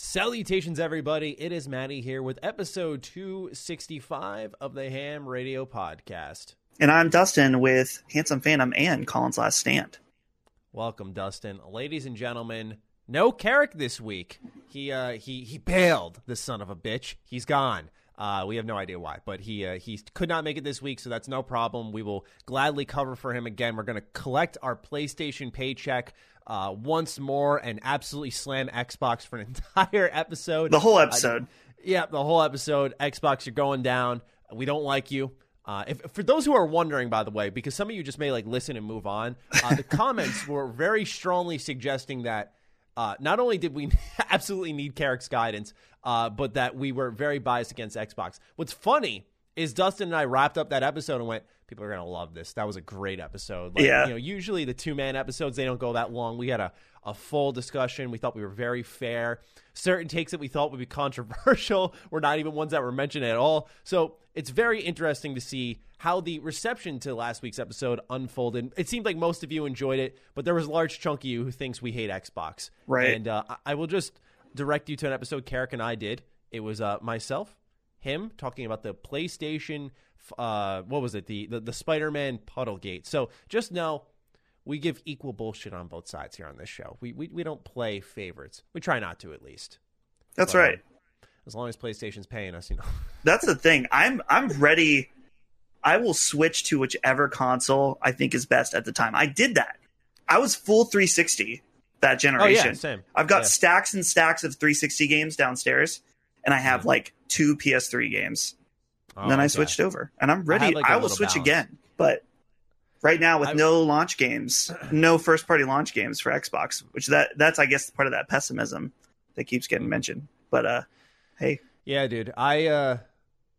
Salutations, everybody. It is Maddie here with episode 265 of the Ham Radio Podcast. And I'm Dustin with Handsome Phantom and Colin's Last Stand. Welcome, Dustin. Ladies and gentlemen, no Carrick this week. He uh he he bailed, the son of a bitch. He's gone. Uh, we have no idea why, but he uh, he could not make it this week, so that's no problem. We will gladly cover for him again. We're going to collect our PlayStation paycheck uh, once more and absolutely slam Xbox for an entire episode. The whole episode. yeah, the whole episode. Xbox, you're going down. We don't like you. Uh, if, for those who are wondering, by the way, because some of you just may like listen and move on, uh, the comments were very strongly suggesting that uh, not only did we absolutely need Carrick's guidance, uh, but that we were very biased against Xbox. What's funny is Dustin and I wrapped up that episode and went, people are going to love this. That was a great episode. Like, yeah. You know, usually the two man episodes, they don't go that long. We had a, a full discussion. We thought we were very fair. Certain takes that we thought would be controversial were not even ones that were mentioned at all. So it's very interesting to see how the reception to last week's episode unfolded. It seemed like most of you enjoyed it, but there was a large chunk of you who thinks we hate Xbox. Right. And uh, I will just direct you to an episode Carrick and I did. It was uh, myself, him talking about the PlayStation. Uh, what was it? The the, the Spider Man Puddlegate. So just know we give equal bullshit on both sides here on this show. We we, we don't play favorites. We try not to at least. That's But, right. um, as long as PlayStation's paying us, you know. That's the thing. I'm I'm ready. I will switch to whichever console I think is best at the time. I did that. I was full 360 that generation. Oh, yeah, same. I've got Yeah. stacks and stacks of 360 games downstairs, and I have Mhm. like two PS3 games. Oh, and then I okay. switched over, and I'm ready. I, like, I will switch balance. again, but right now with I- no launch games, no first party launch games for Xbox, which that that's I guess part of that pessimism that keeps getting mentioned. But uh, hey, Yeah, dude. I uh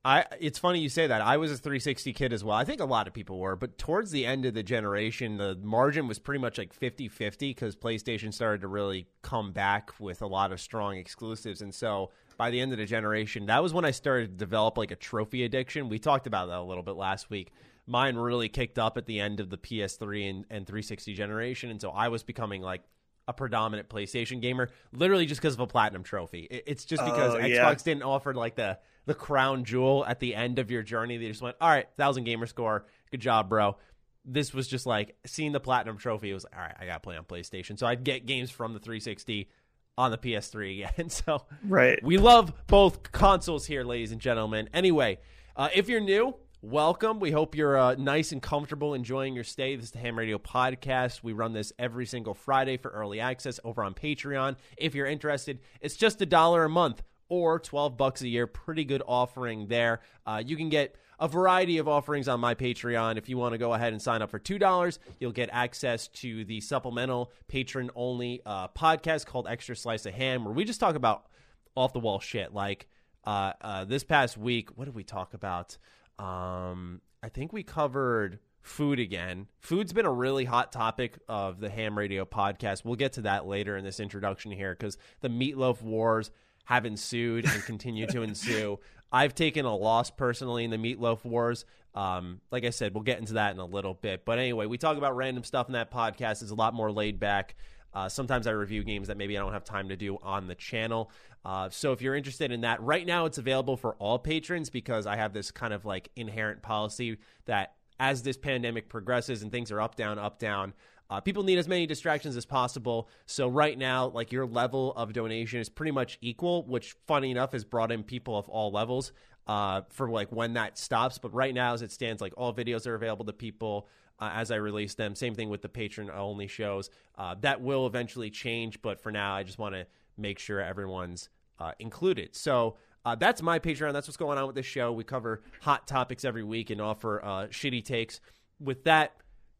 I it's funny you say that. I was a 360 kid as well. I think a lot of people were, but towards the end of the generation, the margin was pretty much like 50-50 cuz PlayStation started to really come back with a lot of strong exclusives and so by the end of the generation, that was when I started to develop like a trophy addiction. We talked about that a little bit last week. Mine really kicked up at the end of the PS3 and, and 360 generation, and so I was becoming like a predominant PlayStation gamer, literally just because of a platinum trophy. It- It's just because Oh, Xbox yeah. didn't offer like the the crown jewel at the end of your journey. They just went, all right, thousand gamer score, good job, bro. This was just like seeing the platinum trophy. It was all right. I got to play on PlayStation, so I'd get games from the 360 on the PS3 again. So right, we love both consoles here, ladies and gentlemen. Anyway, uh, if you're new, welcome. We hope you're uh, nice and comfortable enjoying your stay. This is the Ham Radio Podcast. We run this every single Friday for early access over on Patreon. If you're interested, it's just a dollar a month or 12 bucks a year. Pretty good offering there. Uh, you can get a variety of offerings on my Patreon. If you want to go ahead and sign up for $2, you'll get access to the supplemental patron only uh, podcast called Extra Slice of Ham, where we just talk about off the wall shit. Like uh, uh, this past week, what did we talk about? Um, I think we covered food again. Food's been a really hot topic of the Ham Radio podcast. We'll get to that later in this introduction here because the meatloaf wars have ensued and continue to ensue. I've taken a loss personally in the meatloaf wars. Um, like I said, we'll get into that in a little bit. But anyway, we talk about random stuff in that podcast. It's a lot more laid back. Uh, sometimes I review games that maybe I don't have time to do on the channel. Uh, so if you're interested in that, right now it's available for all patrons because I have this kind of like inherent policy that as this pandemic progresses and things are up, down, up, down, uh, people need as many distractions as possible. So right now, like your level of donation is pretty much equal, which funny enough has brought in people of all levels uh, for like when that stops. But right now, as it stands, like all videos are available to people uh, as I release them. Same thing with the patron only shows. Uh, that will eventually change, but for now, I just want to make sure everyone's uh, included. So uh, that's my Patreon. That's what's going on with this show. We cover hot topics every week and offer uh, shitty takes. With that,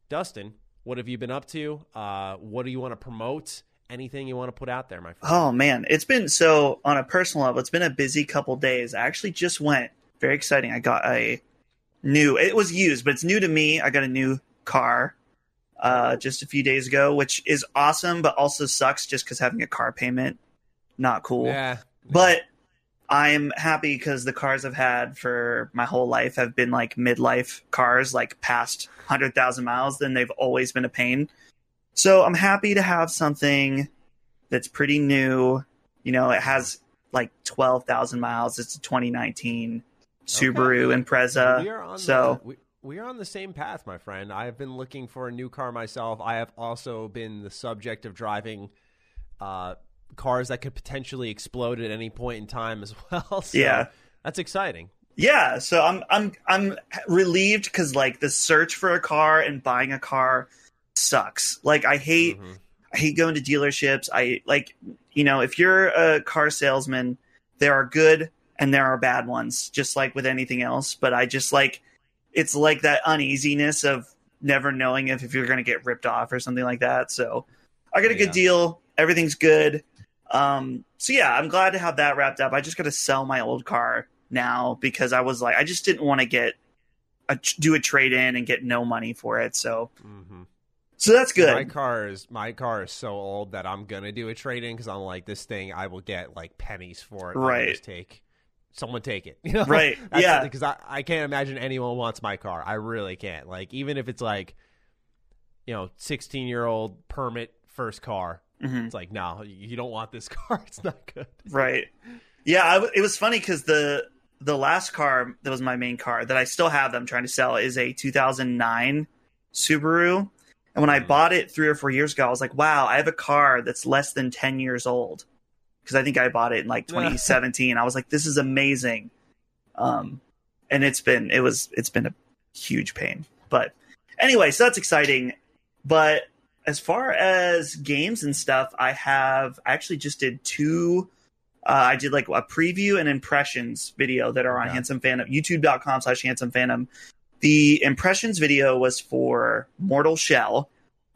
Dustin, what have you been up to? Uh, what do you want to promote? Anything you want to put out there, my friend? Oh man, it's been so on a personal level. It's been a busy couple days. I actually just went. Very exciting. I got a new. It was used, but it's new to me. I got a new car uh, just a few days ago, which is awesome, but also sucks just because having a car payment not cool. Yeah, But I'm happy because the cars I've had for my whole life have been like midlife cars, like past 100,000 miles. Then they've always been a pain. So I'm happy to have something that's pretty new You know, it has like 12,000 miles. It's a 2019 Subaru Impreza. we are on so the, we, we are on the same path, my friend. I have been looking for a new car myself. I have also been the subject of driving uh, cars that could potentially explode at any point in time as well. So Yeah. that's exciting. yeah, so I'm I'm I'm relieved because like the search for a car and buying a car sucks. Like I hate Mhm. I hate going to dealerships. I like, you know, if you're a car salesman, there are good and there are bad ones, just like with anything else. But I just like, it's like that uneasiness of never knowing if, if you're going to get ripped off or something like that. So I got a Yeah. good deal. Everything's good. Um, so yeah, I'm glad to have that wrapped up. I just got to sell my old car now because I was like, I just didn't want to get a, do a trade in and get no money for it. So, mm-hmm. so that's good. My car is my car is so old that I'm gonna do a trade in because I'm like this thing I will get like pennies for it. Right. take someone take it. You know? Right. That's Yeah. Because I, I can't imagine anyone wants my car. I really can't. Like even if it's like, you know, 16 year old permit first car. Mhm. It's like no, you don't want this car. It's not good. right yeah I w- it was funny because the the last car that was my main car that i still have that i'm trying to sell is a 2009 subaru and when i Mhm. bought it three or four years ago i was like wow i have a car that's less than 10 years old because i think i bought it in like 2017 i was like this is amazing. Um and it's been it was it's been a huge pain. But anyway so that's exciting. But as far as games and stuff i have I actually just did two uh, I did like a preview and impressions video that are on Okay. Handsome Phantom, youtube.com slash Handsome Phantom. The impressions video was for Mortal Shell,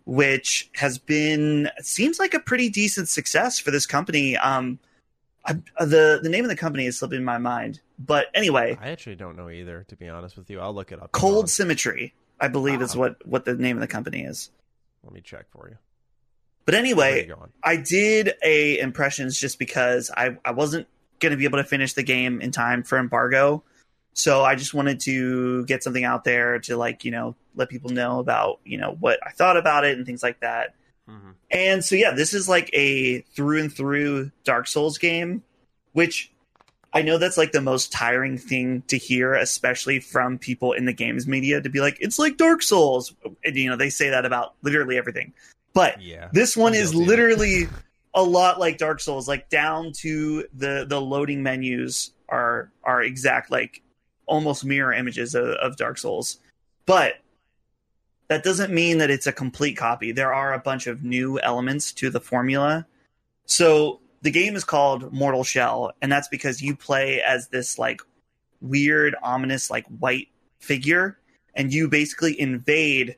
which has been, seems like a pretty decent success for this company. Um, I, the, the name of the company is slipping my mind. But anyway, I actually don't know either. To be honest with you, I'll look it up. Cold Symmetry, I believe is Ah. what, what the name of the company is. Let me check for you. But anyway. I did a impressions just because I, I wasn't going to be able to finish the game in time for embargo. So I just wanted to get something out there to like, you know, let people know about, you know, what I thought about it and things like that. Mhm. And so yeah, this is like a through and through Dark Souls game, which I know that's like the most tiring thing to hear, especially from people in the games media to be like, it's like Dark Souls. And you know, they say that about literally everything. But Yeah. this one is guilty of it. literally a lot like Dark Souls, like down to the the loading menus are are exact like almost mirror images of, of Dark Souls. But that doesn't mean that it's a complete copy. There are a bunch of new elements to the formula. So the game is called Mortal Shell, and that's because you play as this like weird, ominous, like white figure, and you basically invade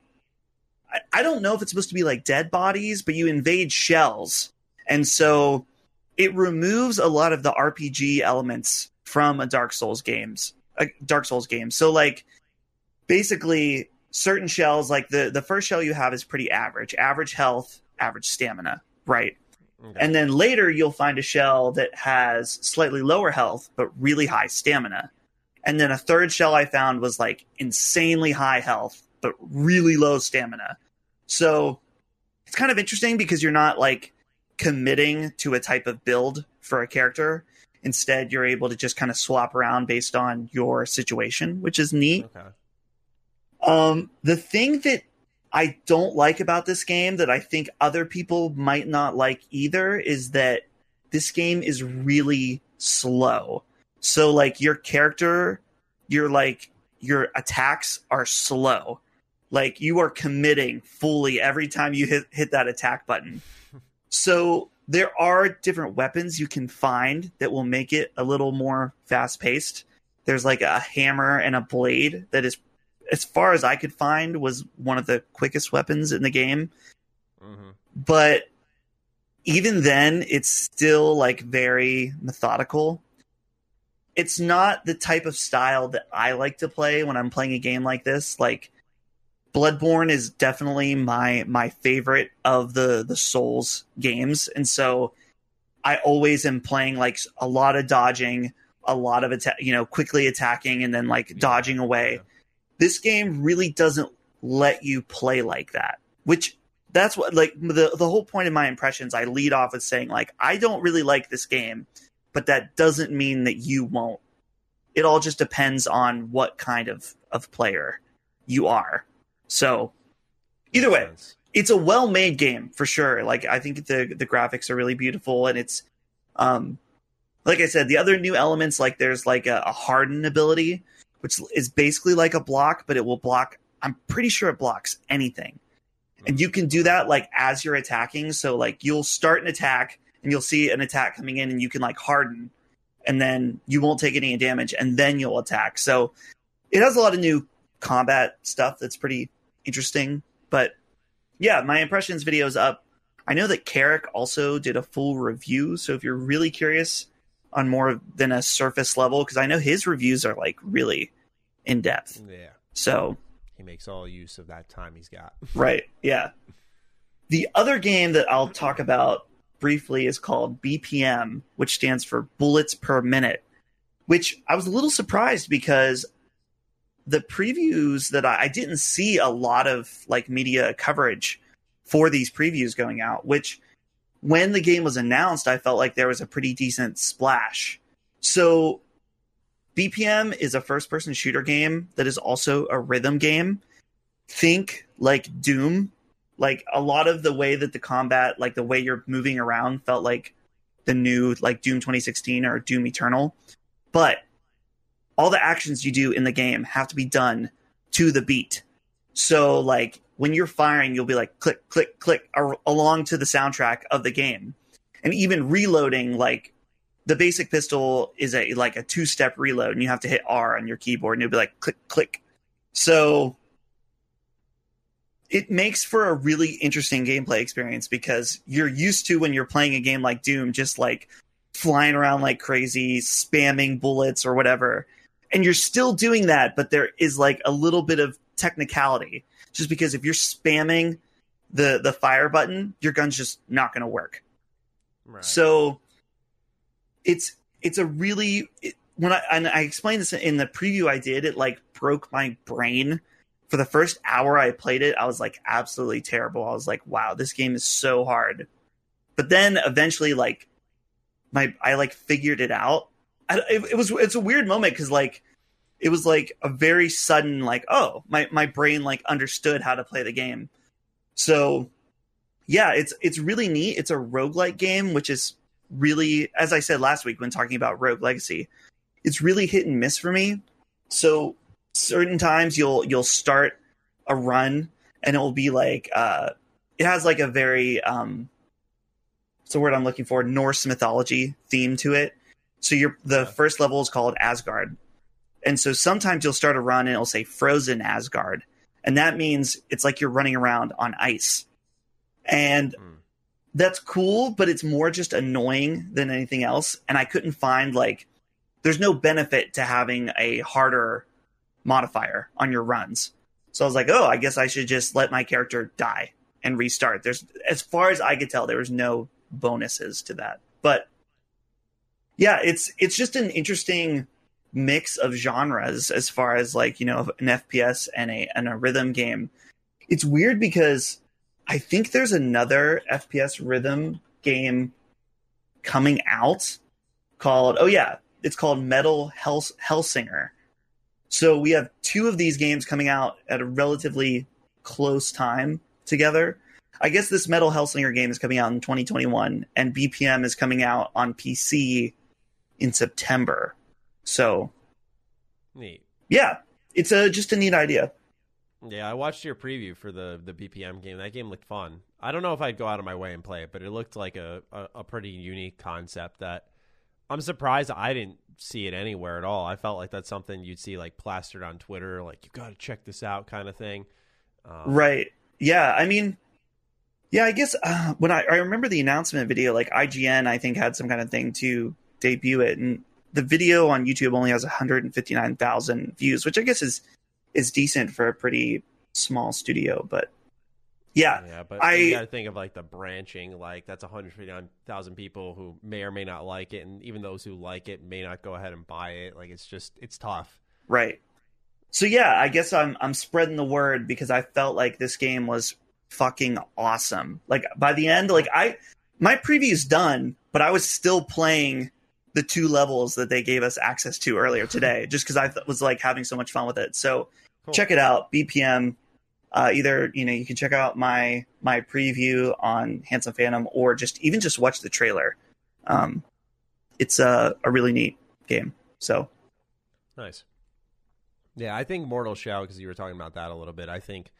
I, I don't know if it's supposed to be like dead bodies, but you invade shells. And so it removes a lot of the RPG elements from a Dark Souls games, a Dark Souls game. So like basically certain shells like the the first shell you have is pretty average, average health, average stamina, right? Okay. And then later you'll find a shell that has slightly lower health but really high stamina. And then a third shell I found was like insanely high health but really low stamina. So it's kind of interesting because you're not like committing to a type of build for a character. Instead, you're able to just kind of swap around based on your situation, which is neat. okay. Um, the thing that I don't like about this game that I think other people might not like either is that this game is really slow. So like your character, your like your attacks are slow. Like you are committing fully every time you hit hit that attack button. So there are different weapons you can find that will make it a little more fast paced. There's like a hammer and a blade that is as far as I could find, was one of the quickest weapons in the game. hmm But even then, it's still like very methodical. It's not the type of style that I like to play when I'm playing a game like this. Like Bloodborne is definitely my my favorite of the the Souls games, and so I always am playing like a lot of dodging, a lot of attack, you know, quickly attacking and then like dodging away Yeah. this game really doesn't let you play like that which that's what like the the whole point of my impressions. I lead off with saying like I don't really like this game, but that doesn't mean that you won't. It all just depends on what kind of of player you are. So either way, it's a well made game for sure. Like I think the the graphics are really beautiful and it's um like I said, the other new elements like there's like a, a harden ability, which is basically like a block, but it will block I'm pretty sure it blocks anything. And you can do that like as you're attacking. So like you'll start an attack and you'll see an attack coming in and you can like harden and then you won't take any damage and then you'll attack. So it has a lot of new combat stuff that's pretty interesting. But yeah, my impressions video is up. I know that Carrick also did a full review. So if you're really curious on more than a surface level, because I know his reviews are like really in depth. Yeah, So he makes all use of that time he's got. Right. Yeah. The other game that I'll talk about briefly is called BPM, which stands for bullets per minute, which I was a little surprised because the previews that I, I didn't see a lot of like media coverage for these previews going out, which when the game was announced, I felt like there was a pretty decent splash. So BPM is a first person shooter game that is also a rhythm game. Think like Doom. Like a lot of the way that the combat, like the way you're moving around, felt like the new like Doom 2016 or Doom Eternal. But all the actions you do in the game have to be done to the beat. So like when you're firing, you'll be like click, click, click ar- along to the soundtrack of the game. And even reloading, like the basic pistol is a like a two step reload, and you have to hit R on your keyboard, and you'll be like click, click. So it makes for a really interesting gameplay experience because you're used to when you're playing a game like Doom, just like flying around like crazy, spamming bullets or whatever. And you're still doing that, but there is like a little bit of technicality. Just because if you're spamming the the fire button, your gun's just not going to work. Right. So it's it's a really it, when I and I explained this in the preview I did, it like broke my brain. For the first hour I played it, I was like absolutely terrible. I was like, wow, this game is so hard. But then eventually, like my I like figured it out. It, it was it's a weird moment because like it was like a very sudden like oh my my brain like understood how to play the game. So yeah, it's it's really neat. It's a roguelike game, which is really, as I said last week when talking about Rogue Legacy, it's really hit and miss for me. So certain times you'll you'll start a run and it will be like uh it has like a very um what's the word I'm looking for? Norse mythology theme to it. So your the first level is called Asgard. And so sometimes you'll start a run and it'll say frozen Asgard. And that means it's like you're running around on ice. And Hmm. that's cool, but it's more just annoying than anything else. And I couldn't find like there's no benefit to having a harder modifier on your runs. So I was like, oh, I guess I should just let my character die and restart. There's as far as I could tell, there was no bonuses to that. But yeah, it's it's just an interesting mix of genres as far as like, you know, an FPS and a and a rhythm game. It's weird because I think there's another FPS rhythm game coming out called oh yeah, it's called Metal Hell Hellsinger. So we have two of these games coming out at a relatively close time together. I guess this Metal Hellsinger game is coming out in 2021 and BPM is coming out on PC in September. So, Neat. yeah, it's a just a neat idea. Yeah, I watched your preview for the the BPM game. That game looked fun. I don't know if I'd go out of my way and play it, but it looked like a, a, a pretty unique concept that I'm surprised I didn't see it anywhere at all. I felt like that's something you'd see like plastered on Twitter, like you got to check this out kind of thing. Um, Right. Yeah. I mean, yeah, I guess uh, when I, I remember the announcement video, like IGN, I think had some kind of thing to debut it. And the video on YouTube only has 159,000 views, which I guess is, is decent for a pretty small studio. But yeah, Yeah, but I- you got to think of like the branching. Like that's 159,000 people who may or may not like it, and even those who like it may not go ahead and buy it. Like it's just it's tough. Right. So yeah, I guess I'm I'm spreading the word because I felt like this game was fucking awesome. Like by the end, like I my preview's done, but I was still playing the two levels that they gave us access to earlier today, just because I th- was like having so much fun with it. So cool. check it out, BPM. Uh, either you know you can check out my my preview on Handsome Phantom, or just even just watch the trailer. Um, it's a, a really neat game. So nice. Yeah, I think Mortal Shell because you were talking about that a little bit. I think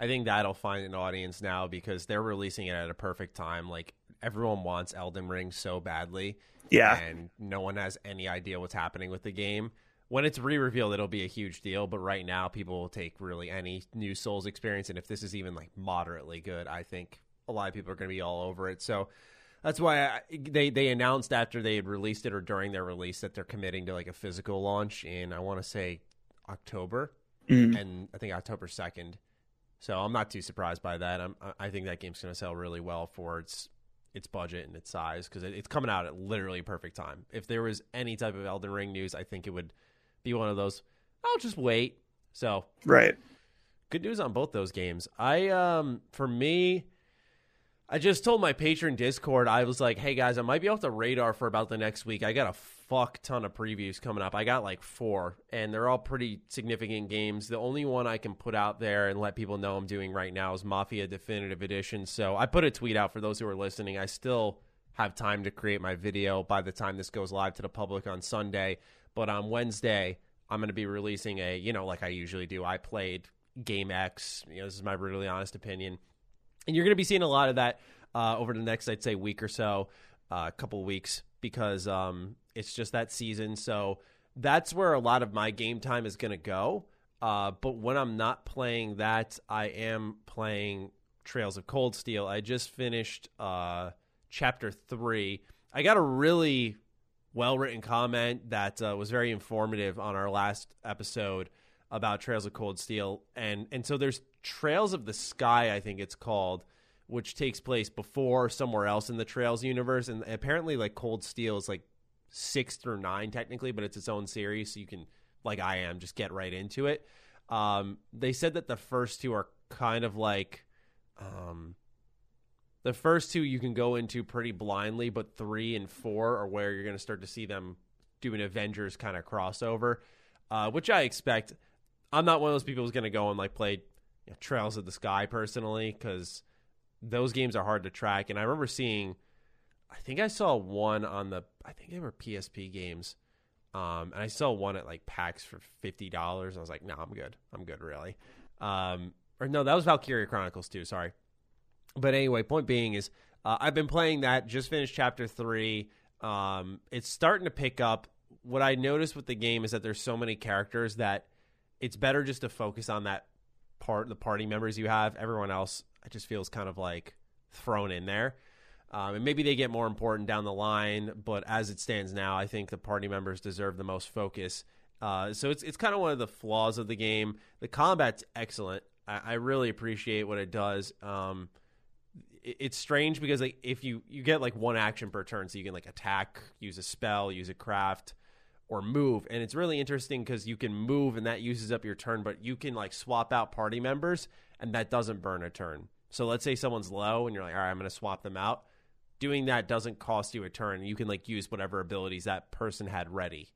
I think that'll find an audience now because they're releasing it at a perfect time. Like everyone wants Elden Ring so badly. Yeah. And no one has any idea what's happening with the game. When it's re-revealed, it'll be a huge deal. But right now, people will take really any new Souls experience, and if this is even like moderately good, I think a lot of people are going to be all over it. So that's why I, they they announced after they had released it or during their release that they're committing to like a physical launch in I want to say October, mm. and I think October second. So I'm not too surprised by that. I'm, I think that game's going to sell really well for its its budget and its size because it's coming out at literally perfect time. If there was any type of Elden Ring news, I think it would be one of those. I'll just wait. So right, good news on both those games. I um for me, I just told my patron Discord, I was like, hey guys, I might be off the radar for about the next week. I got a fuck ton of previews coming up. I got like four, and they're all pretty significant games. The only one I can put out there and let people know I'm doing right now is Mafia Definitive Edition. So I put a tweet out for those who are listening. I still have time to create my video by the time this goes live to the public on Sunday. But on Wednesday, I'm going to be releasing a, you know, like I usually do. I played Game X. You know, this is my brutally honest opinion and you're going to be seeing a lot of that uh, over the next, I'd say, week or so, a uh, couple weeks, because um, it's just that season. So that's where a lot of my game time is going to go. Uh, but when I'm not playing that, I am playing Trails of Cold Steel. I just finished uh, chapter three. I got a really well written comment that uh, was very informative on our last episode about Trails of Cold Steel, and and so there's Trails of the Sky, I think it's called, which takes place before somewhere else in the Trails universe, and apparently like Cold Steel is like six through nine technically, but it's its own series, so you can like I am just get right into it. Um, they said that the first two are kind of like um, the first two you can go into pretty blindly, but three and four are where you're going to start to see them do an Avengers kind of crossover, uh, which I expect. I'm not one of those people who's going to go and like play you know, Trails of the Sky personally because those games are hard to track. And I remember seeing, I think I saw one on the, I think they were PSP games. Um, and I saw one at like PAX for fifty dollars. I was like, no, I'm good. I'm good, really. Um, or no, that was Valkyria Chronicles too. Sorry. But anyway, point being is, uh, I've been playing that. Just finished chapter three. Um, it's starting to pick up. What I noticed with the game is that there's so many characters that it's better just to focus on that part, the party members you have. Everyone else, it just feels kind of like thrown in there. Um, and maybe they get more important down the line, but as it stands now, I think the party members deserve the most focus. Uh, so it's it's kind of one of the flaws of the game. The combat's excellent. I, I really appreciate what it does. Um, it, it's strange because like if you you get like one action per turn, so you can like attack, use a spell, use a craft, or move. And it's really interesting because you can move and that uses up your turn, but you can like swap out party members and that doesn't burn a turn. So let's say someone's low and you're like, all right, I'm going to swap them out. Doing that doesn't cost you a turn. You can like use whatever abilities that person had ready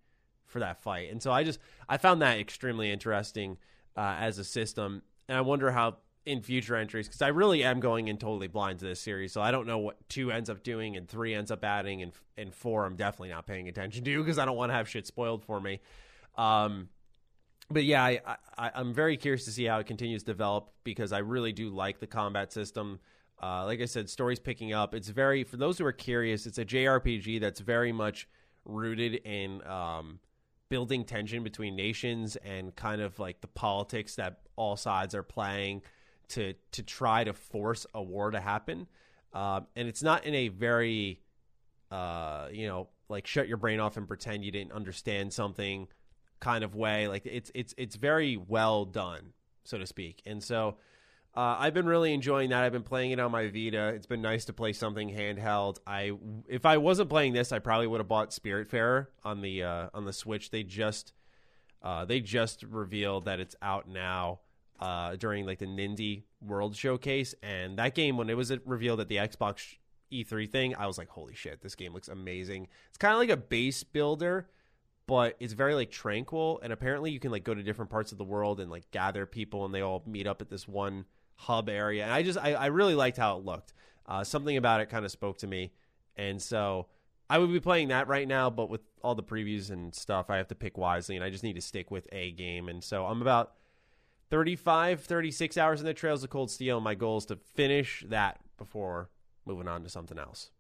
for that fight. And so I just I found that extremely interesting uh, as a system, and I wonder how in future entries because I really am going in totally blind to this series, so I don't know what two ends up doing and three ends up adding, and and four I'm definitely not paying attention to because I don't want to have shit spoiled for me. Um, but yeah, I, I I'm very curious to see how it continues to develop because I really do like the combat system. Uh, like I said, story's picking up. It's very for those who are curious. It's a JRPG that's very much rooted in um, building tension between nations and kind of like the politics that all sides are playing to to try to force a war to happen, um, and it's not in a very, uh, you know, like shut your brain off and pretend you didn't understand something kind of way. Like it's it's it's very well done, so to speak. And so uh, I've been really enjoying that. I've been playing it on my Vita. It's been nice to play something handheld. I if I wasn't playing this, I probably would have bought Spiritfarer on the uh, on the Switch. They just uh, they just revealed that it's out now. Uh, during like the Nindy World Showcase, and that game when it was revealed at the Xbox E3 thing, I was like, holy shit, this game looks amazing. It's kind of like a base builder, but it's very like tranquil, and apparently you can like go to different parts of the world and like gather people, and they all meet up at this one hub area. And I just I, I really liked how it looked. Uh, something about it kind of spoke to me, and so I would be playing that right now. But with all the previews and stuff, I have to pick wisely, and I just need to stick with a game. And so I'm about 35, 36 hours in the Trails of Cold Steel. My goal is to finish that before moving on to something else.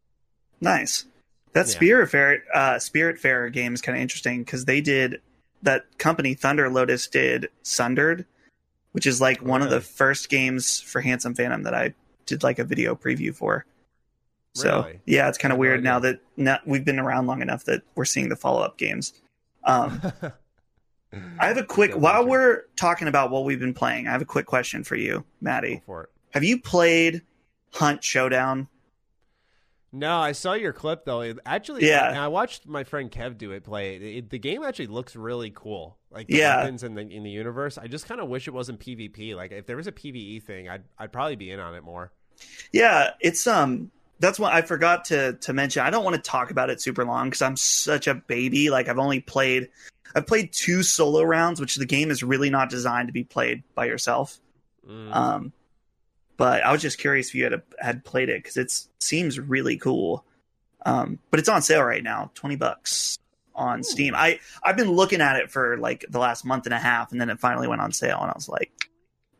Nice. That Yeah. Spiritfarer, uh, Spiritfarer game is kind of interesting because they did that company Thunder Lotus did Sundered, which is like one of the first games for Handsome Phantom that I did like a video preview for. So Really? yeah, it's kind of weird now that now, we've been around long enough that we're seeing the follow up games. Um, I have a quick while we're talking about what we've been playing. I have a quick question for you, Go Maddie. for it. Have you played Hunt Showdown? No, I saw your clip though. Actually, Yeah. I watched my friend Kev do it play. It- the game actually looks really cool. Like the Yeah. weapons in the in the universe. I just kind of wish it wasn't PvP. Like if there was a PVE thing, I'd I'd probably be in on it more. Yeah, it's um that's what I forgot to to mention. I don't want to talk about it super long because I'm such a baby. Like I've only played I've played two solo rounds, which the game is really not designed to be played by yourself. Mm. Um, but I was just curious if you had had played it because it seems really cool. Um, but it's on sale right now, twenty bucks on Steam. I I've been looking at it for like the last month and a half, and then it finally went on sale, and I was like,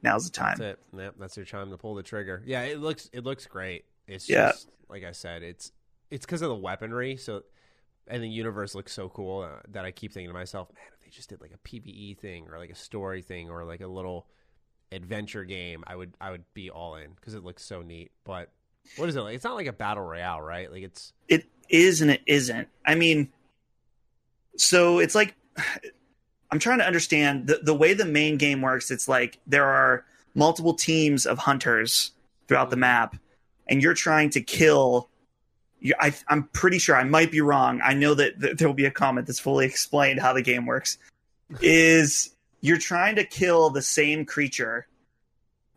now's the time. That's it. Yep, that's your time to pull the trigger. Yeah, it looks it looks great. It's Yeah. just like I said, it's it's because of the weaponry. So and the universe looks so cool uh, that I keep thinking to myself, man, if they just did like a PVE thing or like a story thing or like a little adventure game, I would I would be all in because it looks so neat. But what is it like? It's not like a battle royale, right? Like it's it is and it isn't. I mean, so it's like I'm trying to understand the the way the main game works. It's like there are multiple teams of hunters throughout the Mhm. map, and you're trying to kill. I, I'm pretty sure I might be wrong. I know that, there will be a comment that's fully explained how the game works. is you're trying to kill the same creature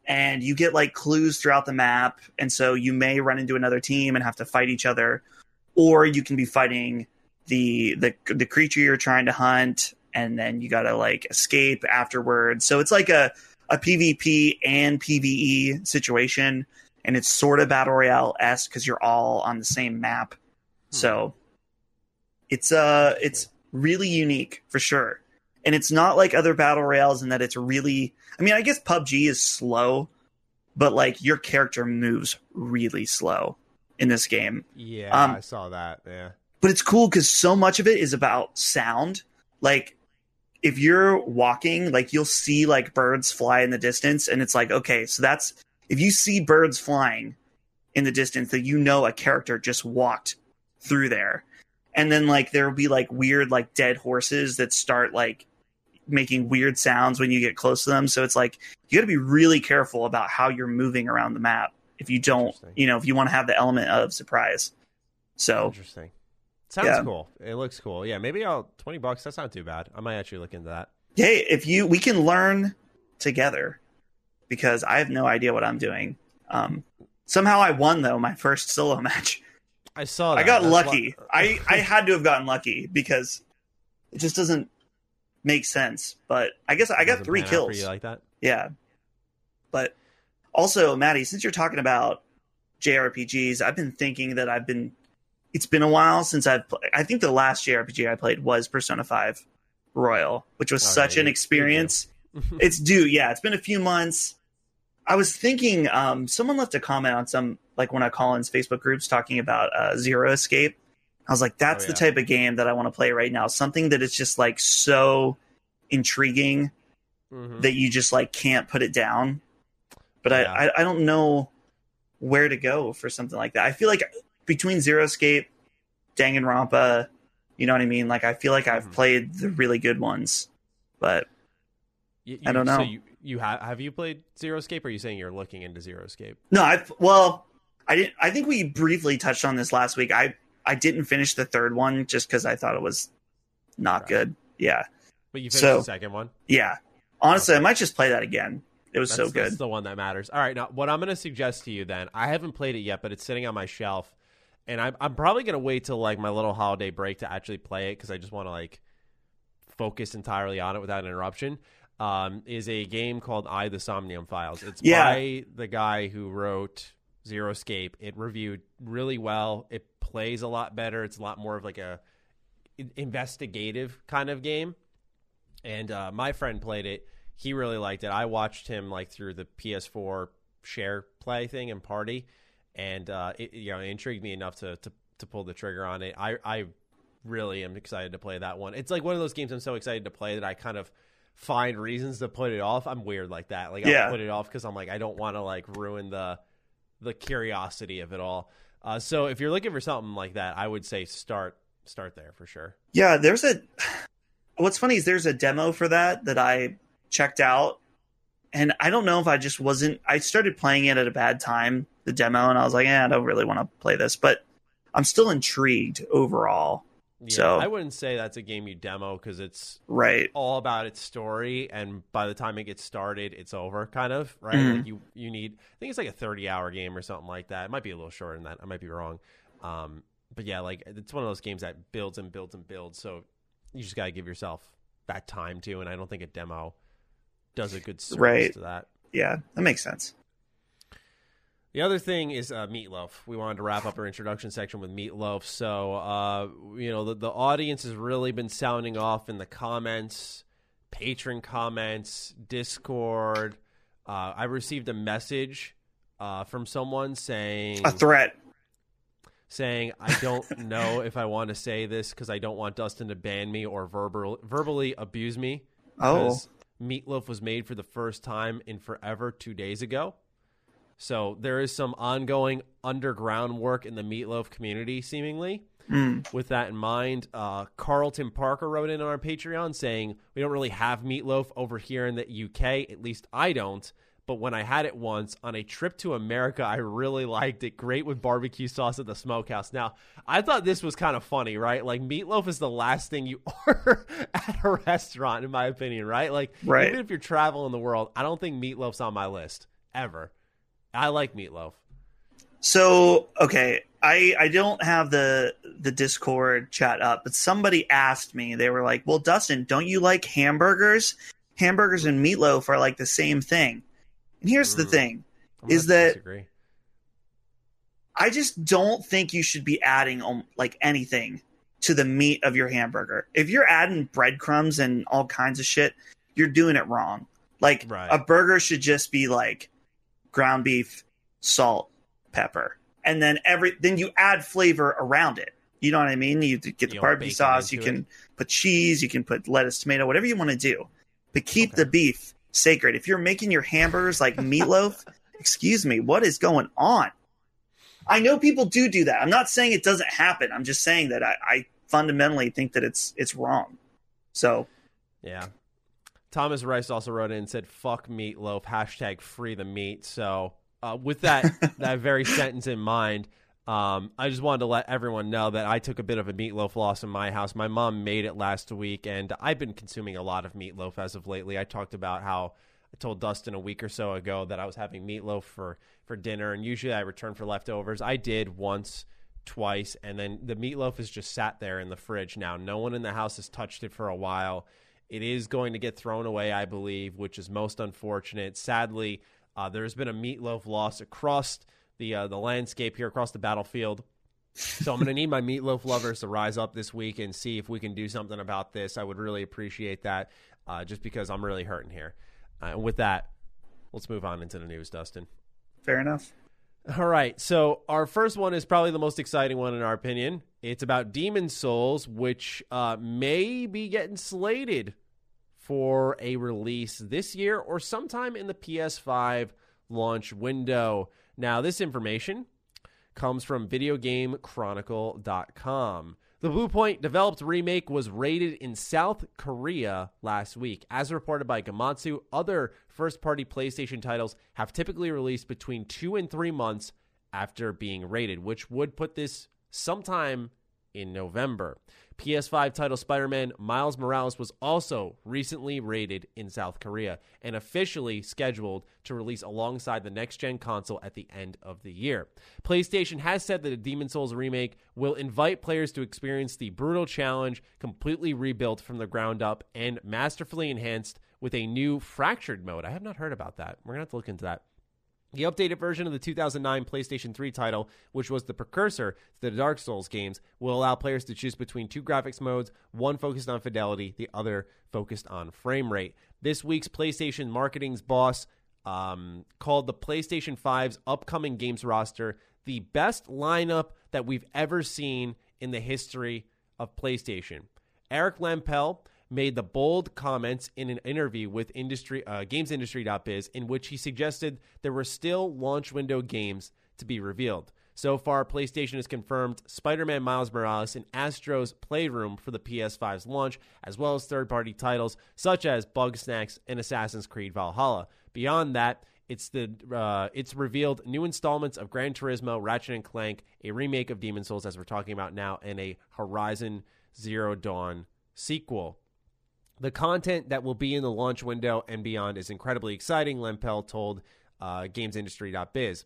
and you get like clues throughout the map and so you may run into another team and have to fight each other or you can be fighting the the the creature you're trying to hunt and then you got to like escape afterwards so it's like a a PvP and PvE situation and it's sort of battle royale s because you're all on the same map. So it's uh it's really unique for sure. And it's not like other battle royales in that it's really i mean i guess pubg is slow but like your character moves really slow in this game. Yeah, Um, I saw that. Yeah, but it's cool because so much of it is about sound. Like if you're walking like you'll see like birds fly in the distance and it's like okay so that's if you see birds flying in the distance that you know a character just walked through there and then like there'll be like weird like dead horses that start like making weird sounds when you get close to them so it's like you got to be really careful about how you're moving around the map if you don't you know if you want to have the element of surprise so interesting. Sounds Yeah. cool. It looks cool. Yeah, maybe I'll twenty bucks. That's not too bad. I might actually look into that. hey, if you we can learn together because I have no idea what I'm doing. Um, somehow I won though my first solo match. I saw. I got That's lucky. I I had to have gotten lucky because it just doesn't make sense. But I guess I got three pan out for kills. you like that. Yeah. But also, Maddie, since you're talking about JRPGs, I've been thinking that I've been. It's been a while since I've. Pl- I think the last JRPG I played was Persona Five Royal, which was such an experience. it's due. Yeah, it's been a few months. I was thinking. Um, someone left a comment on some like one of Colin's Facebook groups talking about uh, Zero Escape. I was like, that's Oh, the type of game that I want to play right now. Something that is just like so intriguing Mhm. that you just like can't put it down. But Yeah. I, I I don't know where to go for something like that. I feel like between Zero Escape, Danganronpa, you know what I mean? Like I feel like I've Mhm. played the really good ones, but You- I don't you- So know. you, you have have you played Zero Escape? Or are you saying you're looking into Zero Escape? no, I well, I didn't. I think we briefly touched on this last week. I I didn't finish the third one just because I thought it was not Right. good. Yeah, But you finished So- the second one. yeah. Honestly, I might just play that again It was That's, so good. That's the one that matters. All right, now what I'm going to suggest to you then, I haven't played it yet, but it's sitting on my shelf, and I'm, I'm probably going to wait till like my little holiday break to actually play it because I just want to like focus entirely on it without interruption. Um, is a game called I the Somnium Files. It's Yeah. by the guy who wrote Zero Escape. It reviewed really well. It plays a lot better. It's a lot more of like a investigative kind of game. And uh, my friend played it. He really liked it. I watched him like through the PS4 share play thing and party, and uh, it you know it intrigued me enough to, to to pull the trigger on it. I I really am excited to play that one. It's like one of those games I'm so excited to play that I kind of find reasons to put it off. I'm weird like that. Like Yeah. I'll put it off because I'm like I don't want to like ruin the the curiosity of it all. Uh, so if you're looking for something like that, I would say start start there for sure. Yeah, there's a. What's funny is there's a demo for that that I checked out, and I don't know if I just wasn't. I started playing it at a bad time, the demo, and I was like, eh, I don't really want to play this, but I'm still intrigued overall. Yeah, So- I wouldn't say that's a game you demo because it's Right. all about its story, and by the time it gets started, it's over, kind of right. Mhm. Like you, you need. I think it's like a thirty-hour game or something like that. It might be a little shorter than that. I might be wrong. Um, but yeah, like it's one of those games that builds and builds and builds. So you just got to give yourself that time to, and I don't think a demo does a good service Right. to that. Yeah, that makes sense. The other thing is uh, Meatloaf. We wanted to wrap up our introduction section with Meatloaf. So, uh, you know, the, the audience has really been sounding off in the comments, patron comments, Discord. Uh, I received a message uh, from someone saying, A threat. saying, I don't know if I want to say this because I don't want Dustin to ban me or verbal, verbally abuse me. Oh, Meatloaf was made for the first time in forever two days ago. So there is some ongoing underground work in the Meatloaf community, seemingly. Mm. With that in mind, uh, Carlton Parker wrote in on our Patreon saying, We don't really have Meatloaf over here in the UK. At least I don't. But when I had it once on a trip to America, I really liked it. Great with barbecue sauce at the smokehouse. Now, I thought this was kind of funny, right? Like, meatloaf is the last thing you order at a restaurant, in my opinion, right? Like, Right. even if you're traveling the world, I don't think meatloaf's on my list ever. I like meatloaf. So okay, I I don't have the the Discord chat up, but somebody asked me. They were like, "Well, Dustin, don't you like hamburgers? Hamburgers and meatloaf are like the same thing." And here's the Mm. thing: I'm Is that- disagree. I just don't think you should be adding um, like anything to the meat of your hamburger. If you're adding breadcrumbs and all kinds of shit, you're doing it wrong. Like Right. a burger should just be like ground beef, salt, pepper, and then every then you add flavor around it. You know what I mean? You get the You barbecue sauce. You can put cheese. You can put lettuce, tomato, whatever you want to do, but keep Okay. the beef sacred. If you're making your hamburgers like meatloaf, excuse me, what is going on? I know people do do that. I'm not saying it doesn't happen. I'm just saying that I, I fundamentally think that it's it's wrong. So Yeah. Thomas Rice also wrote in and said, fuck meatloaf, hashtag free the meat. So, uh, with that, that very sentence in mind, um, I just wanted to let everyone know that I took a bit of a meatloaf loss in my house. My mom made it last week, and I've been consuming a lot of meatloaf as of lately. I talked about how I told Dustin a week or so ago that I was having meatloaf for, for dinner, and usually I return for leftovers. I did once, twice, and then the meatloaf has just sat there in the fridge now. No one in the house has touched it for a while. It is going to get thrown away, I believe, which is most unfortunate. Sadly, uh, there's been a meatloaf loss across the uh, the landscape here, across the battlefield. So I'm going to need my meatloaf lovers to rise up this week and see if we can do something about this. I would really appreciate that, uh, just because I'm really hurting here. Uh, and with that, let's move on into the news, Dustin. fair enough. All right. So our first one is probably the most exciting one in our opinion. It's about Demon's Souls, which uh, may be getting slated for a release this year or sometime in the PS5 launch window. Now, this information comes from VideoGameChronicle.com. The Bluepoint developed remake was rated in South Korea last week. As reported by Gematsu, other first party PlayStation titles have typically released between two and three months after being rated, which would put this sometime in November. PS5 title Spider Man Miles Morales was also recently rated in South Korea and officially scheduled to release alongside the next gen console at the end of the year. PlayStation has said that a Demon's Souls remake will invite players to experience the brutal challenge, completely rebuilt from the ground up and masterfully enhanced with a new fractured mode. I have not heard about that. We're going to have to look into that. The updated version of the 2009 PlayStation 3 title, which was the precursor to the Dark Souls games, will allow players to choose between two graphics modes, one focused on fidelity, the other focused on frame rate. This week's PlayStation marketing's boss um, called the PlayStation 5's upcoming games roster the best lineup that we've ever seen in the history of PlayStation. Eric Lempel made the bold comments in an interview with industry uh, gamesindustry.biz in which he suggested there were still launch window games to be revealed. So far, PlayStation has confirmed Spider Man Miles Morales and Astro's Playroom for the PS5's launch, as well as third party titles such as Bugsnax and Assassin's Creed Valhalla. Beyond that, it's the uh, it's revealed new installments of Gran Turismo, Ratchet and Clank, a remake of Demon's Souls, as we're talking about now, and a Horizon Zero Dawn sequel. The content that will be in the launch window and beyond is incredibly exciting, Lempel told uh, GamesIndustry.biz.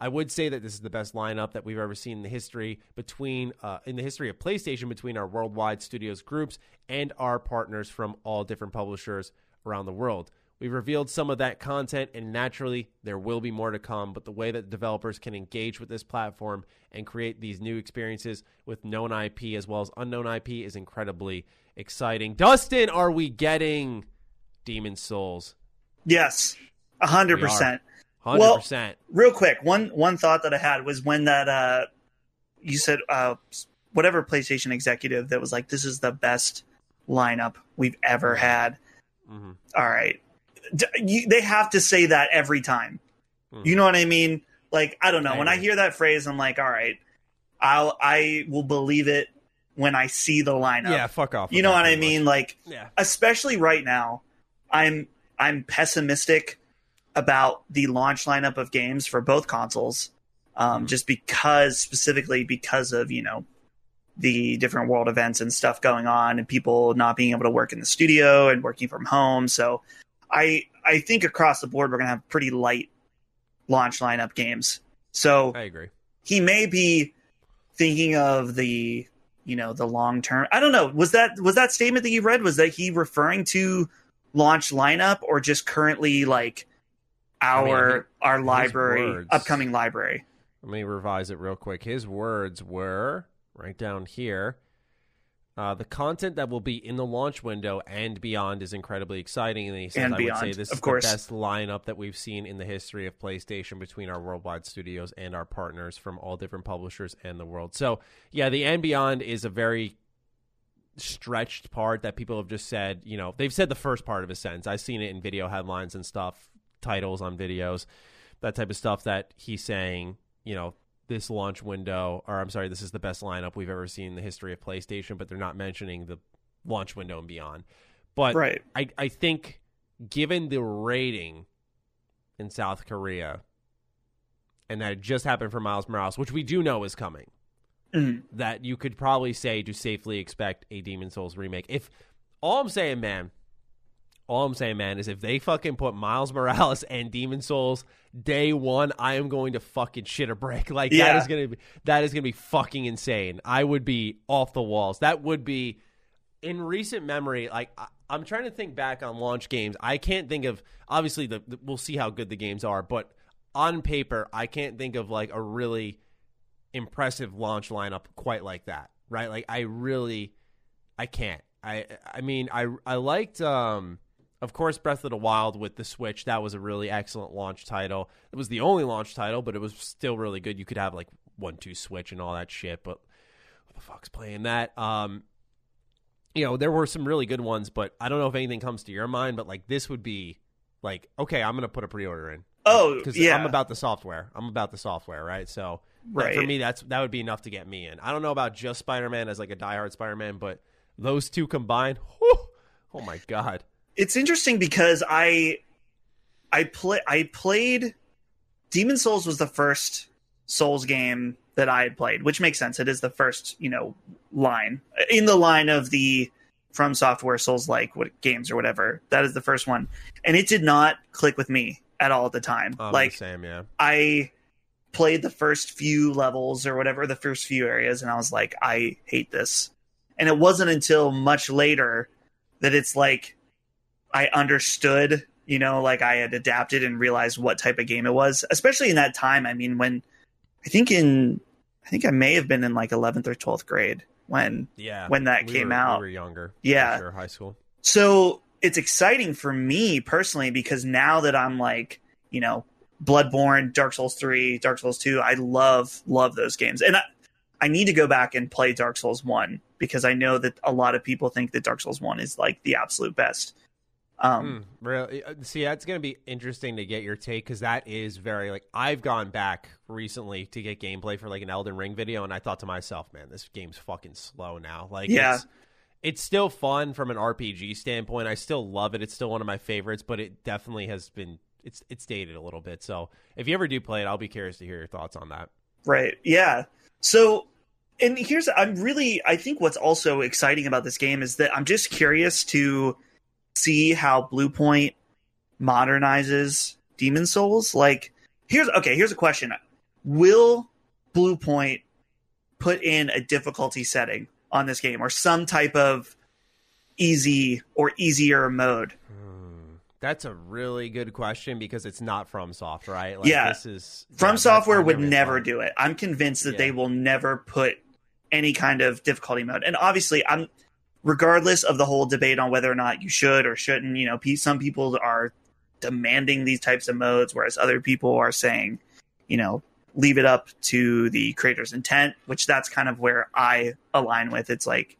I would say that this is the best lineup that we've ever seen in the history between uh, in the history of PlayStation between our worldwide studios groups and our partners from all different publishers around the world. We've revealed some of that content, and naturally, there will be more to come. But the way that developers can engage with this platform and create these new experiences with known IP as well as unknown IP is incredibly exciting. Dustin, are we getting Demon's Souls? Yes, hundred percent. Hundred Well. Real quick, one one thought that I had was when that uh, you said uh, whatever PlayStation executive that was like, "This is the best lineup we've ever had." Mm-hmm. All right, you, they have to say that every time. Mhm. You know what I mean? Like, I don't know. I when I hear that phrase, I'm like, "All right, I'll I will believe it when I see the lineup." Yeah, fuck off. you know what I mean? much. Like, Yeah. especially right now, I'm I'm pessimistic about the launch lineup of games for both consoles, um, Mhm. just because specifically because of you know the different world events and stuff going on, and people not being able to work in the studio and working from home. So, I I think across the board we're gonna have pretty light launch lineup games. So I agree. he may be thinking of the you know the long term i don't know was that was that statement that you read was that he referring to launch lineup or just currently like I mean, our I think our library words- upcoming library Let me revise it real quick. His words were right down here. Uh, the content that will be in the launch window and beyond is incredibly exciting. And he says, And I would say beyond, this of is course. the best lineup that we've seen in the history of PlayStation between our worldwide studios and our partners from all different publishers and the world. So, yeah, the and beyond is a very stretched part that people have just said, you know, they've said the first part of a sentence. I've seen it in video headlines and stuff, titles on videos, that type of stuff that he's saying, you know, this launch window, or I'm sorry, this is the best lineup we've ever seen in the history of PlayStation, but they're not mentioning the launch window and beyond. But right I, I think given the rating in South Korea and that it just happened for Miles Morales, which we do know is coming, Mhm. that you could probably say to safely expect a Demon's Souls remake. If all I'm saying, man, all I'm saying, man, is if they fucking put Miles Morales and Demon's Souls day one, I am going to fucking shit a brick. Like that Yeah. is gonna be that is gonna be fucking insane. I would be off the walls. That would be in recent memory. Like I, I'm trying to think back on launch games. I can't think of obviously the, the we'll see how good the games are, but on paper, I can't think of like a really impressive launch lineup quite like that. Right? Like I really I can't. I I mean I I liked um of course Breath of the Wild with the Switch. That was a really excellent launch title. It was the only launch title, but it was still really good. You could have like one two Switch and all that shit, but who the fuck's playing that? Um you know, there were some really good ones, but I don't know if anything comes to your mind, but like this would be like okay, I'm going to put a pre-order in oh because yeah I'm about the software. I'm about the software, right? So Right. for me, that's that would be enough to get me in. I don't know about just Spider Man as like a diehard Spider Man, but those two combined, whew, oh my god, it's interesting because i i play i played demon's souls was the first Souls game that I had played, which makes sense. It is the first, you know, line in the line of the from software Souls like what games or whatever. That is the first one, and it did not click with me at all at the time. I'm like same, yeah. I played the first few levels or whatever, the first few areas, and I was like, I hate this. And it wasn't until much later that it's like I understood, you know, like I had adapted and realized what type of game it was, especially in that time. I mean, when I think in, I think I may have been in like 11th or 12th grade when, Yeah. when that we came were, out. We were younger. Yeah. sure, high school. So it's exciting for me personally because now that I'm like, you know, Bloodborne, Dark Souls 3, Dark Souls 2, I love, love those games. And I, I need to go back and play Dark Souls 1 because I know that a lot of people think that Dark Souls 1 is like the absolute best. Um, Hmm, really? uh, See, that's going to be interesting to get your take because that is very like I've gone back recently to get gameplay for like an Elden Ring video, and I thought to myself, man, this game's fucking slow now. Like, Yeah. it's, it's still fun from an RPG standpoint. I still love it. It's still one of my favorites, but it definitely has been it's it's dated a little bit. So if you ever do play it, I'll be curious to hear your thoughts on that. Right. Yeah. So, and here's, I'm really, I think what's also exciting about this game is that I'm just curious to see how Bluepoint modernizes Demon's Souls. Like, here's, okay, here's a question Will Bluepoint put in a difficulty setting on this game or some type of easy or easier mode? Hmm. That's a really good question because it's not from Soft, right? Like, Yeah. this is From yeah, Software would never fun. do it. I'm convinced that Yeah. they will never put any kind of difficulty mode. And obviously, I'm regardless of the whole debate on whether or not you should or shouldn't. You know, some people are demanding these types of modes, whereas other people are saying, you know, leave it up to the creator's intent. Which that's kind of where I align with. It's like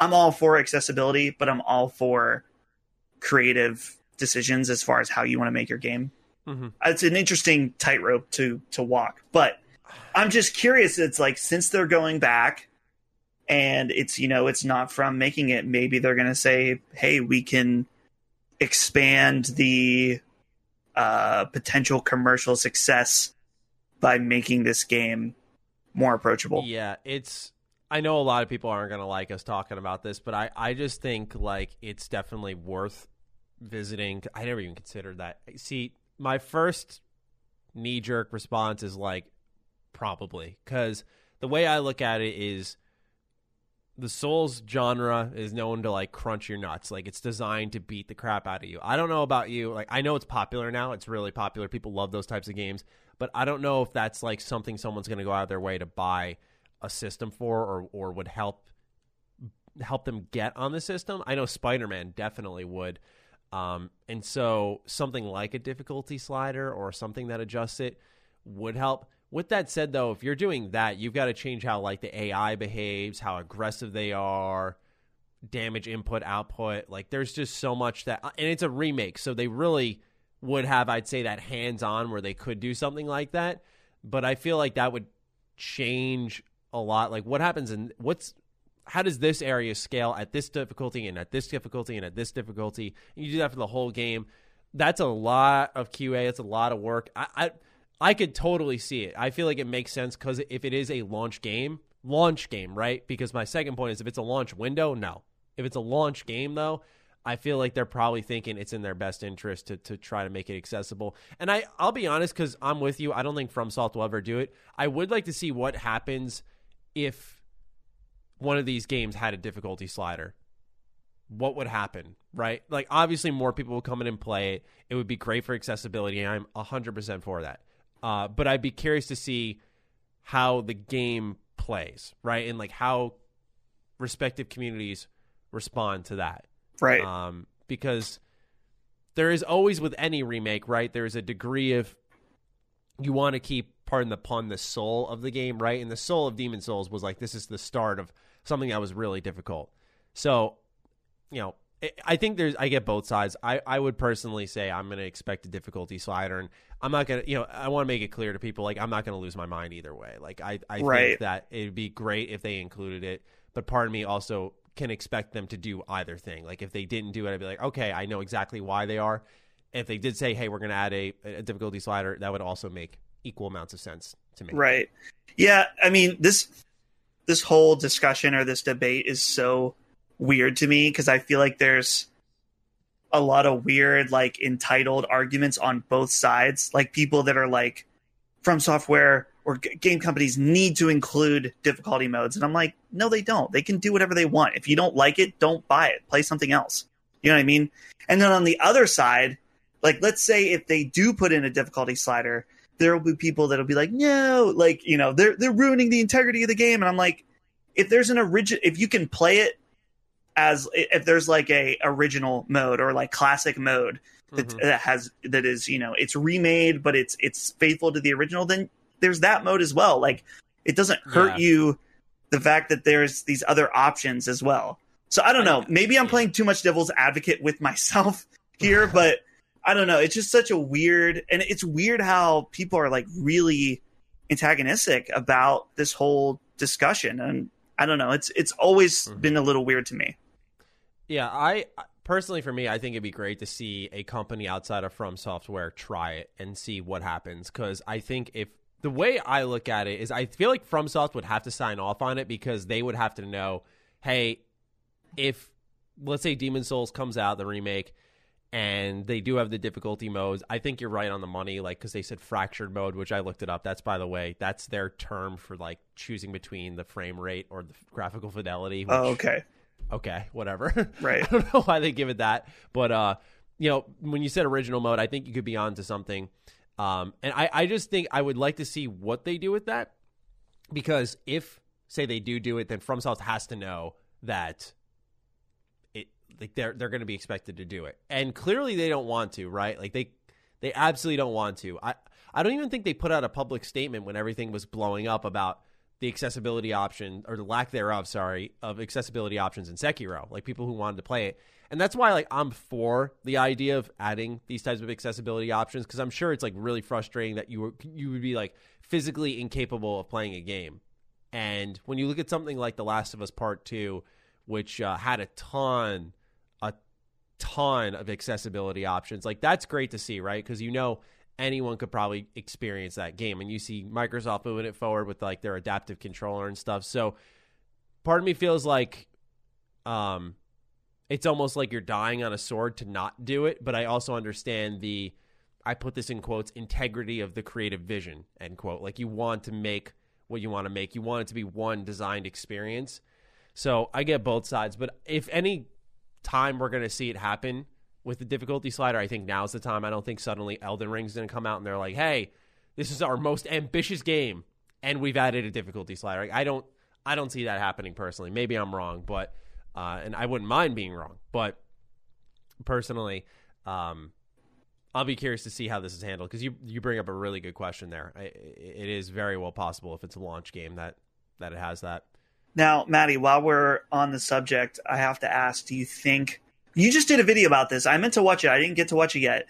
I'm all for accessibility, but I'm all for creative decisions as far as how you want to make your game Mhm. it's an interesting tightrope to to walk. But I'm just curious. It's like since they're going back, and it's you know it's not from making it. Maybe they're going to say, "Hey, we can expand the uh, potential commercial success by making this game more approachable." Yeah, it's. I know a lot of people aren't going to like us talking about this, but I, I just think like it's definitely worth visiting. I never even considered that. See, my first knee jerk response is like probably because the way I look at it is the Souls genre is known to like crunch your nuts. Like it's designed to beat the crap out of you. I don't know about you. Like I know it's popular now. It's really popular. People love those types of games, but I don't know if that's like something someone's going to go out of their way to buy a system for or or would help help them get on the system. I know Spider-Man definitely would. Um, and so something like a difficulty slider or something that adjusts it would help. With that said, though, if you're doing that, you've got to change how like the AI behaves, how aggressive they are, damage input output. Like there's just so much that, uh, and it's a remake, so they really would have, I'd say, that hands on where they could do something like that. But I feel like that would change a lot. Like what happens in what's how does this area scale at this difficulty and at this difficulty and at this difficulty? You do that for the whole game. That's a lot of QA. It's a lot of work. I, I I could totally see it. I feel like it makes sense because if it is a launch game, launch game, right? Because my second point is if it's a launch window, no. If it's a launch game, though, I feel like they're probably thinking it's in their best interest to, to try to make it accessible. And I, I'll be honest, because I'm with you. I don't think FromSoft will ever do it. I would like to see what happens if one of these games had a difficulty slider. What would happen, right? Like, obviously, more people will come in and play it. It would be great for accessibility, and I'm 100% for that. Uh, but I'd be curious to see how the game plays, right? And like how respective communities respond to that. Right. Um, because there is always with any remake, right? There's a degree of you want to keep, pardon the pun, the soul of the game, right? And the soul of Demon's Souls was like this is the start of something that was really difficult. So, you know, I- think there's I get both sides. I, I would personally say I'm going to expect a difficulty slider, and I'm not going to, you know, I want to make it clear to people like I'm not going to lose my mind either way. Like I I Right. think that it'd be great if they included it, but part of me also can expect them to do either thing. Like if they didn't do it, I'd be like, okay, I know exactly why they are. If they did say, hey, we're going to add a, a difficulty slider, that would also make equal amounts of sense to me. Right. Yeah, I mean this this whole discussion or this debate is so weird to me because I feel like there's a lot of weird like entitled arguments on both sides, like people that are like from software or g- game companies need to include difficulty modes and I'm like, no they don't. They can do whatever they want. If you don't like it, don't buy it. Play something else. You know what I mean? And then on the other side, like let's say if they do put in a difficulty slider, there will be people that'll be like, no, like you know, they're they're ruining the integrity of the game, and I'm like, if there's an original, if you can play it as if there's like a original mode or like classic mode that, Mhm. that has that is you know it's remade but it's it's faithful to the original, then there's that mode as well. Like it doesn't hurt Yeah. you the fact that there's these other options as well. So I don't know. Maybe I'm playing too much devil's advocate with myself here, but I don't know. It's just such a weird, and it's weird how people are like really antagonistic about this whole discussion. And I don't know. It's it's always Mhm. been a little weird to me. Yeah, I personally, for me, I think it'd be great to see a company outside of From Software try it and see what happens. Because I think if the way I look at it is, I feel like FromSoft would have to sign off on it because they would have to know, hey, if let's say Demon's Souls comes out, the remake, and they do have the difficulty modes. I think you're right on the money, like because they said fractured mode, which I looked it up. That's by the way, that's their term for like choosing between the frame rate or the graphical fidelity. Which, Oh, okay. Okay, whatever. Right. I don't know why they give it that, but uh, you know, when you said original mode, I think you could be on to something. Um, and I, I just think I would like to see what they do with that, because if say they do do it, then From FromSoft has to know that it like they're they're going to be expected to do it, and clearly they don't want to, right? Like they they absolutely don't want to. I I don't even think they put out a public statement when everything was blowing up about the accessibility option or the lack thereof, sorry, of accessibility options in Sekiro, like people who wanted to play it. And that's why like I'm for the idea of adding these types of accessibility options because I'm sure it's like really frustrating that you were you would be like physically incapable of playing a game. And when you look at something like The Last of Us Part 2, which uh, had a ton a ton of accessibility options, like that's great to see, right? Because you know anyone could probably experience that game and you see Microsoft moving it forward with like their adaptive controller and stuff. So part of me feels like um it's almost like you're dying on a sword to not do it, but I also understand the I put this in quotes integrity of the creative vision end quote. Like you want to make what you want to make. You want it to be one designed experience. So I get both sides, but if any time we're to see it happen with the difficulty slider, I think now's the time. I don't think suddenly Elden Ring's going to come out and they're like, "Hey, this is our most ambitious game and we've added a difficulty slider." Like, I don't I don't see that happening personally. Maybe I'm wrong, but uh, and I wouldn't mind being wrong, but personally, um, I'll be curious to see how this is handled because you you bring up a really good question there. I, it is very well possible if it's a launch game that that it has that. Now, Maddie, while we're on the subject, I have to ask: Do you think you just did a video about this? I meant to watch it. I didn't get to watch it yet.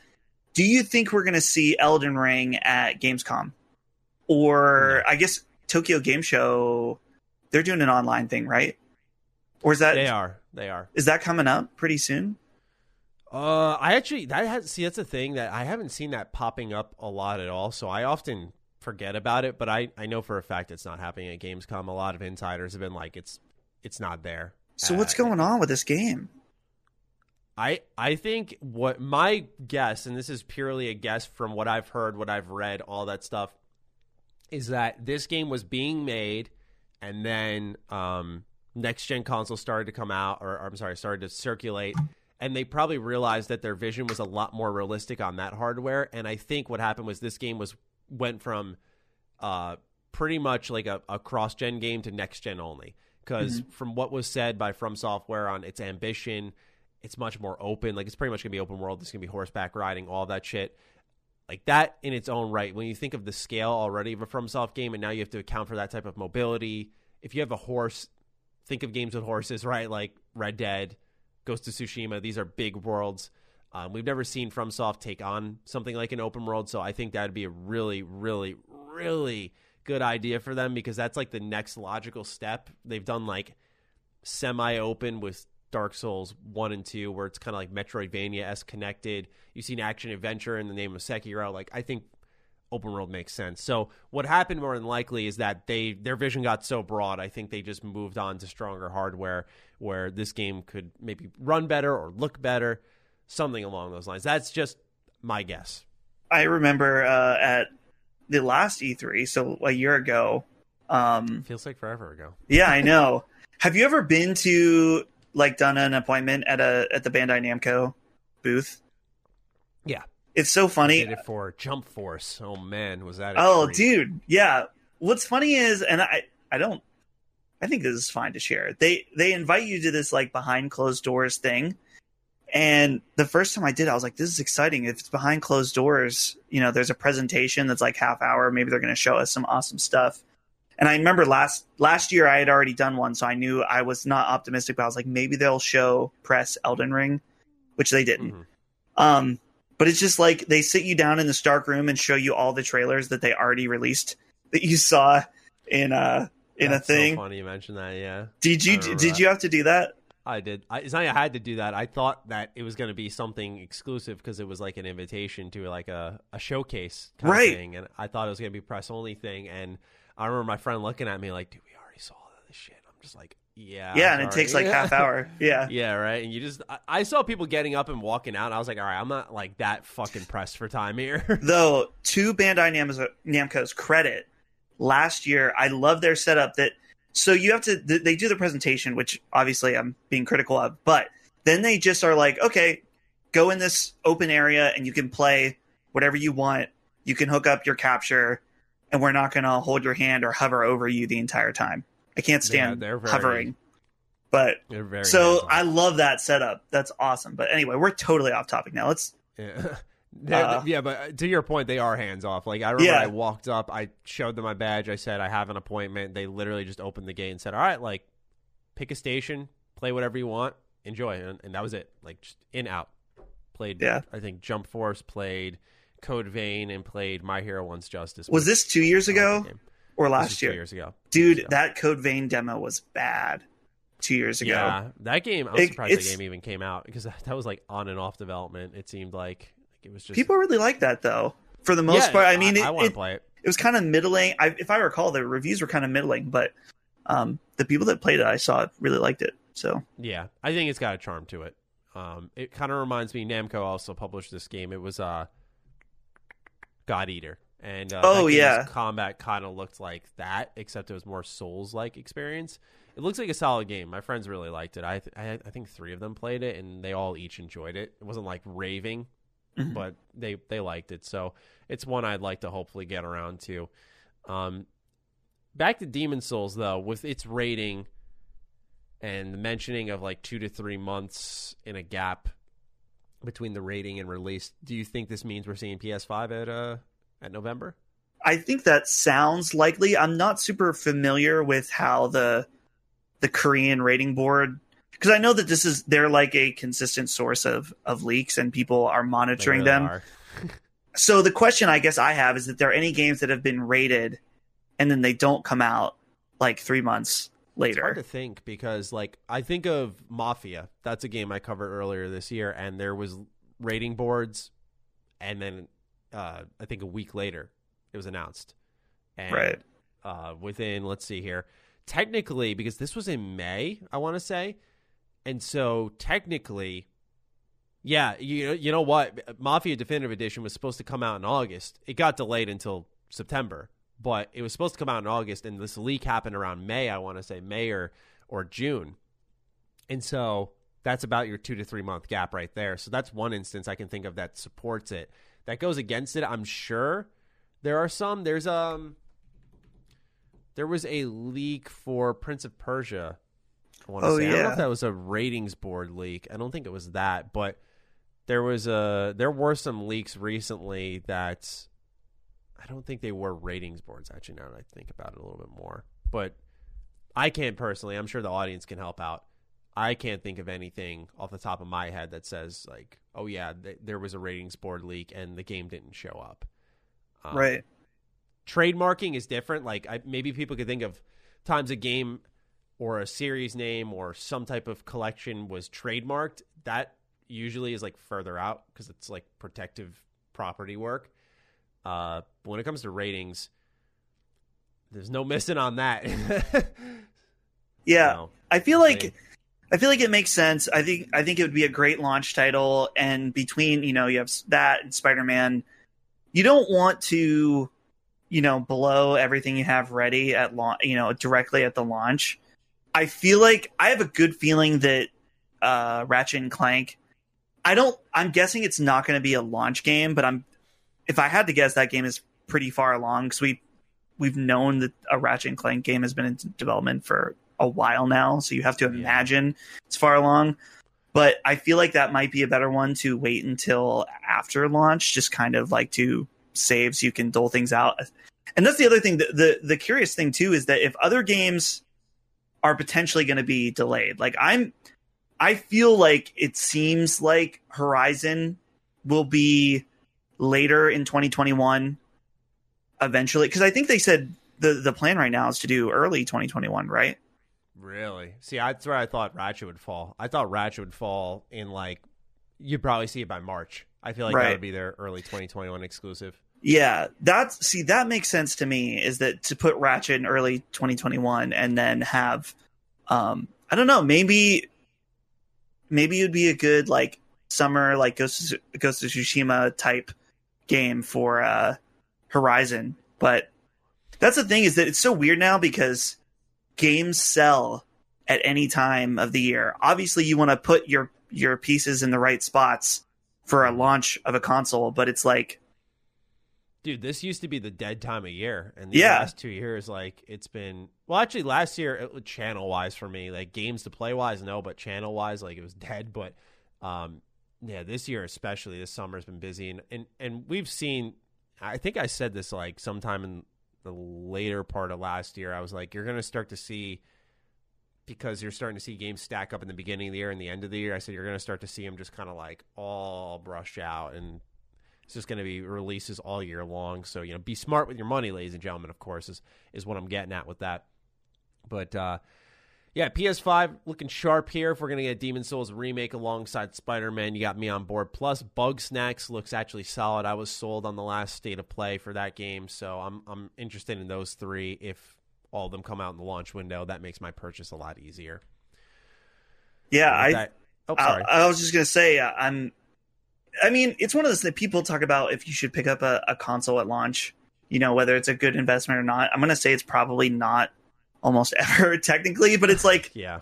Do you think we're going to see Elden Ring at Gamescom, or I guess Tokyo Game Show? They're doing an online thing, right? Or is that They are. They are. is that coming up pretty soon? Uh, I actually that has see that's a thing that I haven't seen that popping up a lot at all. So I often forget about it, but I I know for a fact it's not happening at Gamescom. A lot of insiders have been like it's it's not there. So what's Uh, going on with this game? I I think what my guess, and this is purely a guess from what I've heard, what I've read, all that stuff, is that this game was being made, and then um, next gen consoles started to come out, or, or I'm sorry, started to circulate, and they probably realized that their vision was a lot more realistic on that hardware. And I think what happened was this game was went from uh, pretty much like a, a cross gen game to next gen only. Because from what was said by From Software on its ambition, it's much more open. Like it's pretty much gonna be open world. It's gonna be horseback riding, all that shit. Like that in its own right. When you think of the scale already of a FromSoft game, and now you have to account for that type of mobility. If you have a horse, think of games with horses, right? Like Red Dead, Ghost of Tsushima. These are big worlds. Um, we've never seen FromSoft take on something like an open world, so I think that'd be a really, really, really good idea for them because that's like the next logical step. They've done like semi-open with Dark Souls 1 and 2 where it's kind of like Metroidvania s connected. You've seen action adventure in the name of Sekiro. Like I think open world makes sense. So what happened more than likely is that they their vision got so broad. I think they just moved on to stronger hardware where this game could maybe run better or look better, something along those lines. That's just my guess. I remember uh, at the last E3, so a year ago. Um, Feels like forever ago. yeah, I know. Have you ever been to like done an appointment at a at the Bandai Namco booth? Yeah. It's so funny. Did it for Jump Force. Oh man, was that? A Oh, treat. dude, yeah. What's funny is, and I, I don't, I think this is fine to share. They they invite you to this like behind closed doors thing, and the first time I did, I was like, this is exciting. If it's behind closed doors, you know, there's a presentation that's like half hour. Maybe they're going to show us some awesome stuff. And I remember last last year I had already done one, so I knew I was not optimistic. But I was like, maybe they'll show press Elden Ring, which they didn't. Mhm. Um, but it's just like they sit you down in the Stark room and show you all the trailers that they already released that you saw in a in That's a thing. So funny you mentioned that. Yeah. did you did that. you have to do that? I did. I, it's not I had to do that. I thought that it was going to be something exclusive because it was like an invitation to like a, a showcase kind Right. of thing, and I thought it was going to be press only thing. And I remember my friend looking at me like, "Dude, we already saw all this shit." I'm just like, "Yeah, yeah, and it sorry." takes like half hour. Yeah. Yeah, right. And you just, I, I saw people getting up and walking out. And I was like, all right, I'm not like that fucking pressed for time here. Though to Bandai Namco, Namco's credit, last year I love their setup that so you have to they do the presentation, which obviously I'm being critical of, but then they just are like, okay, go in this open area and you can play whatever you want. You can hook up your capture, and we're not going to hold your hand or hover over you the entire time. I can't stand they're very- hovering, but so. I love that setup. That's awesome. But anyway, we're totally off topic now. Let's Yeah. Uh, yeah, but to your point, they are hands off. Like I remember, Yeah. I walked up, I showed them my badge, I said I have an appointment. They literally just opened the gate and said, "All right, like pick a station, play whatever you want, enjoy," and, and that was it. Like just in out. Played, Yeah. I think Jump Force played Code Vein and played My Hero One's Justice. was this two years ago or last year? two years ago, Two years Dude, ago. that Code Vein demo was bad two years ago. Yeah, that game. I was It- surprised that game even came out because that, was like on and off development. It seemed like, it was just People really like that though. For the most Yeah, part, I mean, I, it, I want to play it. it was kind of middling. I, if I recall, the reviews were kind of middling, but um, the people that played it, I saw it, really liked it. So Yeah, I think it's got a charm to it. Um, it kind of reminds me. Namco also published this game. It was uh, God Eater, and uh, Oh, yeah. combat kind of looked like that, except it was more Souls like experience. It looks like a solid game. My friends really liked it. I, th- I I think three of them played it, and they all each enjoyed it. It wasn't like raving, Mhm. but they they liked it. So it's one I'd like to hopefully get around to. Um, back to Demon's Souls though, with its rating and the mentioning of like two to three months in a gap between the rating and release, do you think this means we're seeing PS5 at uh at November? I think that sounds likely. I'm not super familiar with how the the Korean rating board because I know that this is they're like a consistent source of of leaks and people are monitoring really them. are. So the question I guess I have is that there are any games that have been rated and then they don't come out like three months It's hard to think because like I think of Mafia. That's a game I covered earlier this year, and there was rating boards, and then uh, I think a week later it was announced. And, Right. Uh, within let's see here, technically because this was in May, I want to say, and so technically, yeah, you you know what, Mafia Definitive Edition was supposed to come out in August. It got delayed until September, but it was supposed to come out in August, and this leak happened around May. I want to say May or or June, and so that's about your two to three month gap right there. So that's one instance I can think of that supports it. That goes against it, I'm sure. There are some. There's um. There was a leak for Prince of Persia. I want to Oh, say. I don't know yeah. if that was a ratings board leak. I don't think it was that, but there was a there were some leaks recently that I don't think they were ratings boards actually now that I think about it a little bit more. But I can't personally, I'm sure the audience can help out. I can't think of anything off the top of my head that says like, oh yeah, th- there was a ratings board leak and the game didn't show up. Um, right. trademarking is different. Like I, maybe people could think of times a game or a series name or some type of collection was trademarked. That usually is like further out because it's like protective property work. Uh, but when it comes to ratings, there's no missing on that. Yeah, So, I feel like. I feel like it makes sense. I think I think it would be a great launch title, and between you know you have that and Spider Man, you don't want to, you know, blow everything you have ready at launch. You know, directly at the launch. I feel like I have a good feeling that uh, Ratchet and Clank. I don't. I'm guessing it's not going to be a launch game, but I'm. If I had to guess, that game is pretty far along because we we've known that a Ratchet and Clank game has been in development for a while now, so you have to Yeah. imagine it's far along. But I feel like that might be a better one to wait until after launch, just kind of like to save so you can dole things out. And that's the other thing. The the, the curious thing too is that if other games are potentially going to be delayed, like I'm, I feel like it seems like Horizon will be later in 2021 eventually because I think they said the the plan right now is to do early 2021, right? Really? See, that's where I thought Ratchet would fall. I thought Ratchet would fall in like you'd probably see it by March. I feel like that would be their early 2021 exclusive. Yeah, that's see that makes sense to me. Is that to put Ratchet in early 2021 and then have, um, I don't know, maybe, maybe it'd be a good like summer like Ghost Ghost of Tsushima type game for uh Horizon. But that's the thing is that it's so weird now because games sell at any time of the year. Obviously, you want to put your your pieces in the right spots for a launch of a console, but it's like Dude, this used to be the dead time of year, and the Yeah. last two years, like it's been. Well, actually, last year, channel wise for me, like games to play wise, no, but channel wise, like it was dead. But, um, yeah, this year especially, this summer's been busy, and and and we've seen. I think I said this like sometime in the later part of last year. I was like, you're gonna start to see. Because you're starting to see games stack up in the beginning of the year and the end of the year, I said you're going to start to see them just kind of like all brush out and it's just going to be releases all year long. So you know, be smart with your money, ladies and gentlemen. Of course, is is what I'm getting at with that. But uh, yeah, PS5 looking sharp here. If we're going to get Demon's Souls remake alongside Spider Man, you got me on board. Plus, Bugsnax looks actually solid. I was sold on the last state of play for that game, so I'm I'm interested in those three. If all of them come out in the launch window, that makes my purchase a lot easier. yeah, I that- oh, I, sorry. I was just gonna say, uh, I'm. I mean, it's one of those that people talk about if you should pick up a, a console at launch. You know, whether it's a good investment or not. I'm gonna say it's probably not, almost ever technically, but it's like yeah,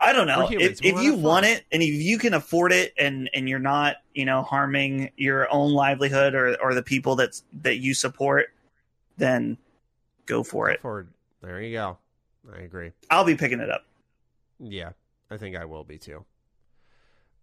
I don't know if, if you want it and if you can afford it and and you're not you know harming your own livelihood or or the people that's that you support, then go for it. forward. There you go. I agree. I'll be picking it up. Yeah, I think I will be too.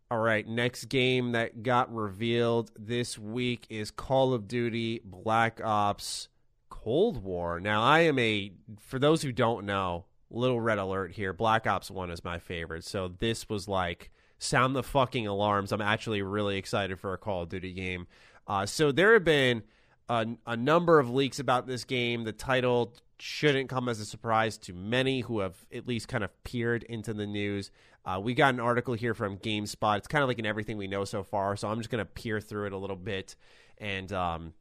All right, next game that got revealed this week is Call of Duty Black Ops Cold War. Now, I am a, for those who don't know, little red alert here. Black Ops 1 is my favorite. So this was like, sound the fucking alarms. I'm actually really excited for a Call of Duty game. Uh, so there have been a, a number of leaks about this game. The title shouldn't come as a surprise to many who have at least kind of peered into the news. Uh, we got an article here from GameSpot. It's kind of like in everything we know so far, so I'm just going to peer through it a little bit and um,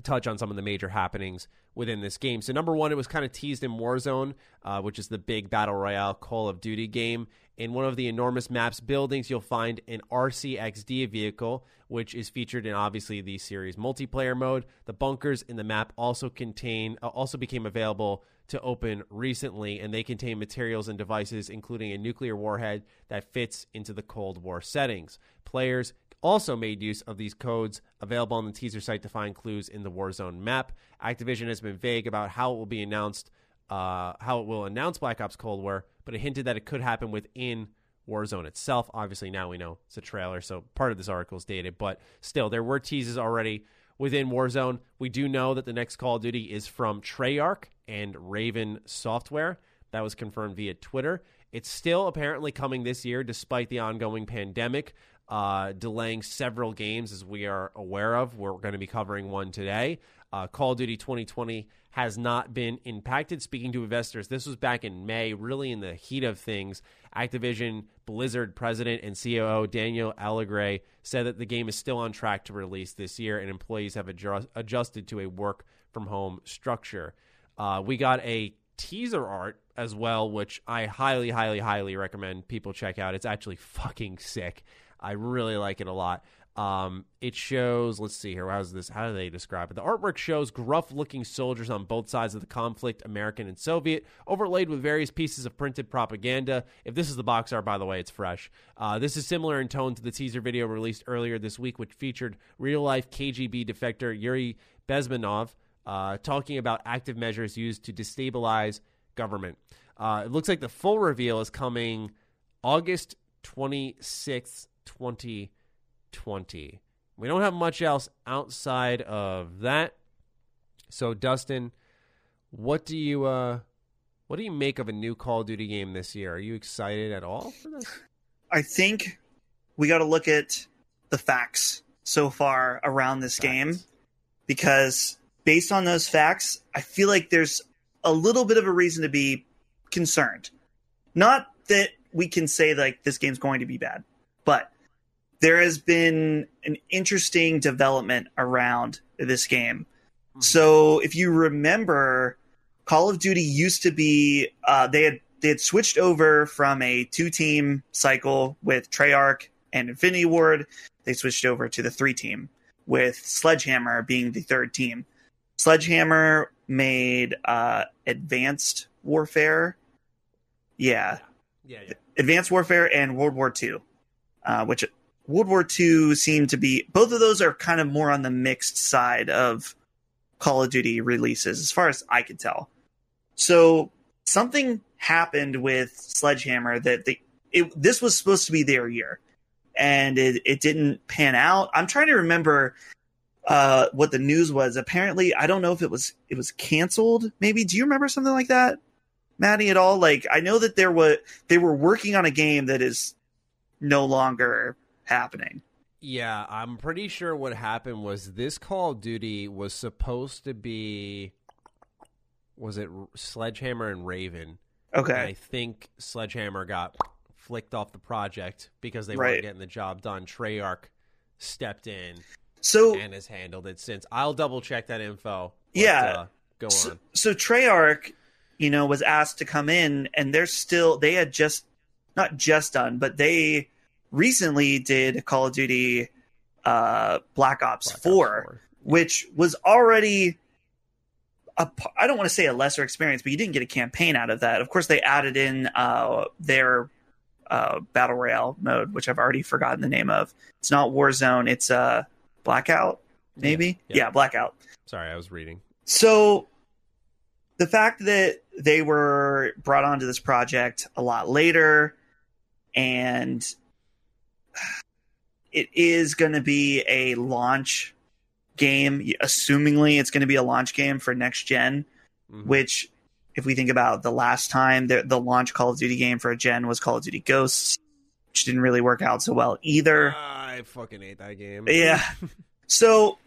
touch on some of the major happenings within this game. So, number one, it was kind of teased in Warzone, uh, which is the big battle royale Call of Duty game. In one of the enormous maps buildings, you'll find an RCXD vehicle, which is featured in obviously the series multiplayer mode. The bunkers in the map also contain uh, also became available to open recently, and they contain materials and devices, including a nuclear warhead that fits into the Cold War settings. Players also made use of these codes available on the teaser site to find clues in the Warzone map. Activision has been vague about how it will be announced, uh, how it will announce Black Ops Cold War, but it hinted that it could happen within Warzone itself. Obviously, now we know it's a trailer, so part of this article is dated, but still, there were teases already within Warzone. We do know that the next Call of Duty is from Treyarch and Raven Software. That was confirmed via Twitter. It's still apparently coming this year, despite the ongoing pandemic, uh, delaying several games, as we are aware of. We're going to be covering one today. Uh, Call of Duty 2020 has not been impacted. Speaking to investors, this was back in May, really in the heat of things. Activision Blizzard president and COO Daniel Alegre said that the game is still on track to release this year, and employees have adjust- adjusted to a work from home structure. Uh, we got a teaser art as well, which I highly, highly, highly recommend people check out. It's actually fucking sick. I really like it a lot. Um, it shows, let's see here, how's this? How do they describe it? The artwork shows gruff looking soldiers on both sides of the conflict, American and Soviet, overlaid with various pieces of printed propaganda. If this is the box art, by the way, it's fresh. Uh, this is similar in tone to the teaser video released earlier this week, which featured real life KGB defector Yuri Bezmenov uh, talking about active measures used to destabilize government. Uh, it looks like the full reveal is coming August 26th, 2020. We don't have much else outside of that. So, Dustin, what do you uh, what do you make of a new Call of Duty game this year? Are you excited at all for this? I think we got to look at the facts so far around this Facts. game because based on those facts, I feel like there's a little bit of a reason to be concerned. Not that we can say like this game's going to be bad, but there has been an interesting development around this game. So if you remember, Call of Duty used to be uh, they had they had switched over from a two team cycle with Treyarch and Infinity Ward. They switched over to the three team with Sledgehammer being the third team. Sledgehammer made uh, Advanced Warfare, yeah, Yeah, yeah. Advanced Warfare and World War II, uh, which World War II seemed to be both of those are kind of more on the mixed side of Call of Duty releases, as far as I could tell. So something happened with Sledgehammer that they it, this was supposed to be their year, and it, it didn't pan out. I'm trying to remember uh, what the news was. Apparently, I don't know if it was it was canceled. Maybe do you remember something like that, Maddie? At all? Like I know that there was they were working on a game that is no longer happening. Yeah, I'm pretty sure what happened was this Call of Duty was supposed to be was it Sledgehammer and Raven? And Okay, I think Sledgehammer got flicked off the project because they Right. weren't getting the job done. Treyarch stepped in so and has handled it since. I'll double check that info. but, Yeah. uh, go so, on. so Treyarch, you know, was asked to come in, and they're still they had just not just done, but they recently did Call of Duty uh, Black Ops Black Ops Four, which was already I don't want to say a lesser experience, but you didn't get a campaign out of that. Of course, they added in uh, their uh, battle royale mode, which I've already forgotten the name of. It's not Warzone. It's uh, Blackout, maybe. Yeah, yeah yeah. Blackout. Sorry, I was reading. So the fact that they were brought onto this project a lot later and it is going to be a launch game assumingly it's going to be a launch game for next gen Mhm. which if we think about the last time the, the launch call of duty game for a gen was call of duty ghosts which didn't really work out so well either I fucking hate that game. yeah. So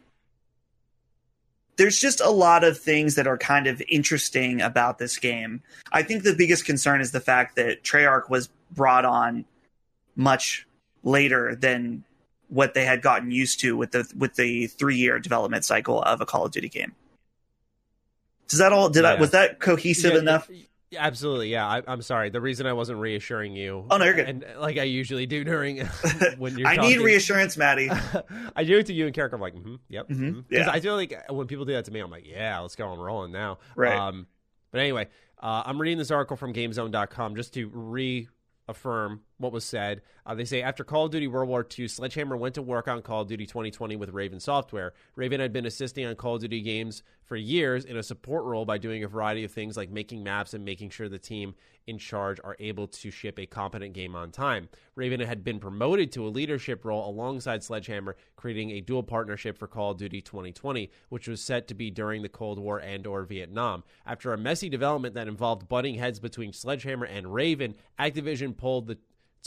there's just a lot of things that are kind of interesting about this game. I think the biggest concern is the fact that Treyarch was brought on much later than what they had gotten used to with the with the three year development cycle of a Call of Duty game. Does that all? Did I was that cohesive Yeah, enough? yeah, yeah, absolutely, yeah. I, I'm sorry. The reason I wasn't reassuring you. Oh, no, you're good. And like I usually do during when you're. I need reassurance, Maddie. I do it to you and character. I'm like, mm-hmm, yep. Mhm, mhm. yeah. I feel like when people do that to me, I'm like, yeah, let's go. I'm rolling now. Right. Um, but anyway, uh, I'm reading this article from GameZone.com just to reaffirm what was said. Uh, they say after Call of Duty World War II, Sledgehammer went to work on Call of Duty 2020 with Raven Software. Raven had been assisting on Call of Duty games for years in a support role by doing a variety of things like making maps and making sure the team in charge are able to ship a competent game on time. Raven had been promoted to a leadership role alongside Sledgehammer, creating a dual partnership for Call of Duty 2020, which was set to be during the Cold War and or Vietnam. After a messy development that involved butting heads between Sledgehammer and Raven, Activision pulled the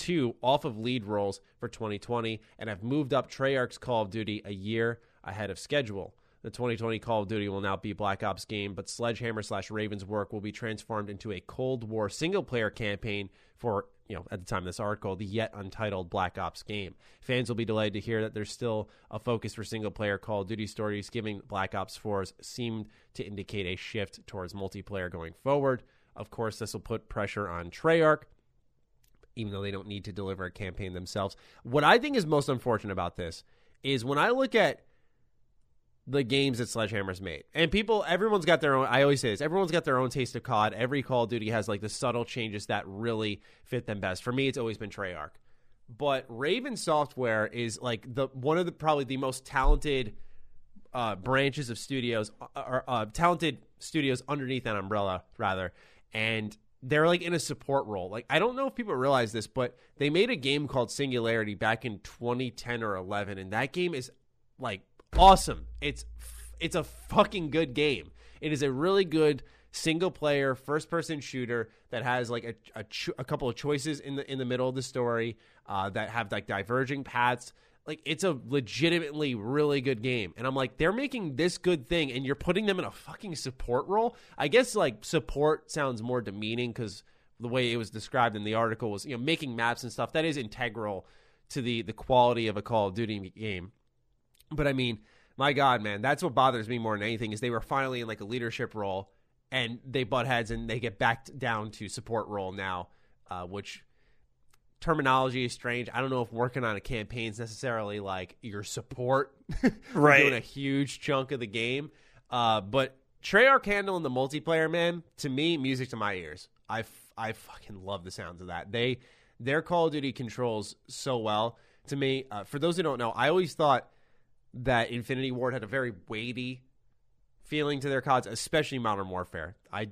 two off of lead roles for 2020 and have moved up Treyarch's Call of Duty a year ahead of schedule. The 2020 Call of Duty will now be Black Ops game, but Sledgehammer slash Raven's work will be transformed into a Cold War single player campaign for, you know, at the time of this article, the yet untitled Black Ops game. Fans will be delighted to hear that there's still a focus for single player Call of Duty stories, giving Black Ops 4s seemed to indicate a shift towards multiplayer going forward. Of course, this will put pressure on Treyarch, even though they don't need to deliver a campaign themselves. What I think is most unfortunate about this is when I look at the games that Sledgehammer's made. And people, everyone's got their own. I always say this: everyone's got their own taste of COD. Every Call of Duty has like the subtle changes that really fit them best. For me, it's always been Treyarch, but Raven Software is like the one of the probably the most talented uh, branches of studios, uh, or uh, talented studios underneath that umbrella, rather, and they're like in a support role. Like I don't know if people realize this, but they made a game called Singularity back in 2010 or 11, and that game is like awesome. It's it's a fucking good game. It is a really good single player first person shooter that has like a a, cho- a, couple of choices in the in the middle of the story uh, that have like diverging paths. Like it's a legitimately really good game, and I'm like they're making this good thing, and you're putting them in a fucking support role. I guess like support sounds more demeaning because the way it was described in the article was you know making maps and stuff that is integral to the the quality of a Call of Duty game. But I mean, my God, man, that's what bothers me more than anything is they were finally in like a leadership role and they butt heads and they get backed down to support role now, uh, which terminology is strange. I don't know if working on a campaign is necessarily like your support, right? doing a huge chunk of the game. Uh, but Treyarch handling the multiplayer, man, to me, music to my ears. I, f- I fucking love the sounds of that. They their Call of Duty controls so well to me. Uh, for those who don't know, I always thought that Infinity Ward had a very weighty feeling to their CODs, especially Modern Warfare. I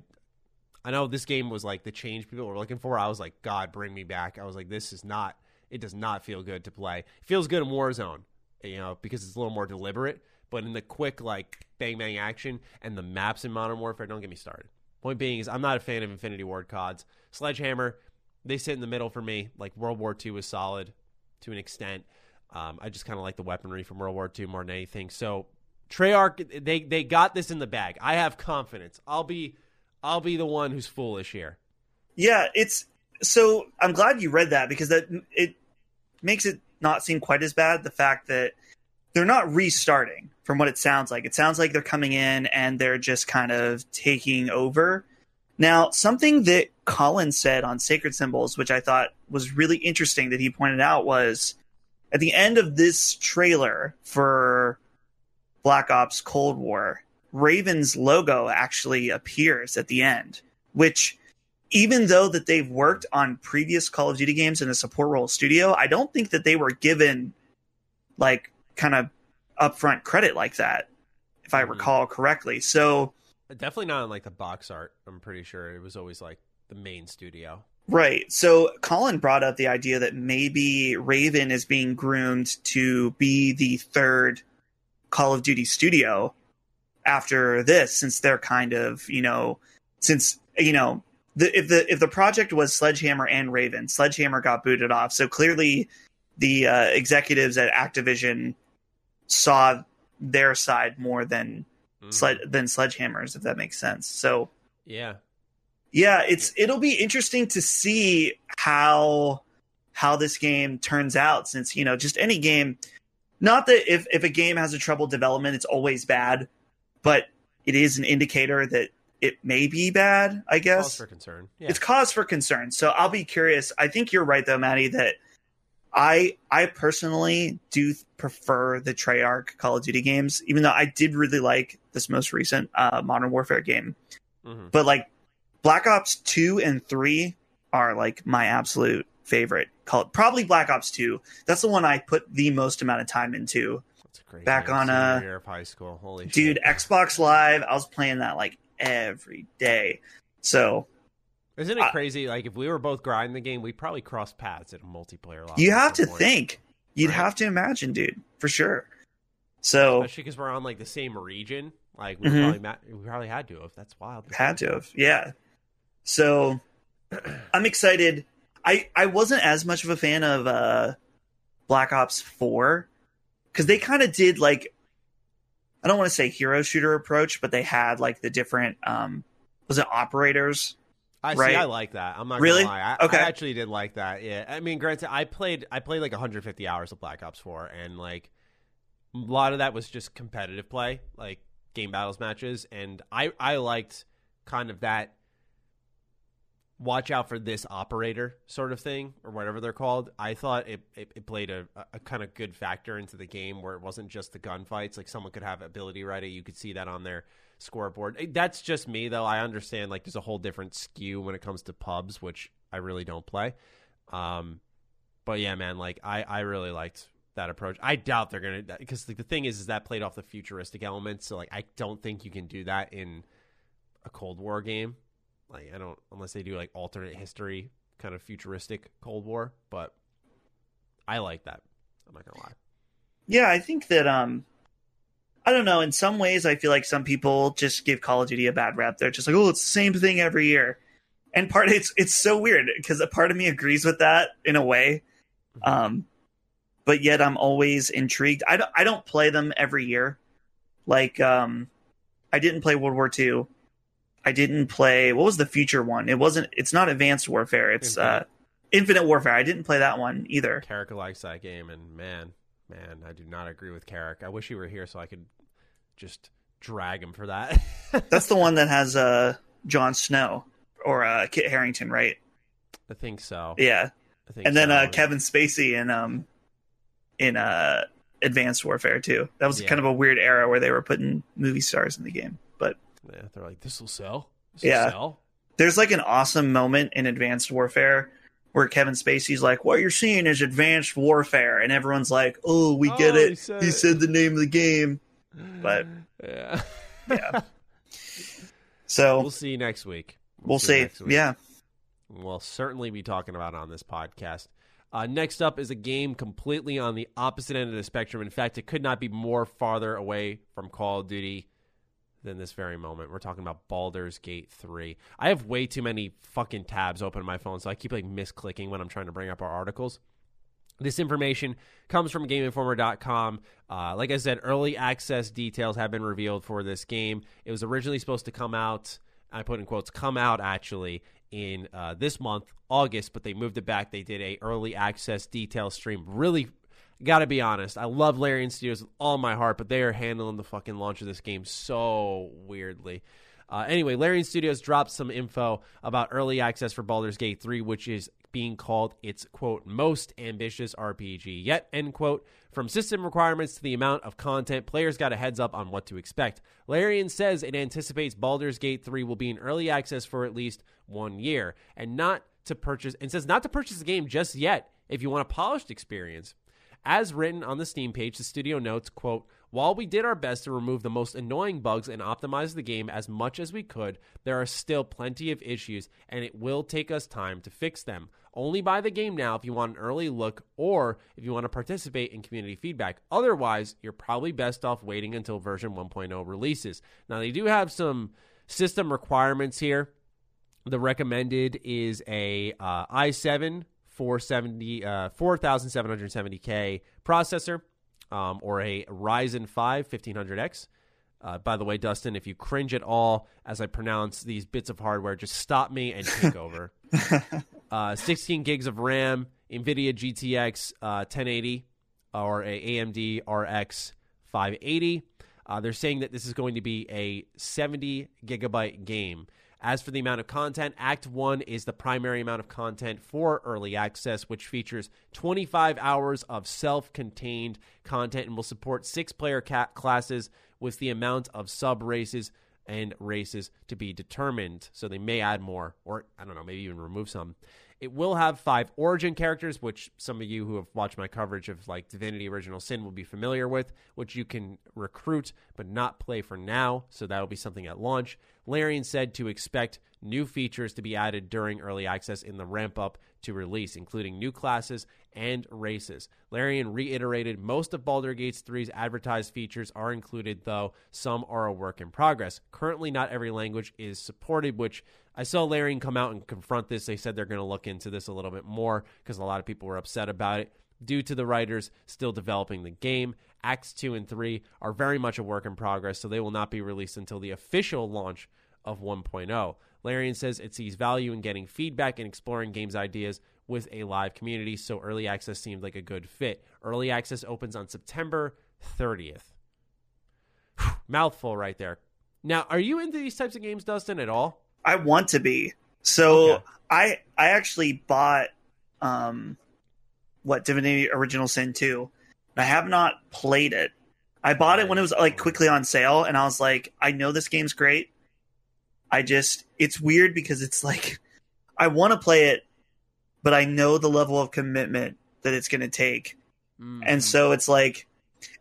I know this game was like the change people were looking for. I was like, God, bring me back. I was like, this is not. It does not feel good to play. It feels good in Warzone, you know, because it's a little more deliberate. But in the quick like bang bang action and the maps in Modern Warfare, don't get me started. Point being is I'm not a fan of Infinity Ward CODs. Sledgehammer, they sit in the middle for me. Like World War II was solid to an extent. Um, I just kind of like the weaponry from World War II more than anything. So Treyarch, they they got this in the bag. I have confidence. I'll be I'll be the one who's foolish here. Yeah, it's so I'm glad you read that because that it makes it not seem quite as bad. The fact that they're not restarting from what it sounds like. It sounds like they're coming in and they're just kind of taking over. Now, something that Colin said on Sacred Symbols, which I thought was really interesting that he pointed out was at the end of this trailer for Black Ops Cold War, Raven's logo actually appears at the end, which even though that they've worked on previous Call of Duty games in a support role studio, I don't think that they were given like kind of upfront credit like that, if I mm-hmm. recall correctly. So definitely not in like the box art. I'm pretty sure it was always like the main studio. Right. So Colin brought up the idea that maybe Raven is being groomed to be the third Call of Duty studio after this, since they're kind of, you know, since, you know, the, if the if the project was Sledgehammer and Raven, Sledgehammer got booted off. So clearly the uh, executives at Activision saw their side more than mm. sled, than Sledgehammers, if that makes sense. So yeah, yeah, it's it'll be interesting to see how how this game turns out since, you know, just any game not that if if a game has a troubled development it's always bad, but it is an indicator that it may be bad, I guess. Cause for concern. Yeah. It's cause for concern. So I'll be curious. I think you're right though, Maddie, that I I personally do prefer the Treyarch Call of Duty games, even though I did really like this most recent uh, Modern Warfare game. Mm-hmm. But like Black Ops 2 and 3 are like my absolute favorite call probably Black Ops Two. That's the one I put the most amount of time into. That's great Back on, a uh, year of high school. Holy Dude, shit. Xbox Live, I was playing that like every day. So Isn't it crazy? Like if we were both grinding the game, we'd probably cross paths at a multiplayer level. you have to point. think. You'd Right. have to imagine, dude, for sure. So especially because we're on like the same region. Like we Mhm. probably ma- we probably had to have. That's wild. had to have, yeah. So I'm excited. I I wasn't as much of a fan of uh Black Ops Four because they kind of did like I don't want to say hero shooter approach, but they had like the different um was it operators? I see. Right. I like that. I'm not Really? gonna lie. I, Okay. I actually did like that. Yeah. I mean, granted, I played I played like 150 hours of Black Ops 4, and like a lot of that was just competitive play, like game battles matches, and I I liked kind of that watch out for this operator sort of thing or whatever they're called. I thought it it, it played a, a kind of good factor into the game where it wasn't just the gunfights. Like someone could have ability ready, you could see that on their scoreboard. That's just me though. I understand like there's a whole different skew when it comes to pubs, which I really don't play. Um, but yeah, man, like I I really liked that approach. I doubt they're gonna because like, the thing is is that played off the futuristic elements. So like I don't think you can do that in a Cold War game. Like I don't unless they do like alternate history kind of futuristic Cold War. But I like that. I'm not gonna lie. Yeah, I think that um I don't know, in some ways I feel like some people just give Call of Duty a bad rap. They're just like, "Oh, it's the same thing every year." And part it's it's so weird because a part of me agrees with that in a way. Um but yet I'm always intrigued. I don't I don't play them every year. Like um I didn't play World War II. I didn't play what was the future one? It wasn't it's not Advanced Warfare. It's uh Infinite Warfare. I didn't play that one either. Carrick likes that game, and man, man, I do not agree with Carrick. I wish he were here so I could just drag him for that. That's the one that has uh Jon Snow or uh Kit Harington, right? I think so. Yeah. I think And then uh Kevin Spacey in um in uh Advanced Warfare too. That was Yeah. kind of a weird era where they were putting movie stars in the game. They're like, this will sell. This Yeah. will sell. there's like an awesome moment in Advanced Warfare where Kevin Spacey's like, "What you're seeing is Advanced Warfare," and everyone's like, "Oh, we get Oh, it. he said he it." the name of the game." But- yeah, Yeah. So we'll see you next week. we'll see. next week. Yeah. We'll certainly be talking about it on this podcast. Uh, next up is a game completely on the opposite end of the spectrum. In fact, it could not be more farther away from Call of Duty than this very moment. We're talking about Baldur's Gate 3. I have way too many fucking tabs open on my phone, so I keep like misclicking when I'm trying to bring up our articles. This information comes from GameInformer.com. Uh, like I said, early access details have been revealed for this game. It was originally supposed to come out, I put in quotes, come out actually in uh, this month, August, but they moved it back. They did a early access detail stream. Really, got to be honest, I love Larian Studios with all my heart, but they are handling the fucking launch of this game so weirdly. Uh, anyway, Larian Studios dropped some info about early access for Baldur's Gate 3, which is being called its quote most ambitious RPG yet end quote. From system requirements to the amount of content, players got a heads up on what to expect. Larian says it anticipates Baldur's Gate 3 will be in early access for at least one year, and not to purchase and says not to purchase the game just yet if you want a polished experience. As written on the Steam page, the studio notes, quote, while we did our best to remove the most annoying bugs and optimize the game as much as we could, there are still plenty of issues, and it will take us time to fix them. Only buy the game now if you want an early look or if you want to participate in community feedback. Otherwise, you're probably best off waiting until version 1.0 releases. Now, they do have some system requirements here. The recommended is a uh, i7 470 uh, 4770K processor um, or a Ryzen 5 1500X. Uh, by the way, Dustin, if you cringe at all as I pronounce these bits of hardware, just stop me and take over. uh, 16 gigs of RAM, NVIDIA GTX uh, 1080 or a AMD RX 580. Uh, they're saying that this is going to be a 70 gigabyte game. As for the amount of content, Act 1 is the primary amount of content for early access, which features 25 hours of self contained content and will support six player ca- classes with the amount of sub races and races to be determined. So they may add more, or I don't know, maybe even remove some. It will have five origin characters, which some of you who have watched my coverage of like Divinity Original Sin will be familiar with, which you can recruit but not play for now. So that'll be something at launch. Larian said to expect new features to be added during early access in the ramp up to release, including new classes and races. Larian reiterated most of Baldur Gates 3's advertised features are included, though some are a work in progress. Currently, not every language is supported, which I saw Larian come out and confront this. They said they're going to look into this a little bit more because a lot of people were upset about it due to the writers still developing the game. Acts 2 and 3 are very much a work in progress, so they will not be released until the official launch of 1.0. Larian says it sees value in getting feedback and exploring games ideas with a live community, so early access seemed like a good fit. Early access opens on September 30th. Mouthful right there. Now, are you into these types of games, Dustin, at all? I want to be. So Okay. I I actually bought um what Divinity Original Sin 2. I have not played it. I bought it when it was like quickly on sale and I was like, I know this game's great. I just it's weird because it's like I want to play it but I know the level of commitment that it's going to take. Mm. And so it's like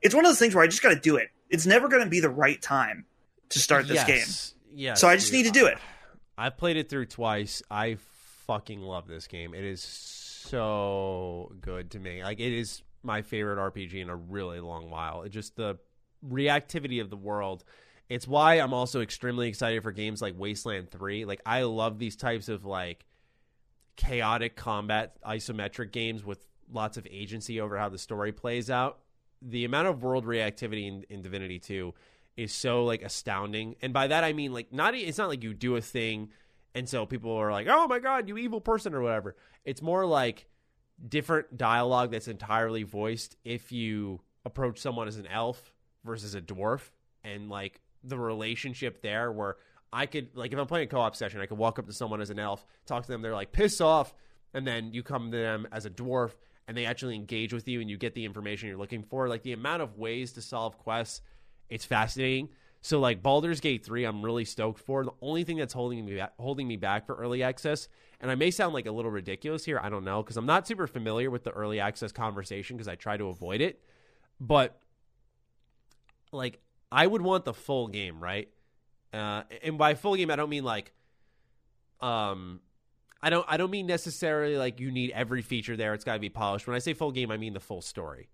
it's one of those things where I just got to do it. It's never going to be the right time to start this game. yes. Yes. So I just dude. need to do it. I've played it through twice. I fucking love this game. It is so good to me. Like it is my favorite RPG in a really long while. It just the reactivity of the world. It's why I'm also extremely excited for games like Wasteland 3. Like I love these types of like chaotic combat isometric games with lots of agency over how the story plays out. The amount of world reactivity in, in Divinity 2 is so like astounding. And by that I mean like not it's not like you do a thing and so people are like, "Oh my god, you evil person" or whatever. It's more like different dialogue that's entirely voiced if you approach someone as an elf versus a dwarf and like the relationship there where I could like if I'm playing a co-op session, I could walk up to someone as an elf, talk to them, they're like piss off, and then you come to them as a dwarf and they actually engage with you and you get the information you're looking for. Like the amount of ways to solve quests, it's fascinating. So like Baldur's Gate 3, I'm really stoked for. The only thing that's holding me back, holding me back for early access, and I may sound like a little ridiculous here, I don't know, because I'm not super familiar with the early access conversation because I try to avoid it. But like I would want the full game, right? Uh, and by full game, I don't mean like, um, I don't I don't mean necessarily like you need every feature there. It's got to be polished. When I say full game, I mean the full story.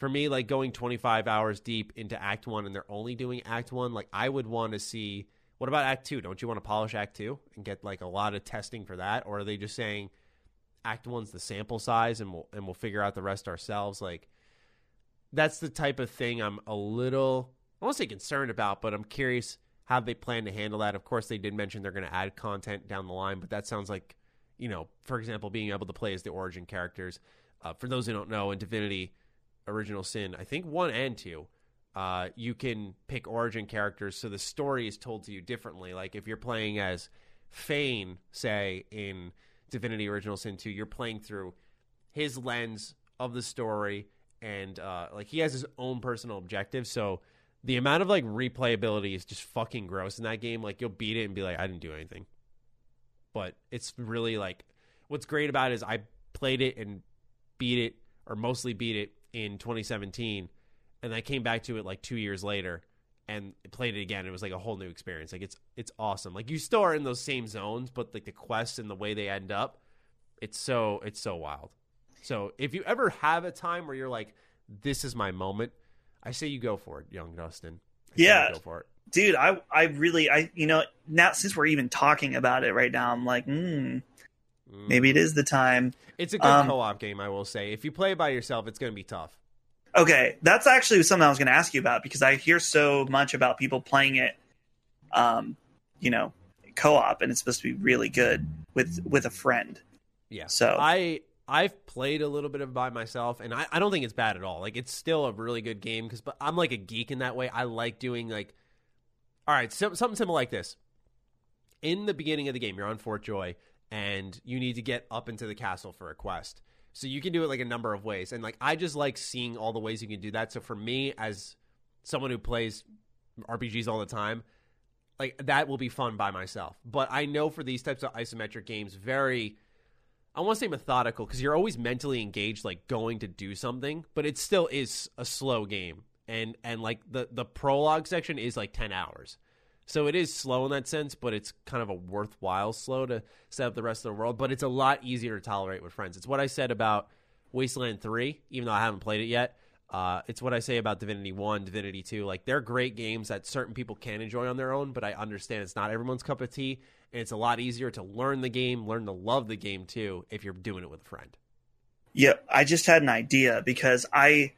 For me, like going 25 hours deep into Act One, and they're only doing Act One, like I would want to see. What about Act Two? Don't you want to polish Act Two and get like a lot of testing for that, or are they just saying Act One's the sample size and we'll and we'll figure out the rest ourselves? Like that's the type of thing I'm a little I won't say concerned about, but I'm curious how they plan to handle that. Of course, they did mention they're going to add content down the line, but that sounds like, you know, for example, being able to play as the origin characters. Uh, for those who don't know, in Divinity Original Sin, I think one and two, uh, you can pick origin characters, so the story is told to you differently. Like if you're playing as Fane, say in Divinity Original Sin 2, you're playing through his lens of the story, and uh, like he has his own personal objective. So the amount of like replayability is just fucking gross in that game. Like you'll beat it and be like, I didn't do anything. But it's really like what's great about it is I played it and beat it or mostly beat it in 2017 and I came back to it like 2 years later and played it again. It was like a whole new experience. Like it's it's awesome. Like you still are in those same zones, but like the quests and the way they end up, it's so it's so wild. So if you ever have a time where you're like, this is my moment, I say you go for it, young Dustin. I say you Yeah. go for it. dude i i really i you know now since we're even talking about it right now i'm like mm, Mm. maybe it is the time It's a good Um, co-op game, I will say. If you play it by yourself, it's going to be tough. okay that's actually something i was going to ask you about because i hear so much about people playing it um you know co-op and it's supposed to be really good with with a friend Yeah. so I I've played a little bit of it by myself, and I, I don't think it's bad at all. Like it's still a really good game because, but I'm like a geek in that way. I like doing like, all right, so, something simple like this. In the beginning of the game, you're on Fort Joy, and you need to get up into the castle for a quest. So you can do it like a number of ways, and like I just like seeing all the ways you can do that. So for me, as someone who plays RPGs all the time, like that will be fun by myself. But I know for these types of isometric games, very I want to say methodical because you're always mentally engaged, like going to do something, but it still is a slow game. And and like the the prologue section is like ten hours, so it is slow in that sense, but it's kind of a worthwhile slow to set up the rest of the world. But it's a lot easier to tolerate with friends. It's what I said about Wasteland Three, even though I haven't played it yet. Uh, it's what I say about Divinity One, Divinity Two. Like they're great games that certain people can enjoy on their own, but I understand it's not everyone's cup of tea, and it's a lot easier to learn the game, learn to love the game too, if you're doing it with a friend. Yeah, I just had an idea because I,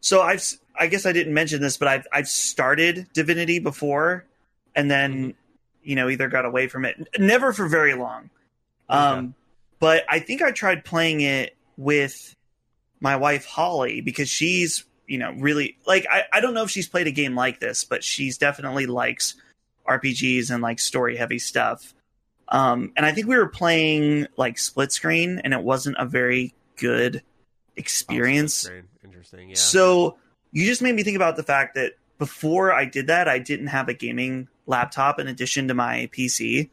so I've, I guess I didn't mention this, but I've I've started Divinity before, and then, Mhm. you know, either got away from it, never for very long. Um, Okay. but I think I tried playing it with my wife Holly because she's you know really like I, I don't know if she's played a game like this, but she's definitely likes RPGs and like story heavy stuff. Um, and I think we were playing like split screen, and it wasn't a very good experience. Oh. Interesting. Yeah. So you just made me think about the fact that before I did that, I didn't have a gaming laptop in addition to my PC.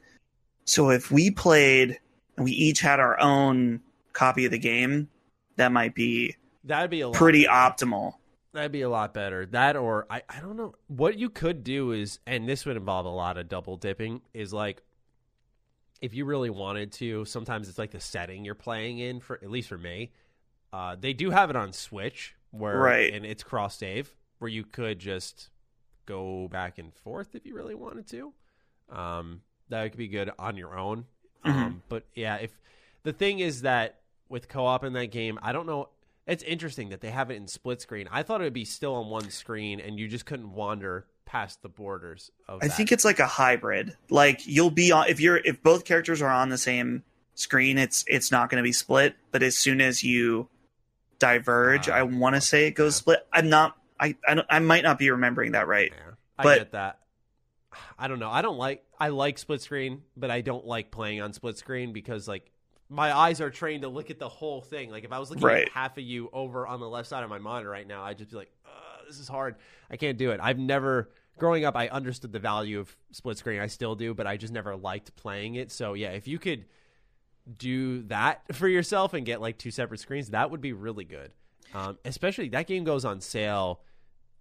So if we played and we each had our own copy of the game, that might be That'd be a pretty better. optimal. That'd be a lot better. That or I, I don't know. What you could do is and this would involve a lot of double dipping, is like if you really wanted to, sometimes it's like the setting you're playing in for at least for me. Uh, they do have it on Switch where Right. and it's cross save where you could just go back and forth if you really wanted to. Um, that could be good on your own. Um, Mhm. but yeah, if the thing is that with co-op in that game, I don't know. It's interesting that they have it in split screen. I thought it would be still on one screen, and you just couldn't wander past the borders of. I that. think it's like a hybrid. Like you'll be on if you're if both characters are on the same screen, it's it's not going to be split. But as soon as you diverge, Ah, I want to say it goes yeah. split. I'm not. I I, don't, I might not be remembering that right. Yeah, I But- get that. I don't know. I don't like. I like split screen, but I don't like playing on split screen because like my eyes are trained to look at the whole thing. Like if I was looking Right. at half of you over on the left side of my monitor right now, I'd just be like, "This is hard. I can't do it." I've never. Growing up, I understood the value of split screen. I still do, but I just never liked playing it. So yeah, if you could do that for yourself and get like two separate screens, that would be really good. Um, especially that game goes on sale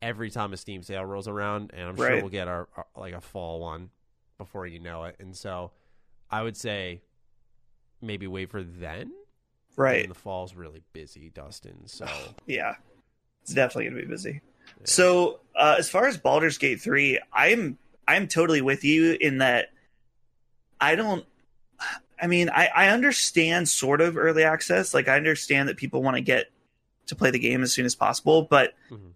every time a Steam sale rolls around, and I'm sure Right. we'll get our, our like a fall one before you know it. And so, I would say maybe wait for then. Right. And the fall's really busy, Dustin. So Yeah. It's definitely going to be busy. So, uh, as far as Baldur's Gate 3, I'm I'm totally with you in that I don't I mean, I I understand sort of early access. Like I understand that people want to get to play the game as soon as possible, but Mhm.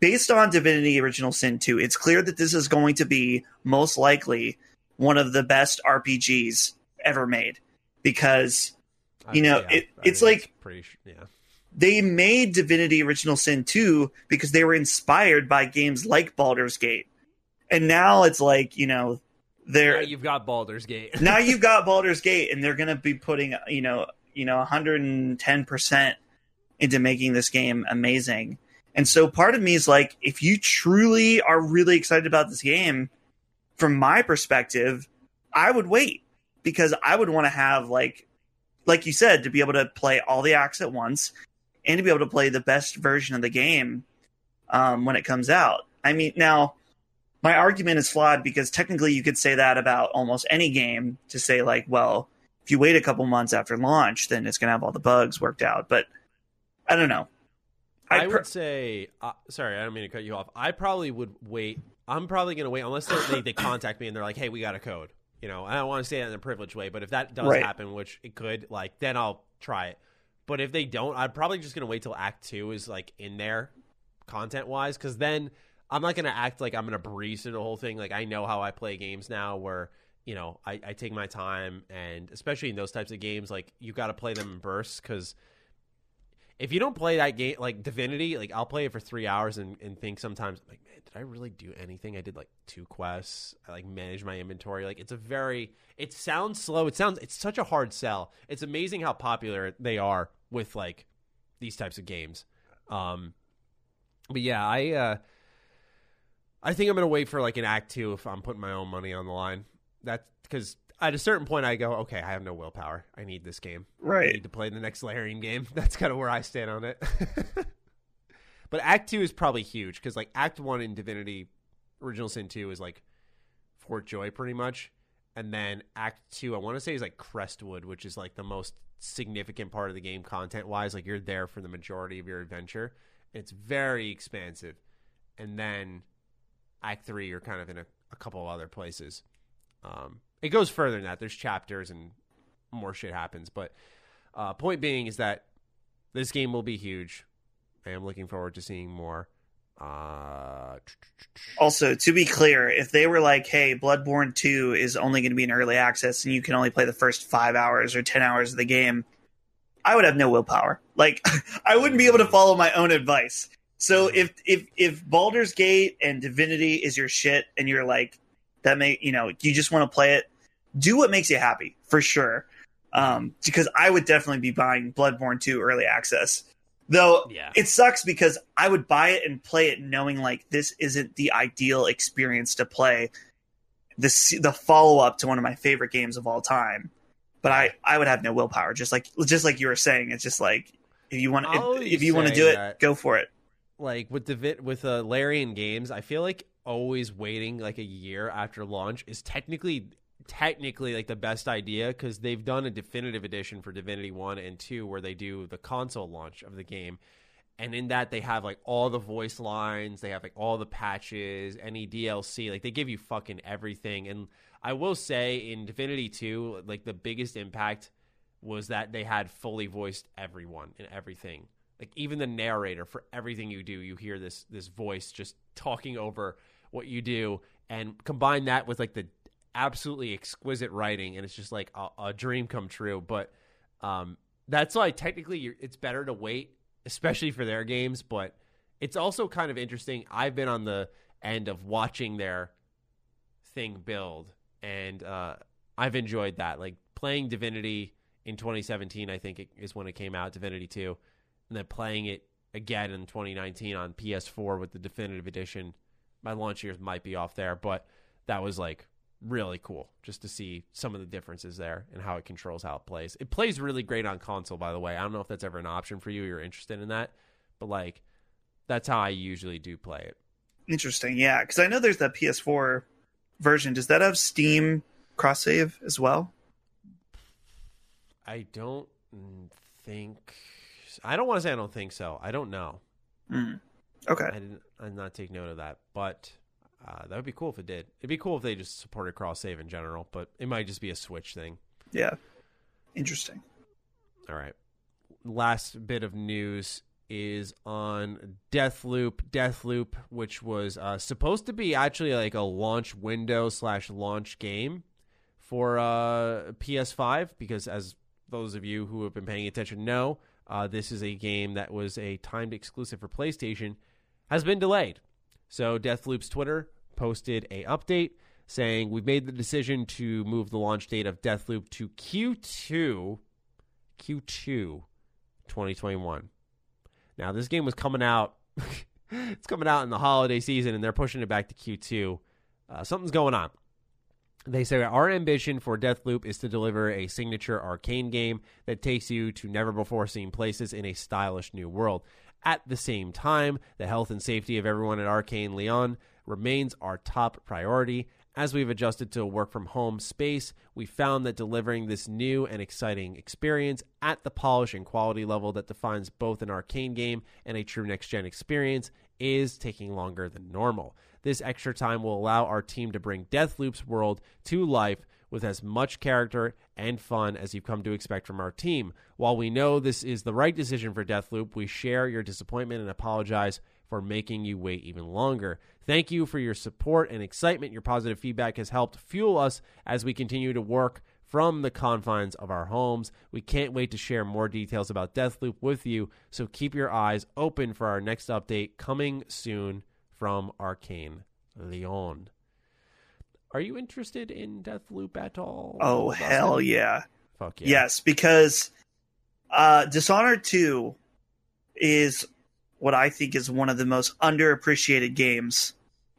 based on Divinity Original Sin 2, it's clear that this is going to be most likely one of the best RPGs ever made because you know, yeah, it- it's like- pretty yeah. they made Divinity Original Sin 2 because they were inspired by games like Baldur's Gate. And now it's like, you know, they're you've got Baldur's Gate. now you've got Baldur's Gate and they're going to be putting, you know, you know 110% into making this game amazing. And so part of me is like if you truly are really excited about this game from my perspective, I would wait because I would want to have like like you said to be able to play all the acts at once and to be able to play the best version of the game um, when it comes out. I mean, now my argument is flawed because technically you could say that about almost any game to say like, well, if you wait a couple months after launch, then it's going to have all the bugs worked out. But I don't know. I I'd would say, uh, sorry, I don't mean to cut you off. I probably would wait. I'm probably going to wait unless they, they contact me and they're like, "Hey, we got a code." You know, I don't want to say that in a privileged way, but if that does Right. happen, which it could, like, then I'll try it. But if they don't, I'm probably just going to wait till Act Two is like in there, content wise, because then I'm not going to act like I'm going to breeze through the whole thing. Like I know how I play games now, where you know I, I take my time, and especially in those types of games, like you got to play them in bursts because if you don't play that game like Divinity, like I'll play it for three hours and, and think sometimes like, man, did I really do anything? I did like two quests. I like manage my inventory. Like it's a very it sounds slow. It sounds it's such a hard sell. It's amazing how popular they are with like these types of games. Um but yeah, I uh I think I'm gonna wait for like an act two if I'm putting my own money on the line. That's because at a certain point, I go, okay, I have no willpower. I need this game. I Right. need to play the next Larian game. That's kind of where I stand on it. but Act Two is probably huge because like Act One in Divinity Original Sin Two is like Fort Joy pretty much, and then Act Two I want to say is like Crestwood, which is like the most significant part of the game content wise. Like you're there for the majority of your adventure. It's very expansive, and then Act Three you're kind of in a, a couple other places. Um, it goes further than that. There's chapters and more shit happens, but uh, point being is that this game will be huge. I am looking forward to seeing more. Uh, Also, to be clear, if they were like, "Hey, Bloodborne Two is only going to be in early access, and you can only play the first five hours or ten hours of the game," I would have no willpower. Like, I wouldn't be able to follow my own advice. So if if if Baldur's Gate and Divinity is your shit, and you're like, that may you know you just want to play it, do what makes you happy for sure. Um, because I would definitely be buying Bloodborne Two early access. Though yeah, it sucks because I would buy it and play it knowing like this isn't the ideal experience to play the the follow up to one of my favorite games of all time. But I I would have no willpower. Just like just like you were saying, it's just like if you want if, if you want to do it, go for it. like with the with uh, Larian games, I feel like always waiting like a year after launch is technically technically like the best idea because they've done a definitive edition for Divinity One and Two where they do the console launch of the game. And in that, they have like all the voice lines, they have like all the patches, any DLC. Like they give you fucking everything. And I will say, in Divinity 2, like the biggest impact was that they had fully voiced everyone and everything. Like even the narrator for everything you do, you hear this this voice just talking over what you do, and combine that with like the absolutely exquisite writing, and it's just like a, a dream come true. But um, that's why technically it's better to wait, especially for their games. But it's also kind of interesting. I've been on the end of watching their thing build, and uh, I've enjoyed that. Like playing Divinity in 2017, I think is when it came out, Divinity 2, and then playing it again in 2019 on PS4 with the definitive edition. My launch years might be off there, but that was like really cool just to see some of the differences there and how it controls how it plays. It plays really great on console, by the way. I don't know if that's ever an option for you. You're interested in that, but like that's how I usually do play it. Interesting, yeah, because I know there's that PS4 version. Does that have Steam cross save as well? I don't think. I don't want to say I don't think so. I don't know. Hmm. Okay, I didn't. I did not take note of that, but uh, that would be cool if it did. It'd be cool if they just supported cross save in general, but it might just be a Switch thing. yeah, interesting. All right. Last bit of news is on Deathloop. Deathloop, which was uh, supposed to be actually like a launch window slash launch game for uh, PS5, because as those of you who have been paying attention know, uh, this is a game that was a timed exclusive for PlayStation, has been delayed. So Deathloop's Twitter posted a update saying we've made the decision to move the launch date of Deathloop to Q2 Q2 2021. Now, this game was coming out. it's coming out in the holiday season, and they're pushing it back to Q2. Uh, something's going on. They say our ambition for Deathloop is to deliver a signature Arkane game that takes you to never before seen places in a stylish new world. At the same time, the health and safety of everyone at Arkane Lyon remains our top priority. As we've adjusted to a work from home space, we found that delivering this new and exciting experience at the polish and quality level that defines both an Arkane game and a true next gen experience is taking longer than normal. This extra time will allow our team to bring Deathloop's world to life with as much character and fun as you've come to expect from our team. While we know this is the right decision for Deathloop, we share your disappointment and apologize for making you wait even longer. Thank you for your support and excitement. Your positive feedback has helped fuel us as we continue to work from the confines of our homes. We can't wait to share more details about Deathloop with you, so keep your eyes open for our next update coming soon from Arkane Lyon. Are you interested in Deathloop at all? Oh Dustin? hell yeah. Fuck yeah. Yes, because uh, Dishonored 2 is what I think is one of the most underappreciated games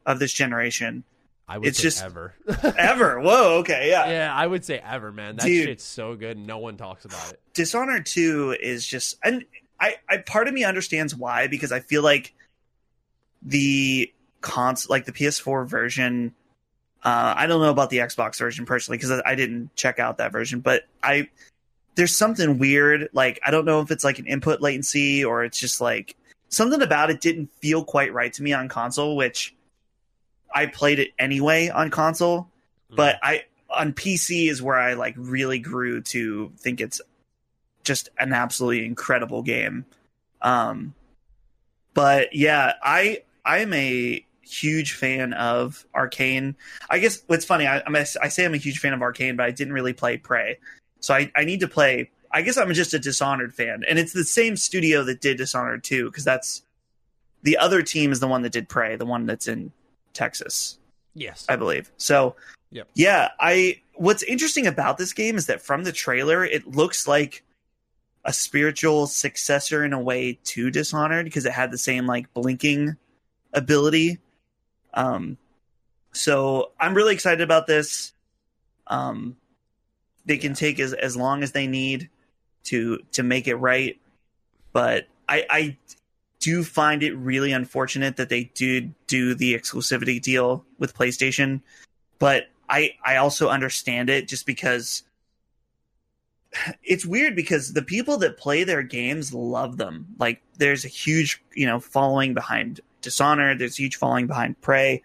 of this generation. I would It's say just- ever. Ever? Whoa. Okay. Yeah. yeah, I would say ever, man. That Dude. shit's so good. No one talks about it. Dishonored 2 is just and I, I part of me understands why because I feel like the cons like the PS4 version uh I don't know about the Xbox version personally because I, didn't check out that version but I there's something weird like I don't know if it's like an input latency or it's just like something about it didn't feel quite right to me on console which I played it anyway on console but I on PC is where I like really grew to think it's just an absolutely incredible game. Um, but yeah, I I am a huge fan of Arkane. I guess what's funny, I, I'm a, I say I'm a huge fan of Arkane, but I didn't really play Prey, so I, I need to play. I guess I'm just a Dishonored fan, and it's the same studio that did Dishonored too, because that's the other team is the one that did Prey, the one that's in Texas. yes. I believe. So, Yep. yeah, I. What's interesting about this game is that from the trailer, it looks like a spiritual successor in a way to Dishonored because it had the same like blinking ability. Um, so I'm really excited about this. Um, they can take as as long as they need to to make it right, but I I do find it really unfortunate that they did do the exclusivity deal with PlayStation, but I I also understand it just because it's weird because the people that play their games love them. Like there's a huge, you know, following behind Dishonored, there's a huge following behind Prey.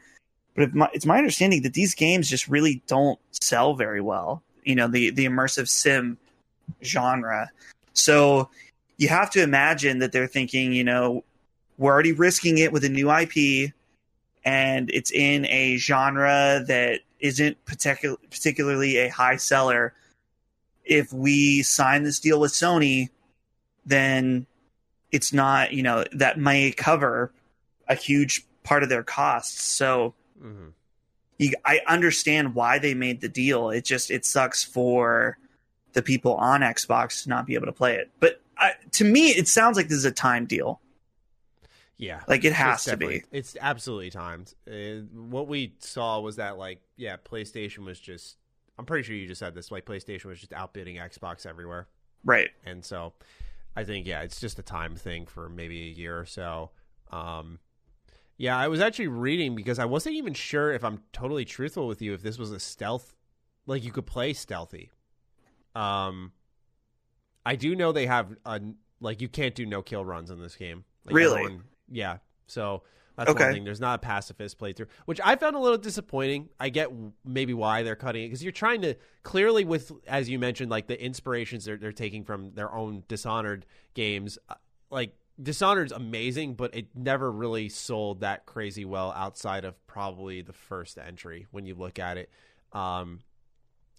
But it's my understanding that these games just really don't sell very well. You know, the the immersive sim genre. So you have to imagine that they're thinking, you know, we're already risking it with a new IP and it's in a genre that isn't particular, particularly a high seller. If we sign this deal with Sony, then it's not, you know, that may cover a huge part of their costs. So mm-hmm. you, I understand why they made the deal. It just it sucks for the people on Xbox to not be able to play it. But I, to me, it sounds like this is a time deal. Yeah. Like it has to be. It's absolutely timed. Uh, what we saw was that, like, yeah, PlayStation was just. I'm pretty sure you just said this. Like, PlayStation was just outbidding Xbox everywhere, Right. and so I think yeah, it's just a time thing for maybe a year or so. Um, yeah, I was actually reading because I wasn't even sure if I'm totally truthful with you if this was a stealth, like you could play stealthy. Um, I do know they have a like you can't do no kill runs in this game. Like, Really? everyone- yeah. So that's one Okay. thing. There's not a pacifist playthrough, which I found a little disappointing. I get maybe why they're cutting it because you're trying to clearly with as you mentioned like the inspirations they're they're taking from their own Dishonored games. uh, Like Dishonored's amazing, but it never really sold that crazy well outside of probably the first entry when you look at it. Um,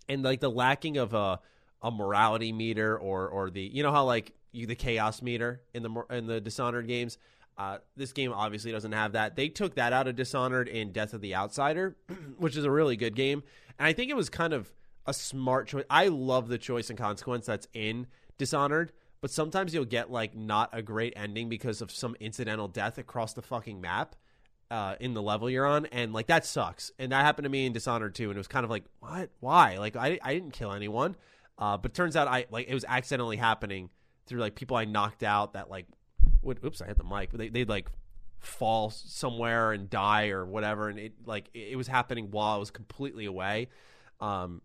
and like the lacking of a a morality meter or or the you know how like you the chaos meter in the in the Dishonored games. Uh, this game obviously doesn't have that. They took that out of Dishonored in Death of the Outsider, which is a really good game, and I think it was kind of a smart choice. I love the choice and consequence that's in Dishonored, but sometimes you'll get like not a great ending because of some incidental death across the fucking map uh, in the level you're on, and like that sucks. And that happened to me in Dishonored too, and it was kind of like, what? Why? Like I I didn't kill anyone, uh, but turns out I like it was accidentally happening through like people I knocked out that like would oops I hit the mic, but they they'd like fall somewhere and die or whatever, and it like it was happening while I was completely away. Um,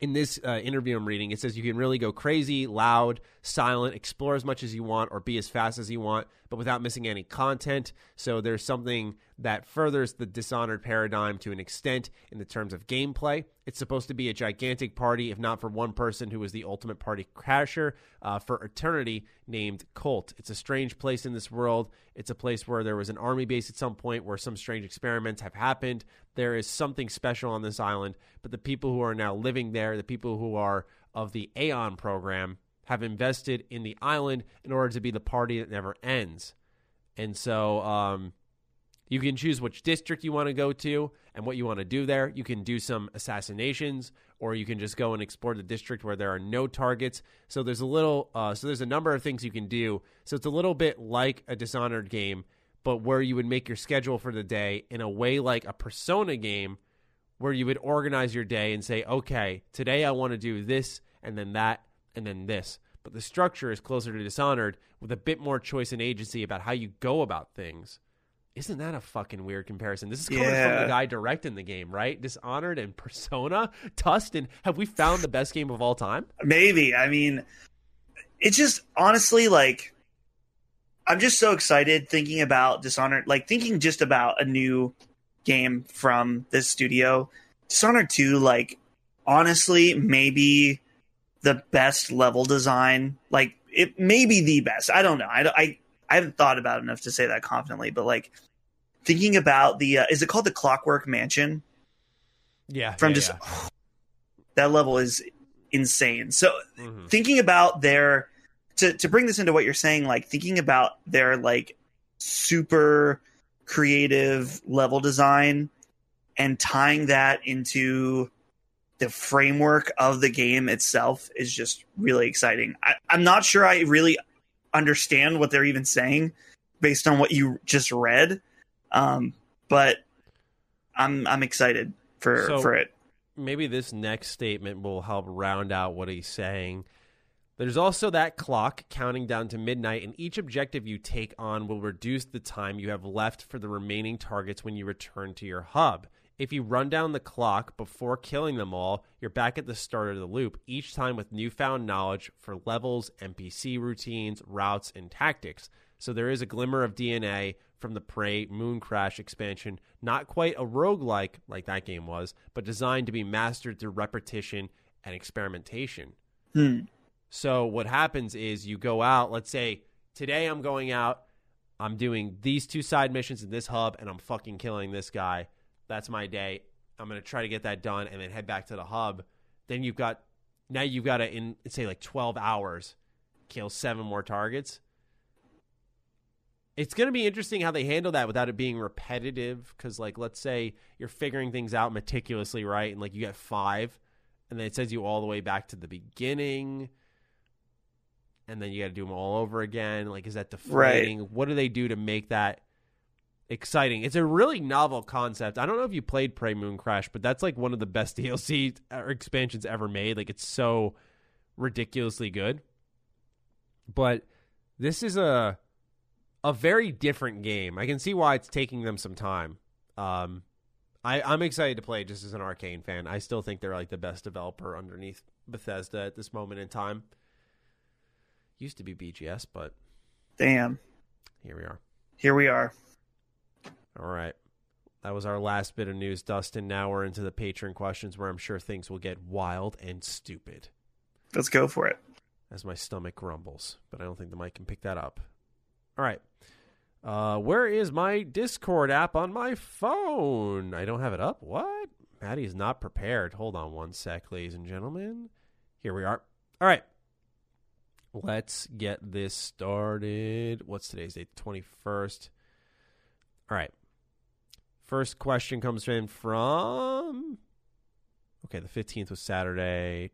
in this uh, interview I'm reading, it says you can really go crazy, loud, silent, explore as much as you want, or be as fast as you want, but without missing any content. So there's something that furthers the Dishonored paradigm to an extent in the terms of gameplay. It's supposed to be a gigantic party, if not for one person who is the ultimate party crasher uh, for eternity, named Colt. It's a strange place in this world. It's a place where there was an army base at some point where some strange experiments have happened. There is something special on this island, but the people who are now living there, the people who are of the Aeon program, have invested in the island in order to be the party that never ends. And so um, you can choose which district you want to go to and what you want to do there. You can do some assassinations, or you can just go and explore the district where there are no targets. So there's a little, uh, so there's a number of things you can do. So it's a little bit like a Dishonored game, but where you would make your schedule for the day in a way like a Persona game, where you would organize your day and say, okay, today I want to do this and then that and then this. But the structure is closer to Dishonored with a bit more choice and agency about how you go about things. Isn't that a fucking weird comparison? This is coming from the guy directing the game, right? Dishonored and Persona, Dustin. Have we found the best game of all time? Maybe. I mean, it's just honestly like I'm just so excited thinking about Dishonored, like thinking just about a new game from this studio. Dishonored 2, like, honestly, maybe the best level design. Like, it may be the best. I don't know. I, I, I haven't thought about it enough to say that confidently, but like, thinking about the, uh, is it called the Clockwork Mansion? Yeah. From yeah, just, yeah. that level is insane. So, Mhm. thinking about their to to bring this into what you're saying like thinking about their like super creative level design and tying that into the framework of the game itself is just really exciting I, i'm not sure i really understand what they're even saying based on what you just read um, but i'm i'm excited for So- for it maybe this next statement will help round out what he's saying. There's also that clock counting down to midnight, and each objective you take on will reduce the time you have left for the remaining targets when you return to your hub. If you run down the clock before killing them all, you're back at the start of the loop, each time with newfound knowledge for levels, NPC routines, routes, and tactics. So there is a glimmer of DNA from the Prey Mooncrash expansion, not quite a roguelike like that game was, but designed to be mastered through repetition and experimentation. hmm. So what happens is you go out, let's say today I'm going out, I'm doing these two side missions in this hub and I'm fucking killing this guy. That's my day. I'm going to try to get that done and then head back to the hub. Then you've got now you've got to in say like 12 hours kill seven more targets. It's going to be interesting how they handle that without it being repetitive cuz like let's say you're figuring things out meticulously, right? And like you get 5 and then it sends you all the way back to the beginning and then you got to do them all over again like is that deflating what do they do to make that exciting. It's a really novel concept. I don't know if you played prey mooncrash but that's like one of the best dlc or expansions ever made. Like it's so ridiculously good. But this is a a very different game. I can see why it's taking them some time. Um I, I'm excited to play just as an Arkane fan. I still think they're like the best developer underneath Bethesda at this moment in time. Used to be BGS, but damn. here we are. here we are All right. That was our last bit of news, Dustin. Now we're into the patron questions where I'm sure things will get wild and stupid let's go for it as my stomach grumbles, but I don't think the mic can pick that up. All right. Uh, where is my Discord app on my phone? I don't have it up. What? Maddie is not prepared. Hold on one sec, ladies and gentlemen. Here we are. All right. Let's get this started. What's today's date? 21st. All right. First question comes in from. Okay, the 15th was Saturday.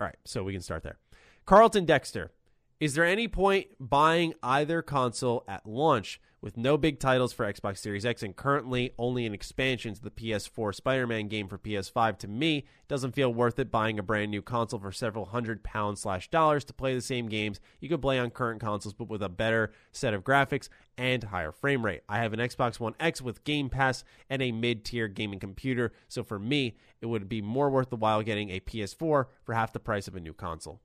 All right, so we can start there. Carlton Dexter. Is there any point buying either console at launch with no big titles for Xbox Series X and currently only an expansion to the PS4 Spider Man game for PS5? To me, it doesn't feel worth it buying a brand new console for several hundred pounds slash dollars to play the same games you could play on current consoles but with a better set of graphics and higher frame rate. I have an Xbox One X with Game Pass and a mid tier gaming computer, so for me, it would be more worth the while getting a PS4 for half the price of a new console.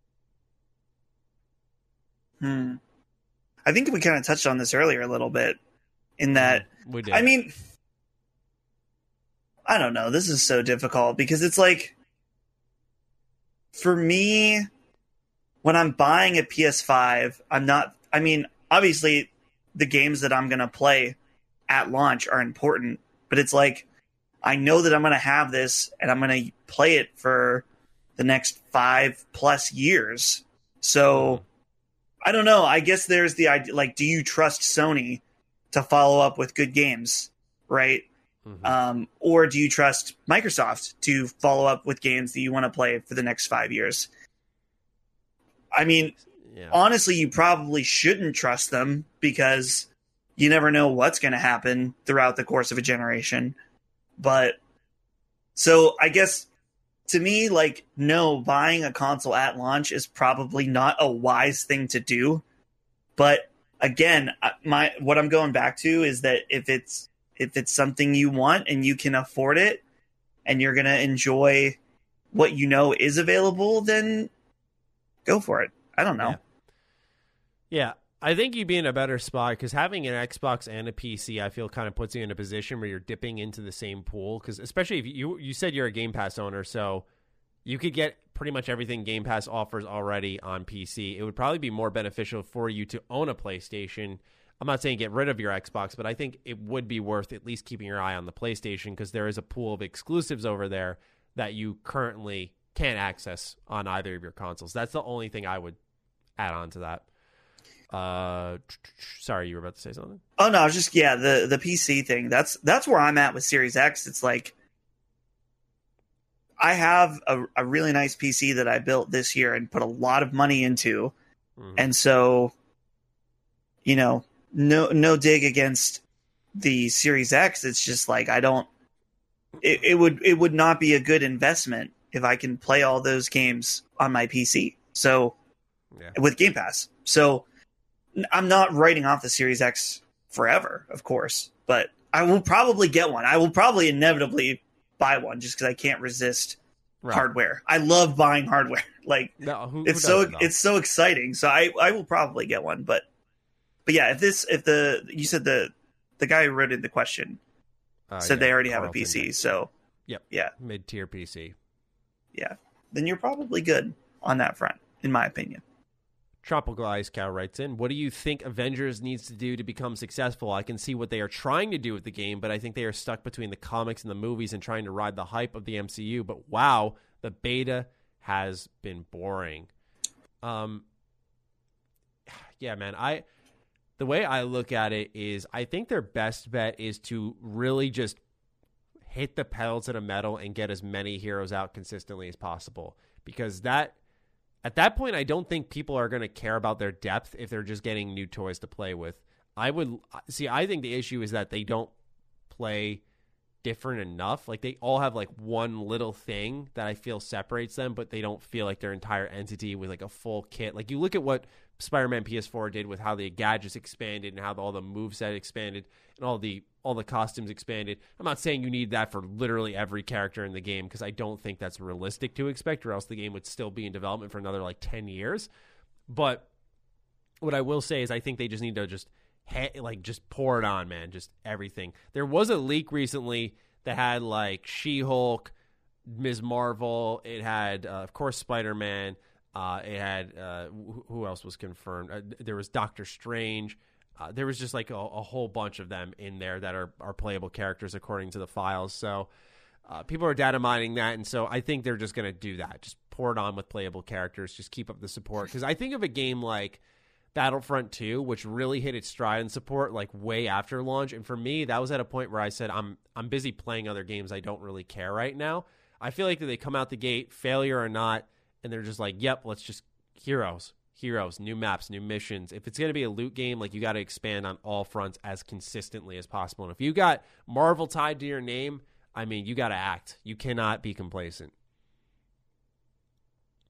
Hmm. I think we kind of touched on this earlier a little bit in that, mm, We did. I mean, I don't know. This is so difficult because it's like, for me, when I'm buying a PS5, I'm not, I mean, obviously, the games that I'm going to play at launch are important, but it's like, I know that I'm going to have this and I'm going to play it for the next five plus years. So, mm. I don't know. I guess there's the idea like, do you trust Sony to follow up with good games, right? Mm-hmm. Um, or do you trust Microsoft to follow up with games that you want to play for the next five years? I mean, yeah. honestly, you probably shouldn't trust them because you never know what's going to happen throughout the course of a generation. but so I guess to me, like, no, buying a console at launch is probably not a wise thing to do. But again, my what I'm going back to is that if it's if it's something you want and you can afford it and you're gonna enjoy what you know is available, then go for it. I don't know. Yeah. yeah. I think you'd be in a better spot because having an Xbox and a PC, I feel, kind of puts you in a position where you're dipping into the same pool. Because especially if you you said you're a Game Pass owner, so you could get pretty much everything Game Pass offers already on PC. It would probably be more beneficial for you to own a PlayStation. I'm not saying get rid of your Xbox, but I think it would be worth at least keeping your eye on the PlayStation because there is a pool of exclusives over there that you currently can't access on either of your consoles. That's the only thing I would add on to that. Uh, sorry, you were about to say something. Oh no, I was just yeah, the the PC thing. That's that's where I'm at with Series X. It's like I have a, a really nice PC that I built this year and put a lot of money into, mm-hmm. and so you know, no no dig against the Series X. It's just like I don't. It, it would it would not be a good investment if I can play all those games on my PC. So yeah. with Game Pass. So I'm not writing off the Series X forever, of course, but I will probably get one. I will probably inevitably buy one just because I can't resist right. hardware. I love buying hardware. Like no, who, it's who so it's so exciting. So I I will probably get one. But but yeah, if this if the you said the the guy who wrote in the question uh, said yeah, they already Carlton. have a PC. So yep, yeah, mid tier PC. Yeah, then you're probably good on that front, in my opinion. Tropical Ice Cow writes in, What do you think Avengers needs to do to become successful? I can see what they are trying to do with the game, but I think they are stuck between the comics and the movies and trying to ride the hype of the MCU. But wow, the beta has been boring. Um, yeah, man, I. The way I look at it is, I think their best bet is to really just hit the pedal to the metal and get as many heroes out consistently as possible because that at that point, I don't think people are going to care about their depth if they're just getting new toys to play with. I would see. I think the issue is that they don't play different enough. Like they all have like one little thing that I feel separates them, but they don't feel like their entire entity with like a full kit. Like you look at what Spider-Man PS4 did with how the gadgets expanded and how all the moveset expanded and all the all the costumes expanded. I'm not saying you need that for literally every character in the game because I don't think that's realistic to expect, or else the game would still be in development for another like 10 years. But what I will say is I think they just need to just like just pour it on, man, just everything. There was a leak recently that had like She-Hulk, Ms. Marvel, it had uh, of course Spider-Man uh, it had uh, who else was confirmed? Uh, there was Doctor Strange. Uh, there was just like a, a, whole bunch of them in there that are, are playable characters according to the files. So uh, people are data mining that, and so I think they're just going to do that. Just pour it on with playable characters. Just keep up the support because I think of a game like Battlefront 2, which really hit its stride in support like way after launch, and for me, that was at a point where I said I'm I'm busy playing other games. I don't really care right now. I feel like that they come out the gate, failure or not and they're just like, "Yep, let's just heroes, heroes, new maps, new missions." If it's going to be a loot game, like you got to expand on all fronts as consistently as possible. And if you got Marvel tied to your name, I mean, you got to act. You cannot be complacent.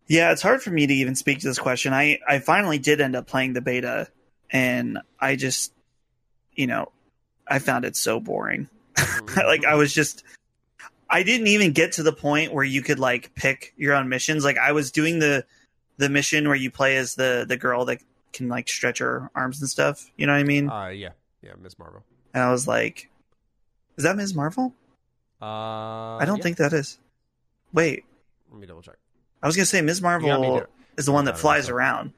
Yeah, it's hard for me to even speak to this question. I I finally did end up playing the beta, and I just, you know, I found it so boring. like I was just I didn't even get to the point where you could like pick your own missions. Like I was doing the the mission where you play as the the girl that can like stretch her arms and stuff. You know what I mean? Uh yeah. Yeah, Ms. Marvel. And I was like, Is that Ms. Marvel? Uh I don't yeah. think that is. Wait. Let me double check. I was gonna say Ms. Marvel is the one that flies around.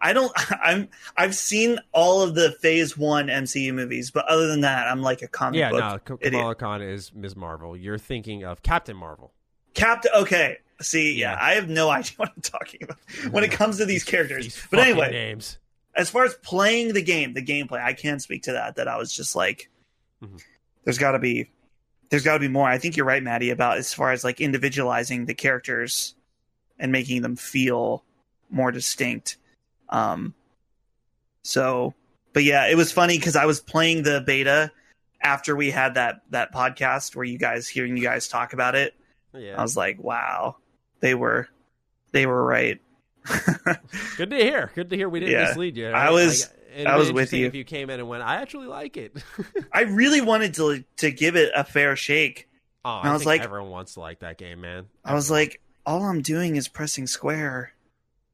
I don't. I'm. I've seen all of the Phase One MCU movies, but other than that, I'm like a comic yeah, book. Yeah, no. Kamala Khan is Ms. Marvel. You're thinking of Captain Marvel. Captain. Okay. See, yeah, yeah, I have no idea what I'm talking about when it comes to these characters. These but anyway, names. As far as playing the game, the gameplay, I can't speak to that. That I was just like, mm-hmm. there's got to be, there's got to be more. I think you're right, Maddie, about as far as like individualizing the characters and making them feel more distinct um, so, but yeah, it was funny because I was playing the beta after we had that that podcast where you guys hearing you guys talk about it, Yeah. I was like, wow, they were they were right. Good to hear. Good to hear. We didn't Yeah. mislead you. I was- it'd I was with you. If you came in and went, I actually like it. I really wanted to to give it a fair shake. oh, I I, was think like- everyone wants to like that game, man. I was like, all I'm doing is pressing square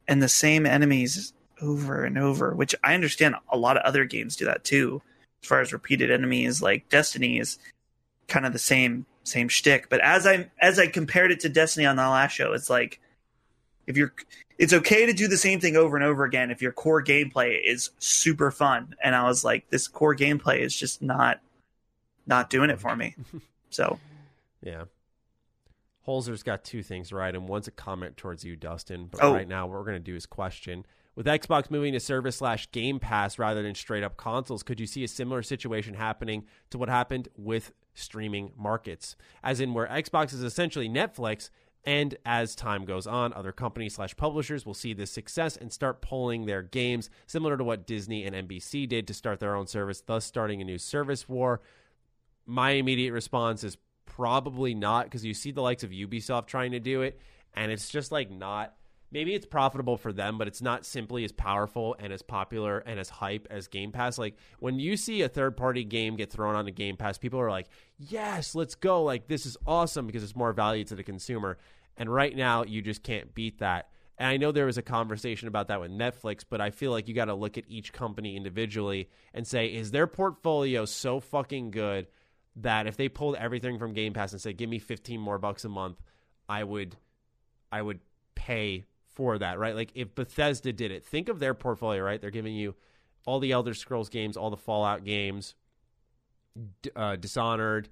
and the same enemies over and over, which I understand a lot of other games do that too. As far as repeated enemies, like Destiny is kind of the same same shtick. But as I as I compared it to Destiny on the last show, it's like if you're it's okay to do the same thing over and over again if your core gameplay is super fun. And I was like, this core gameplay is just not not doing it for me. So Yeah. Holzer's got two things right, and one's a comment towards you, Dustin. But Oh. right now, what we're going to do is question. With Xbox moving to service slash Game Pass rather than straight up consoles, could you see a similar situation happening to what happened with streaming markets? As in, where Xbox is essentially Netflix, and as time goes on, other companies slash publishers will see this success and start pulling their games, similar to what Disney and NBC did to start their own service, thus starting a new service war my immediate response is probably not because you see the likes of Ubisoft trying to do it, and it's just like not. Maybe it's profitable for them, but it's not simply as powerful and as popular and as hype as Game Pass. Like when you see a third party game get thrown on the Game Pass, people are like, "Yes, let's go! Like this is awesome because it's more value to the consumer." And right now, you just can't beat that. And I know there was a conversation about that with Netflix, but I feel like you got to look at each company individually and say, is their portfolio so fucking good that if they pulled everything from Game Pass and said, "Give me 15 more bucks a month," I would I would pay for that, right? Like if Bethesda did it, think of their portfolio, right? They're giving you all the Elder Scrolls games, all the Fallout games, uh, Dishonored,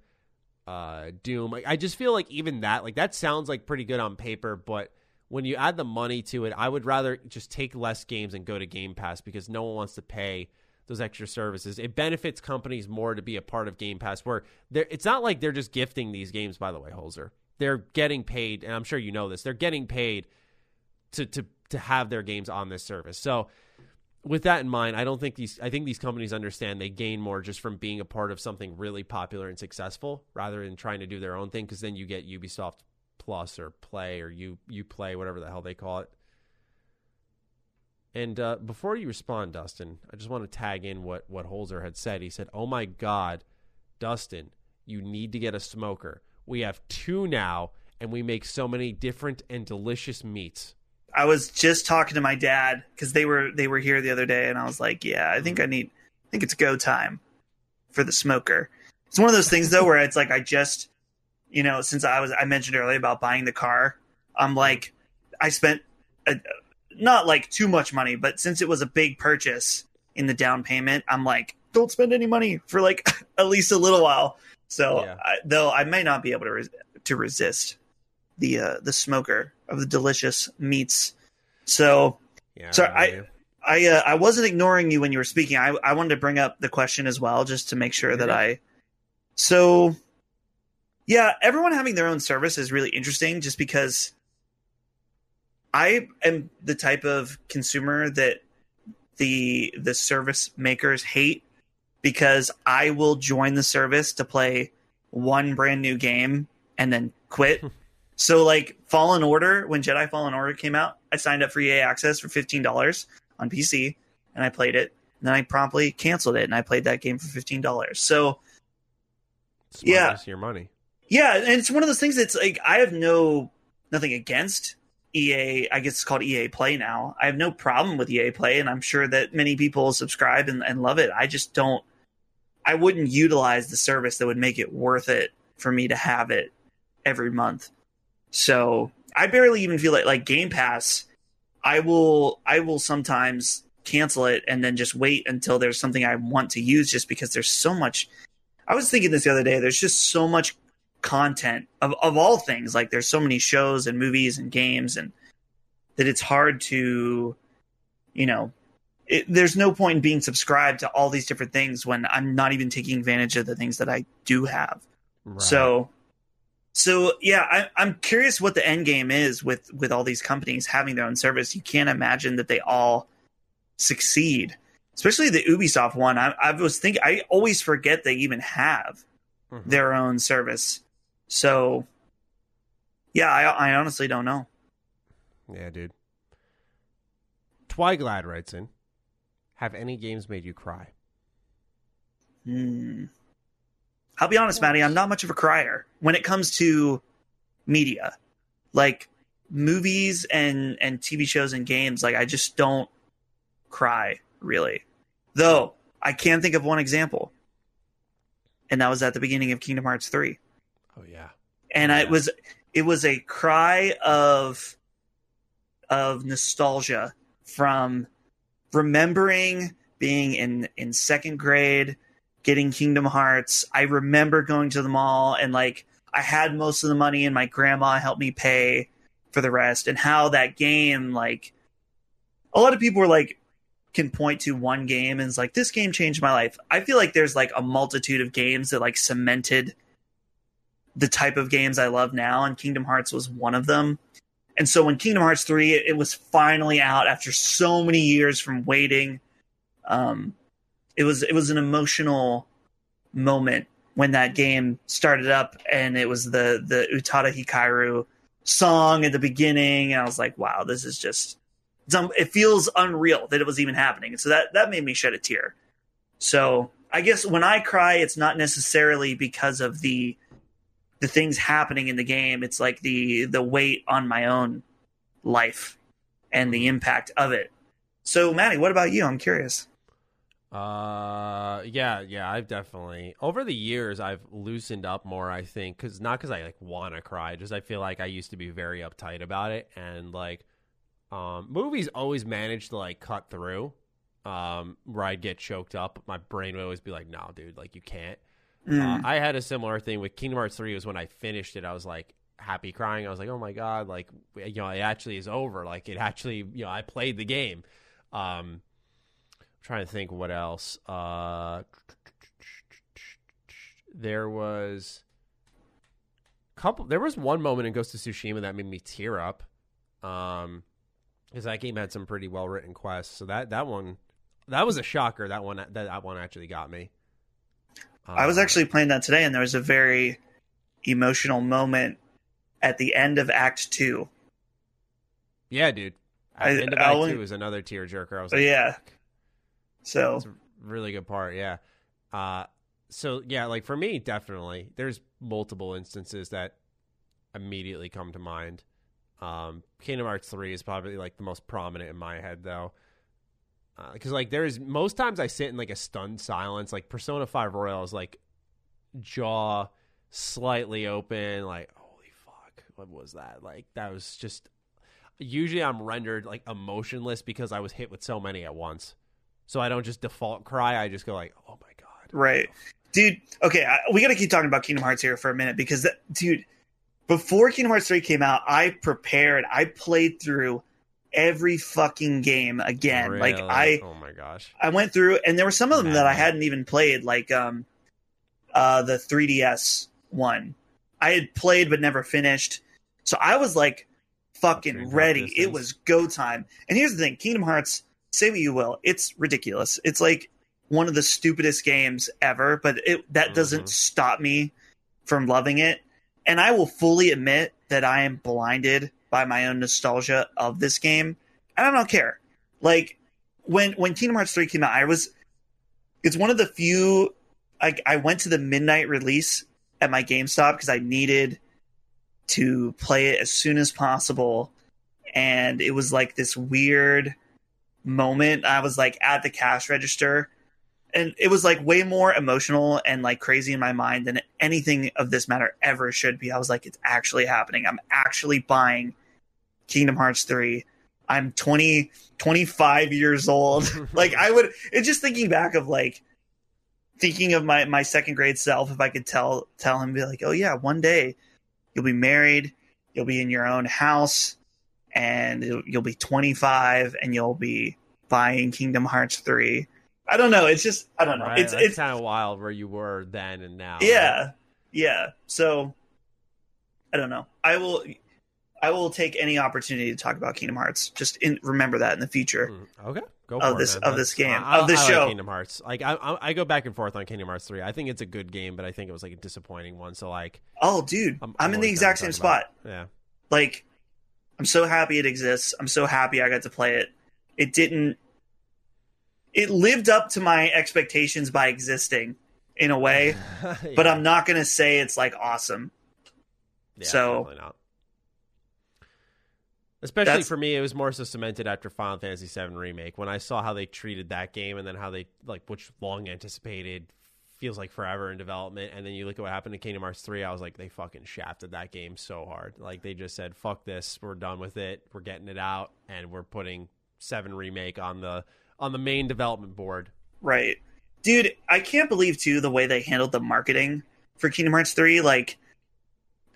uh, Doom. Like, I just feel like even that, like that sounds like pretty good on paper, but when you add the money to it, I would rather just take less games and go to Game Pass because no one wants to pay those extra services. It benefits companies more to be a part of Game Pass where it's not like they're just gifting these games, by the way, Holzer. They're getting paid, and I'm sure you know this, they're getting paid to to to have their games on this service. So with that in mind, I don't think these I think these companies understand they gain more just from being a part of something really popular and successful rather than trying to do their own thing because then you get Ubisoft Plus or Play or you you play whatever the hell they call it. And uh, before you respond, Dustin, I just want to tag in what what Holzer had said. He said, "Oh my God, Dustin, you need to get a smoker. We have two now, and we make so many different and delicious meats." I was just talking to my dad because they were they were here the other day, and I was like, "Yeah, I think I need, I think it's go time for the smoker." It's one of those things though where it's like I just, you know, since I was I mentioned earlier about buying the car, I'm like, I spent a, not like too much money, but since it was a big purchase in the down payment, I'm like, don't spend any money for like at least a little while. So Yeah. I, though I may not be able to res- to resist the uh, the smoker of the delicious meats. So Yeah, So know I- I uh, I wasn't ignoring you when you were speaking. I I wanted to bring up the question as well, just to make sure that I. So, yeah, everyone having their own service is really interesting, just because I am the type of consumer that the the service makers hate because I will join the service to play one brand new game and then quit. so like Fallen Order, when Jedi Fallen Order came out, I signed up for EA access for fifteen dollars on PC and I played it. And then I promptly canceled it and I played that game for fifteen dollars. So Smart yeah. your money. yeah, and it's one of those things that's like I have no nothing against EA. I guess it's called EA Play now. I have no problem with EA Play, and I'm sure that many people subscribe and, and love it. I just don't. I wouldn't utilize the service that would make it worth it for me to have it every month. So I barely even feel like like Game Pass. I will I will sometimes cancel it and then just wait until there's something I want to use just because there's so much I was thinking this the other day. There's just so much content of, of all things. Like there's so many shows and movies and games, and that it's hard to, you know, it, there's no point in being subscribed to all these different things when I'm not even taking advantage of the things that I do have. Right. So, so yeah, I, I'm curious what the end game is with with all these companies having their own service. You can't imagine that they all succeed. especially the Ubisoft one. I, I was thinking, I always forget they even have Mhm. their own service. So, yeah, I, I honestly don't know. Yeah, dude. Twyglad writes in Have any games made you cry? Hmm. I'll be honest, Maddie, I'm not much of a crier when it comes to media. Like movies and and TV shows and games, like I just don't cry really. Though I can think of one example. And that was at the beginning of Kingdom Hearts 3. Oh, yeah. And Yeah. it was it was a cry of of nostalgia from remembering being in in second grade getting kingdom hearts i remember going to the mall and like i had most of the money and my grandma helped me pay for the rest and how that game like a lot of people were like can point to one game and it's like this game changed my life i feel like there's like a multitude of games that like cemented the type of games I love now, and Kingdom Hearts was one of them. And so when Kingdom Hearts 3, it, it was finally out after so many years from waiting. Um, it was it was an emotional moment when that game started up, and it was the the Utada Hikaru song at the beginning, and I was like, wow, this is just it feels unreal that it was even happening. And so that that made me shed a tear. So I guess when I cry, it's not necessarily because of the the things happening in the game. It's like the the weight on my own life and the impact of it. So, Maddie, what about you? I'm curious. Uh, yeah, yeah. I've definitely over the years I've loosened up more. I think because not because I like want to cry, just I feel like I used to be very uptight about it, and like, um, movies always manage to like cut through, um, where I'd get choked up. My brain would always be like, "No, dude, like you can't." Mm. Uh, I had a similar thing with Kingdom Hearts 3 was when I finished it, I was like happy crying. I was like, oh my God, like, you know, it actually is over. Like, it actually, you know, I played the game. Um, trying to think what else. Uh, there was couple, there was one moment in Ghost of Tsushima that made me tear up. Um, because that game had some pretty well written quests. So that, that one, that was a shocker. That one, that, that one actually got me. I was Uh, actually playing that today, and there was a very emotional moment at the end of Act Two. Yeah, dude. At I- the end of I Act only- Two was another tearjerker. I was like, yeah. fuck. So really good part. Yeah. Uh, so yeah, like for me, definitely, there's multiple instances that immediately come to mind. Um, Kingdom Hearts three is probably like the most prominent in my head, though, because like there's most times I sit in like a stunned silence. Like Persona Five Royal is like jaw slightly open, like holy fuck, what was that? Like that was just. Usually, I'm rendered like emotionless because I was hit with so many at once. So I don't just default cry. I just go like, "Oh my god!" right, dude. Okay, I, we got to keep talking about Kingdom Hearts here for a minute because, that, dude, before Kingdom Hearts three came out, I prepared. I played through every fucking game again. Like I, oh my gosh, I went through, and there were some of them that I hadn't even played, like um, uh, the 3DS one. I had played but never finished, so I was like fucking ready. It was go time. And here's the thing: Kingdom Hearts. Say what you will, it's ridiculous. It's like one of the stupidest games ever, but it that doesn't Mhm. stop me from loving it. And I will fully admit that I am blinded by my own nostalgia of this game, and I don't care. Like when when Kingdom Hearts 3 came out, I was it's one of the few I I went to the midnight release at my GameStop because I needed to play it as soon as possible. And it was like this weird moment. I was like at the cash register and it was like way more emotional and like crazy in my mind than anything of this matter ever should be. I was like, it's actually happening. I'm actually buying Kingdom Hearts 3. I'm 20, 25 years old. like I would, it's just thinking back of like thinking of my, my second grade self. If I could tell, tell him be like, Oh yeah, one day you'll be married, you'll be in your own house and you'll, be 25 and you'll be buying Kingdom Hearts 3. I don't know. It's just, I don't know. Right, It's, it's, kind of wild where you were then and now. right? yeah, yeah. So I don't know. I will, I will take any opportunity to talk about Kingdom Hearts. Just in, remember that in the future. Mm, Okay, Go of for this- it, of this game, I, of this I like show. Kingdom Hearts. Like I, I, I go back and forth on Kingdom Hearts three. I think it's a good game, but I think it was like a disappointing one. So like, Oh, dude, I'm, I'm, in the exact same spot. it. Like, I'm so happy it exists. I'm so happy I got to play it. It didn't. It lived up to my expectations by existing in a way, Yeah, but I'm not going to say it's like awesome. Yeah, So- not. Especially That's- for me, it was more so cemented after Final Fantasy VII Remake when I saw how they treated that game and then how they like which long anticipated feels like forever in development, and then you look at what happened to Kingdom Hearts three. I was like, they fucking shafted that game so hard. Like they just said, "Fuck this, we're done with it. We're getting it out, and we're putting Seven Remake on the on the main development board." Right. Dude, I can't believe too the way they handled the marketing for Kingdom Hearts 3 like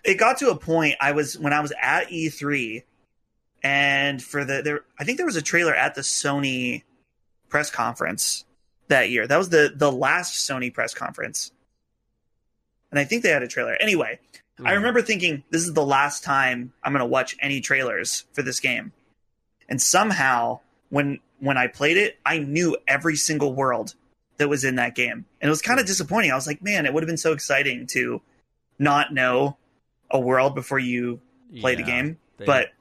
it got to a point I was when I was at E3 and for the there I think there was a trailer at the Sony press conference that year. That was the the last Sony press conference. And I think they had a trailer. Anyway, I Mhm. remember thinking this is the last time I'm going to watch any trailers for this game. And somehow when when I played it, I knew every single world that was in that game. And it was kind of disappointing. I was like, man, it would have been so exciting to not know a world before you play the game. but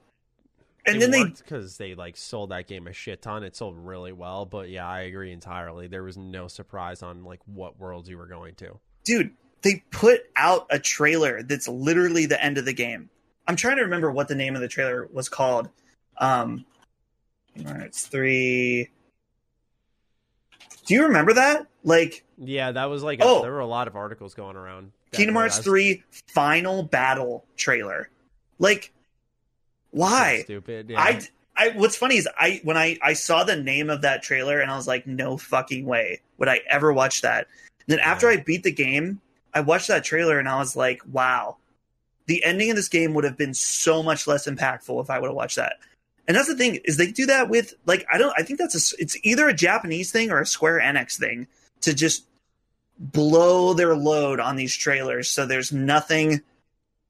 and then they because they like sold that game a shit ton. It sold really well, but yeah, I agree entirely. There was no surprise on like what worlds you were going to. dude, they put out a trailer that's literally the end of the game. I'm trying to remember what the name of the trailer was called. Um, it's three. Do you remember that? Like Yeah, that was like Oh. there were a lot of articles going around. Kingdom Hearts three final battle trailer. Like, why? stupid? Yeah. I, I, what's funny is I when I I saw the name of that trailer and I was like, no fucking way would I ever watch that. And then after Yeah. I beat the game, I watched that trailer and I was like, wow, the ending of this game would have been so much less impactful if I would have watched that. And that's the thing is they do that with like I don't I think that's a it's either a Japanese thing or a Square Enix thing to just blow their load on these trailers so there's nothing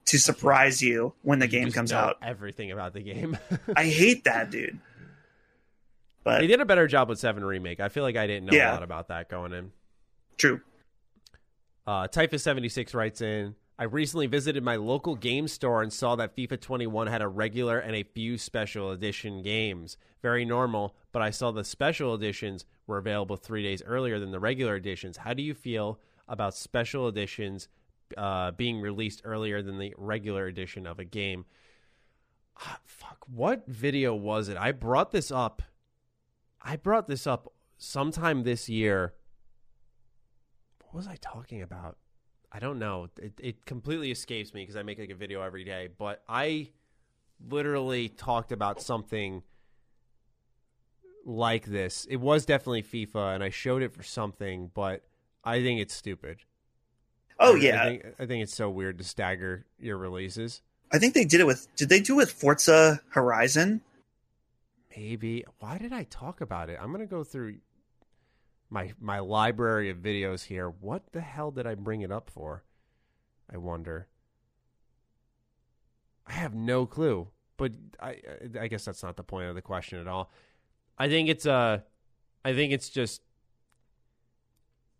to surprise you when the You game comes know out. Everything about the game. I hate that, dude. But they did a better job with Seven Remake. I feel like I didn't know Yeah. a lot about that going in. true. Uh, Typhus76 writes in I recently visited my local game store and saw that FIFA 21 had a regular and a few special edition games. Very normal, but I saw the special editions were available three days earlier than the regular editions. How do you feel about special editions uh, being released earlier than the regular edition of a game? Ah, fuck, what video was it? I brought this up. I brought this up sometime this year what was I talking about? I don't know. It it completely escapes me because I make like a video every day. But I literally talked about something like this. It was definitely FIFA, and I showed it for something, but I think it's stupid. Oh I- yeah, I think, I think it's so weird to stagger your releases. I think they did it with. Did they do it with Forza Horizon? Maybe. Why did I talk about it? I'm gonna go through my my library of videos here. What the hell did I bring it up for? I wonder. I have no clue, but I I guess that's not the point of the question at all. I think it's uh I think it's just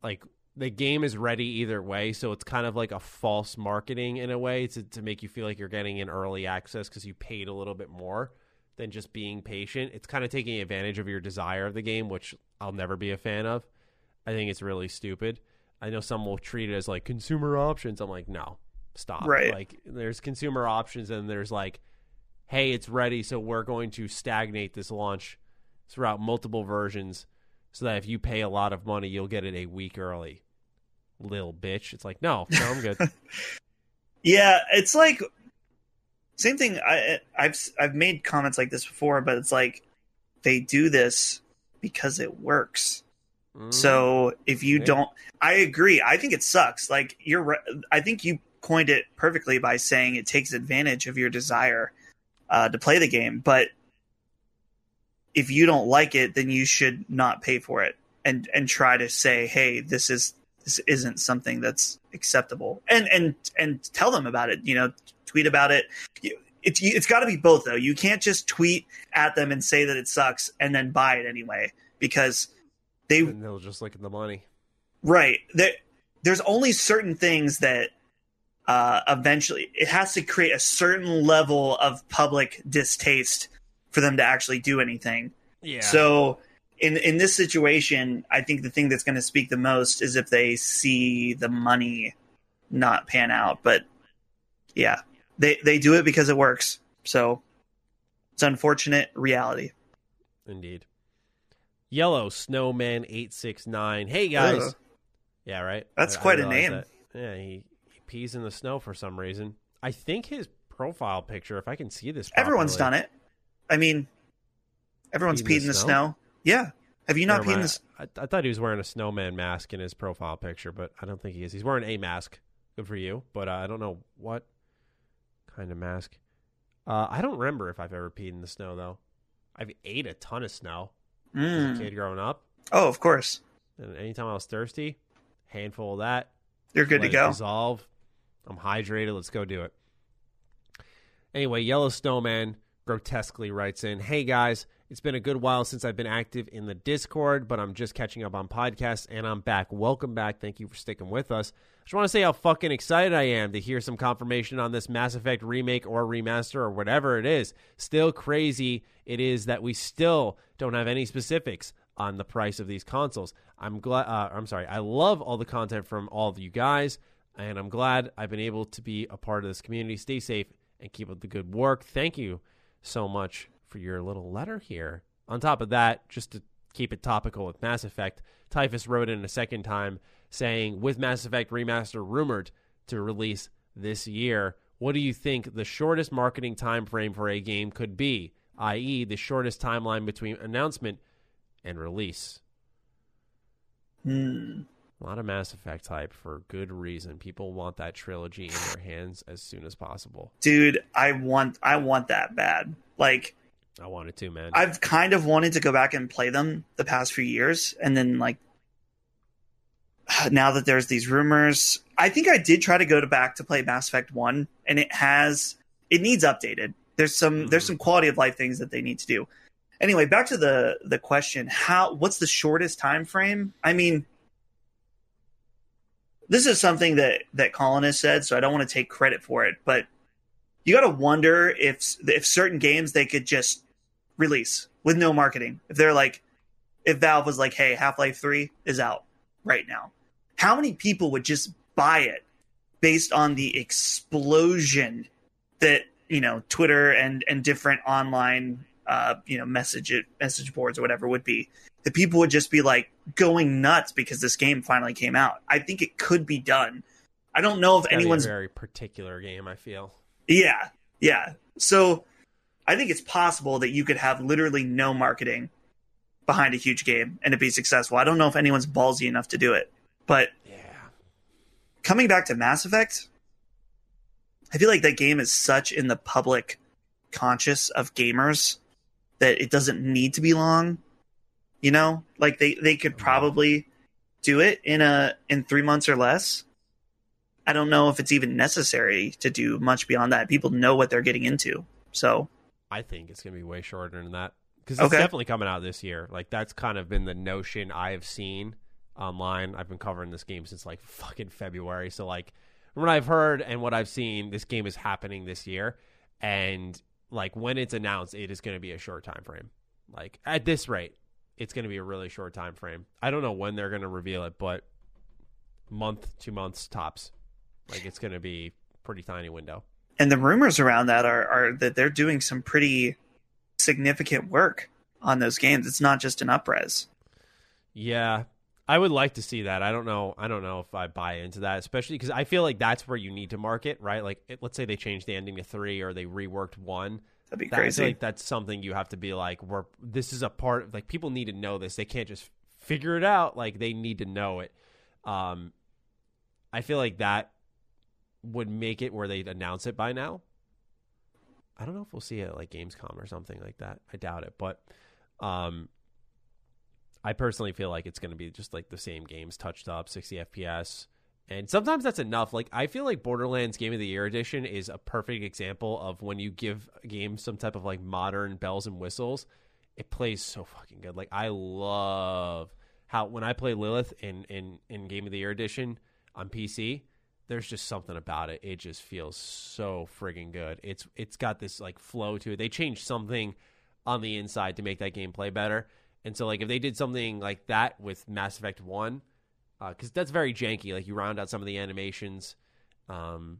like the game is ready either way, so it's kind of like a false marketing in a way to to make you feel like you're getting an early access because you paid a little bit more than just being patient. It's kind of taking advantage of your desire of the game, which I'll never be a fan of. I think it's really stupid. I know some will treat it as like consumer options. I'm like, no, stop. Right. Like there's consumer options and there's like, hey, it's ready, so we're going to stagnate this launch throughout multiple versions so that if you pay a lot of money, you'll get it a week early. Lil bitch. It's like, no, no, I'm good. Yeah, it's like same thing. I I've I've made comments like this before, but it's like they do this because it works. Mm. So if you Yeah. don't, I agree. I think it sucks. Like you're, I think you coined it perfectly by saying it takes advantage of your desire uh, to play the game. But if you don't like it, then you should not pay for it and and try to say, hey, this is this isn't something that's acceptable, and and and tell them about it. You know, tweet about it. It's it's got to be both though. You can't just tweet at them and say that it sucks and then buy it anyway because they And they'll just look at the money. right there, there's only certain things that uh, eventually it has to create a certain level of public distaste for them to actually do anything. Yeah. So in in this situation, I think the thing that's going to speak the most is if they see the money not pan out. But yeah, they they do it because it works. So it's unfortunate reality. Indeed. Yellow Snowman eight six nine. Hey guys. Ugh. Yeah, right. That's I- I quite a name. that. Yeah, he, he pees in the snow for some reason. I think his profile picture, if I can see this, Everyone's done it. I mean, everyone's peed in the snow. Yeah. Have you not Never peed in mind. the s- I, I thought he was wearing a snowman mask in his profile picture, but I don't think he is. He's wearing a mask. Good for you, but uh, I don't know what kind of mask. Uh, I don't remember if I've ever peed in the snow though. I've ate a ton of snow as a Mm. kid growing up, Oh, of course. and anytime I was thirsty, handful of that. You're good to go. Dissolve. I'm hydrated. Let's go do it. Anyway, Yellow Snowman grotesquely writes in Hey guys, it's been a good while since I've been active in the Discord, but I'm just catching up on podcasts and I'm back. Welcome back. Thank you for sticking with us. I just want to say how fucking excited I am to hear some confirmation on this Mass Effect remake or remaster or whatever it is. Still crazy it is that we still don't have any specifics on the price of these consoles. I'm glad. Uh, I'm sorry. I love all the content from all of you guys, and I'm glad I've been able to be a part of this community. Stay safe and keep up the good work. Thank you so much for your little letter here. On top of that, just to keep it topical with Mass Effect, Typhus wrote in a second time saying, with Mass Effect Remaster rumored to release this year, what do you think the shortest marketing time frame for a game could be, i.e., the shortest timeline between announcement and release? Hmm. A lot of Mass Effect hype for good reason. People want that trilogy in their hands as soon as possible. Dude, I want I want that bad. Like I wanted to, man. I've kind of wanted to go back and play them the past few years, and then like now that there's these rumors, I think I did try to go to back to play Mass Effect One, and it has it needs updated. There's some there's Mhm. some quality of life things that they need to do. Anyway, back to the the question: How what's the shortest time frame? I mean, this is something that that Colin has said, so I don't want to take credit for it, but you got to wonder if if certain games they could just release with no marketing. If they're like, if Valve was like, "Hey, Half Life Three is out right now," how many people would just buy it based on the explosion that you know Twitter and and different online uh, you know message message boards or whatever would be? The people would just be like going nuts because this game finally came out. I think it could be done. I don't know if It's gotta be a anyone's very particular game. I feel. yeah, yeah. So I think it's possible that you could have literally no marketing behind a huge game and it be successful. I don't know if anyone's ballsy enough to do it. But Yeah. coming back to Mass Effect, I feel like that game is such in the public conscious of gamers that it doesn't need to be long. You know? Like they, they could mm-hmm. probably do it in a in three months or less. I don't know if it's even necessary to do much beyond that. People know what they're getting into. So I think it's gonna be way shorter than that because it's Okay. definitely coming out this year. Like that's kind of been the notion I have seen online. I've been covering this game since like fucking February. So like from what I've heard and what I've seen, this game is happening this year, and like when it's announced, it is going to be a short time frame. Like at this rate, it's going to be a really short time frame. I don't know when they're going to reveal it, but month, two months tops. Like it's going to be pretty tiny window. And the rumors around that are, are that they're doing some pretty significant work on those games. It's not just an upres. Yeah, I would like to see that. I don't know. I don't know if I buy into that, especially because I feel like that's where you need to market, right? Like, it, let's say they changed the ending to three or they reworked one. That'd be That, crazy. like that's something you have to be like, we're this is a part. of Like, people need to know this. They can't just figure it out. Like, they need to know it. Um, I feel like that would make it where they'd announce it by now. I don't know if we'll see it at like Gamescom or something like that. I doubt it, but um, I personally feel like it's going to be just like the same games touched up, 60 FPS. And sometimes that's enough. Like I feel like Borderlands Game of the Year edition is a perfect example of when you give a game some type of like modern bells and whistles, it plays so fucking good. Like I love how when I play Lilith in in in Game of the Year edition on PC, there's just something about it. It just feels so friggin' good. It's it's got this like flow to it. They changed something on the inside to make that game play better. And so like if they did something like that with Mass Effect 1 because uh, that's very janky. Like you round out some of the animations, um,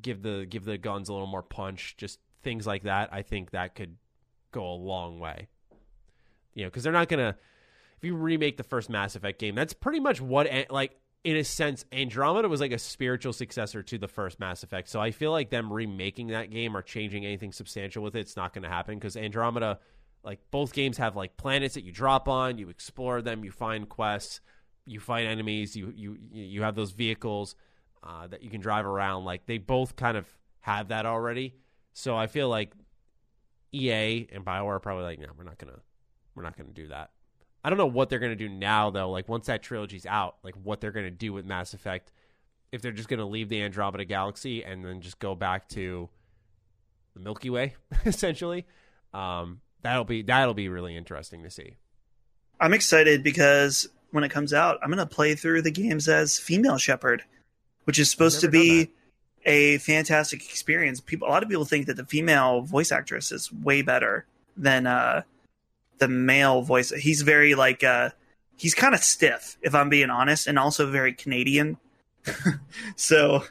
give the give the guns a little more punch, just things like that. I think that could go a long way. You know, because they're not gonna. If you remake the first Mass Effect game, that's pretty much what like in a sense Andromeda was like a spiritual successor to the first Mass Effect. So I feel like them remaking that game or changing anything substantial with it, it's not going to happen because Andromeda, like both games have like planets that you drop on, you explore them, you find quests you fight enemies, you you you have those vehicles uh, that you can drive around. Like they both kind of have that already. So I feel like EA and Bioware are probably like, no, we're not gonna we're not gonna do that. I don't know what they're gonna do now though. Like once that trilogy's out, like what they're gonna do with Mass Effect. If they're just gonna leave the Andromeda Galaxy and then just go back to the Milky Way, essentially, um, that'll be that'll be really interesting to see. I'm excited because when it comes out, I'm going to play through the games as female Shepard, which is supposed to be a fantastic experience. People, a lot of people think that the female voice actress is way better than uh, the male voice. He's very like uh, he's kind of stiff, if I'm being honest, and also very Canadian. so,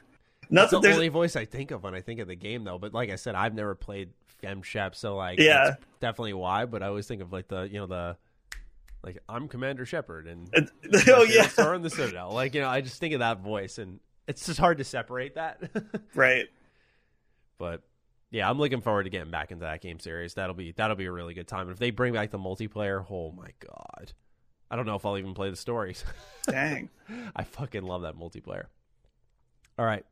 not that's the only voice I think of when I think of the game, though. But like I said, I've never played Fem Shep, so like, yeah, definitely why. But I always think of like the you know the like I'm Commander Shepard and oh yeah, Star in the Citadel. Like you know, I just think of that voice, and it's just hard to separate that. right. But yeah, I'm looking forward to getting back into that game series. That'll be that'll be a really good time. And if they bring back the multiplayer, oh my god, I don't know if I'll even play the stories. Dang, I fucking love that multiplayer. All right,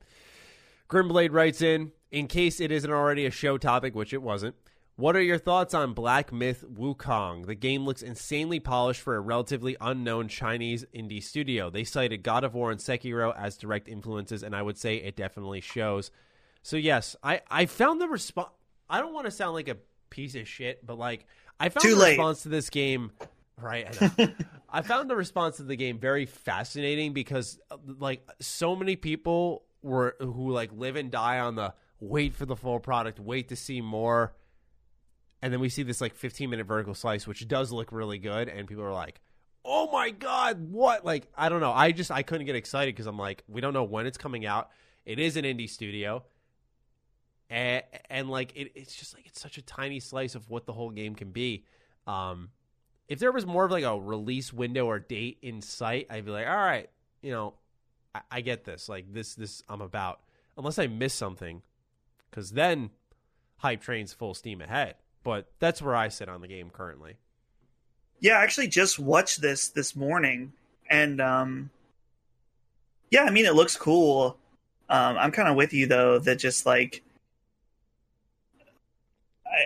Grimblade writes in. In case it isn't already a show topic, which it wasn't, what are your thoughts on Black Myth Wukong? The game looks insanely polished for a relatively unknown Chinese indie studio. They cited God of War and Sekiro as direct influences, and I would say it definitely shows. So yes, I I found the response. I don't want to sound like a piece of shit, but like I found Too the late. response to this game. Right, I, I found the response to the game very fascinating because like so many people were who like live and die on the wait for the full product, wait to see more and then we see this like 15 minute vertical slice which does look really good and people are like oh my god what like i don't know i just i couldn't get excited because i'm like we don't know when it's coming out it is an indie studio and, and like it, it's just like it's such a tiny slice of what the whole game can be um if there was more of like a release window or date in sight i'd be like all right you know i, I get this like this this i'm about unless i miss something because then hype trains full steam ahead but that's where I sit on the game currently. Yeah, I actually just watched this this morning, and um, yeah, I mean it looks cool. Um, I'm kind of with you though that just like,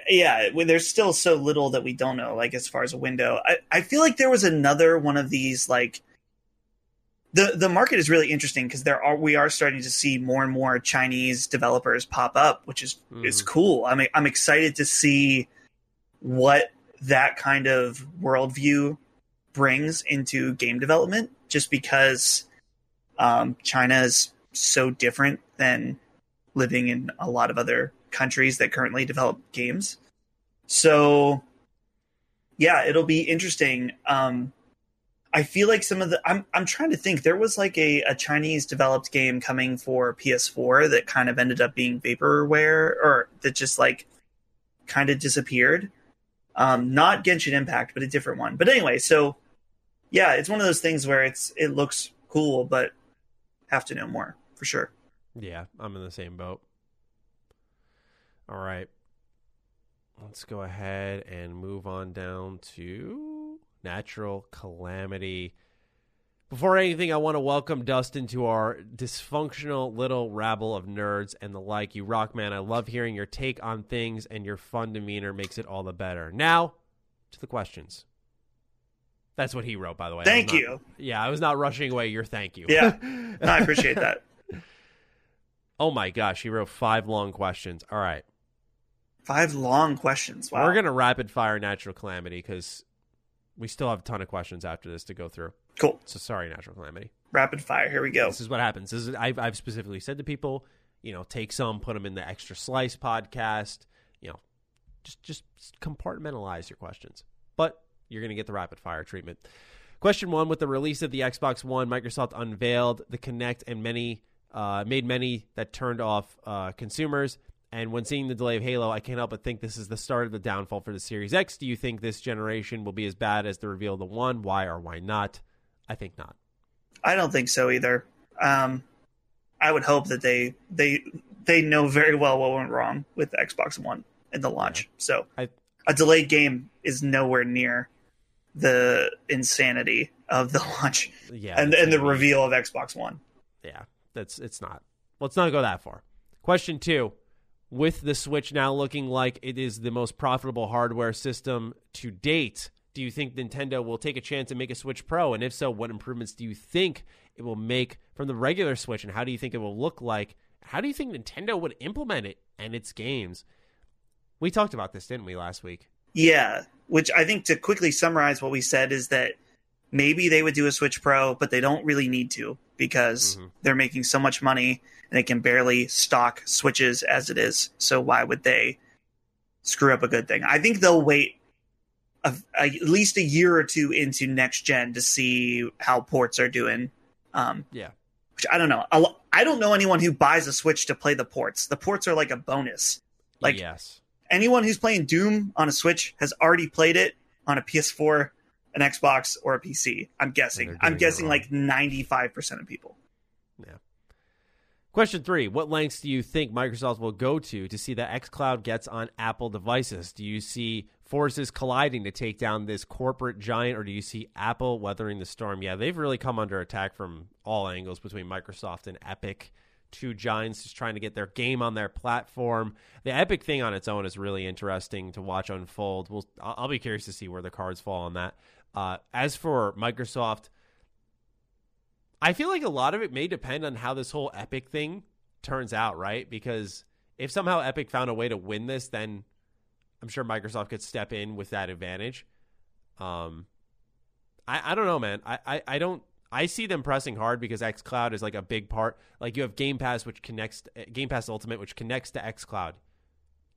Yeah, there's still so little that we don't know. Like as far as a window, I I feel like there was another one of these like. The, the market is really interesting because there are we are starting to see more and more Chinese developers pop up, which is mm. is cool. I mean, I'm excited to see what that kind of worldview brings into game development just because um, China is so different than living in a lot of other countries that currently develop games. So, yeah, it'll be interesting. Um, I feel like some of the I'm I'm trying to think. There was like a, a Chinese developed game coming for PS4 that kind of ended up being vaporware or that just like kind of disappeared. Um, not Genshin Impact, but a different one. But anyway, so yeah, it's one of those things where it's it looks cool, but have to know more for sure. Yeah, I'm in the same boat. All right. Let's go ahead and move on down to natural calamity. Before anything, I want to welcome Dustin to our dysfunctional little rabble of nerds and the like. You rock, man. I love hearing your take on things, and your fun demeanor makes it all the better. Now, to the questions. That's what he wrote, by the way. Thank not, you. Yeah, I was not rushing away your thank you. Yeah, no, I appreciate that. oh my gosh, he wrote five long questions. All right. Five long questions. Wow. We're gonna rapid fire natural calamity because we still have a ton of questions after this to go through. cool. So sorry, natural calamity. Rapid fire. Here we go. This is what happens. This is I've, I've specifically said to people, you know, take some, put them in the extra slice podcast. You know, just just compartmentalize your questions. But you're going to get the rapid fire treatment. Question one: With the release of the Xbox One, Microsoft unveiled the Kinect and many uh, made many that turned off uh, consumers. And when seeing the delay of Halo, I can't help but think this is the start of the downfall for the Series X. Do you think this generation will be as bad as the reveal of the One? Why or why not? I think not. I don't think so either. Um, I would hope that they they they know very well what went wrong with the Xbox One in the launch. So I- a delayed game is nowhere near the insanity of the launch Yeah, and and the reveal of Xbox One. yeah, that's it's not. Let's not go that far. Question two: With the Switch now looking like it is the most profitable hardware system to date, do you think Nintendo will take a chance and make a Switch Pro? And if so, what improvements do you think it will make from the regular Switch? And how do you think it will look like? How do you think Nintendo would implement it and its games? We talked about this, didn't we, last week? Yeah, which I think to quickly summarize what we said is that maybe they would do a Switch Pro, but they don't really need to because Mhm. they're making so much money and they can barely stock Switches as it is. So why would they screw up a good thing? I think they'll wait a, a, at least a year or two into next gen to see how ports are doing. Um, Yeah. which I don't know. I don't know anyone who buys a Switch to play the ports. The ports are like a bonus. Like- yes, anyone who's playing Doom on a Switch has already played it on a PS4, an Xbox, or a PC. I'm guessing. I'm guessing like 95% of people. Question three What lengths do you think Microsoft will go to to see that xCloud gets on Apple devices? Do you see forces colliding to take down this corporate giant, or do you see Apple weathering the storm? Yeah, they've really come under attack from all angles between Microsoft and Epic. Two giants just trying to get their game on their platform. The Epic thing on its own is really interesting to watch unfold. We'll, I'll be curious to see where the cards fall on that. Uh, as for Microsoft, I feel like a lot of it may depend on how this whole Epic thing turns out, right? Because if somehow Epic found a way to win this, then I'm sure Microsoft could step in with that advantage. Um, I, I don't know, man. I, I, I don't. I see them pressing hard because XCloud is like a big part. Like you have Game Pass, which connects Game Pass Ultimate, which connects to XCloud.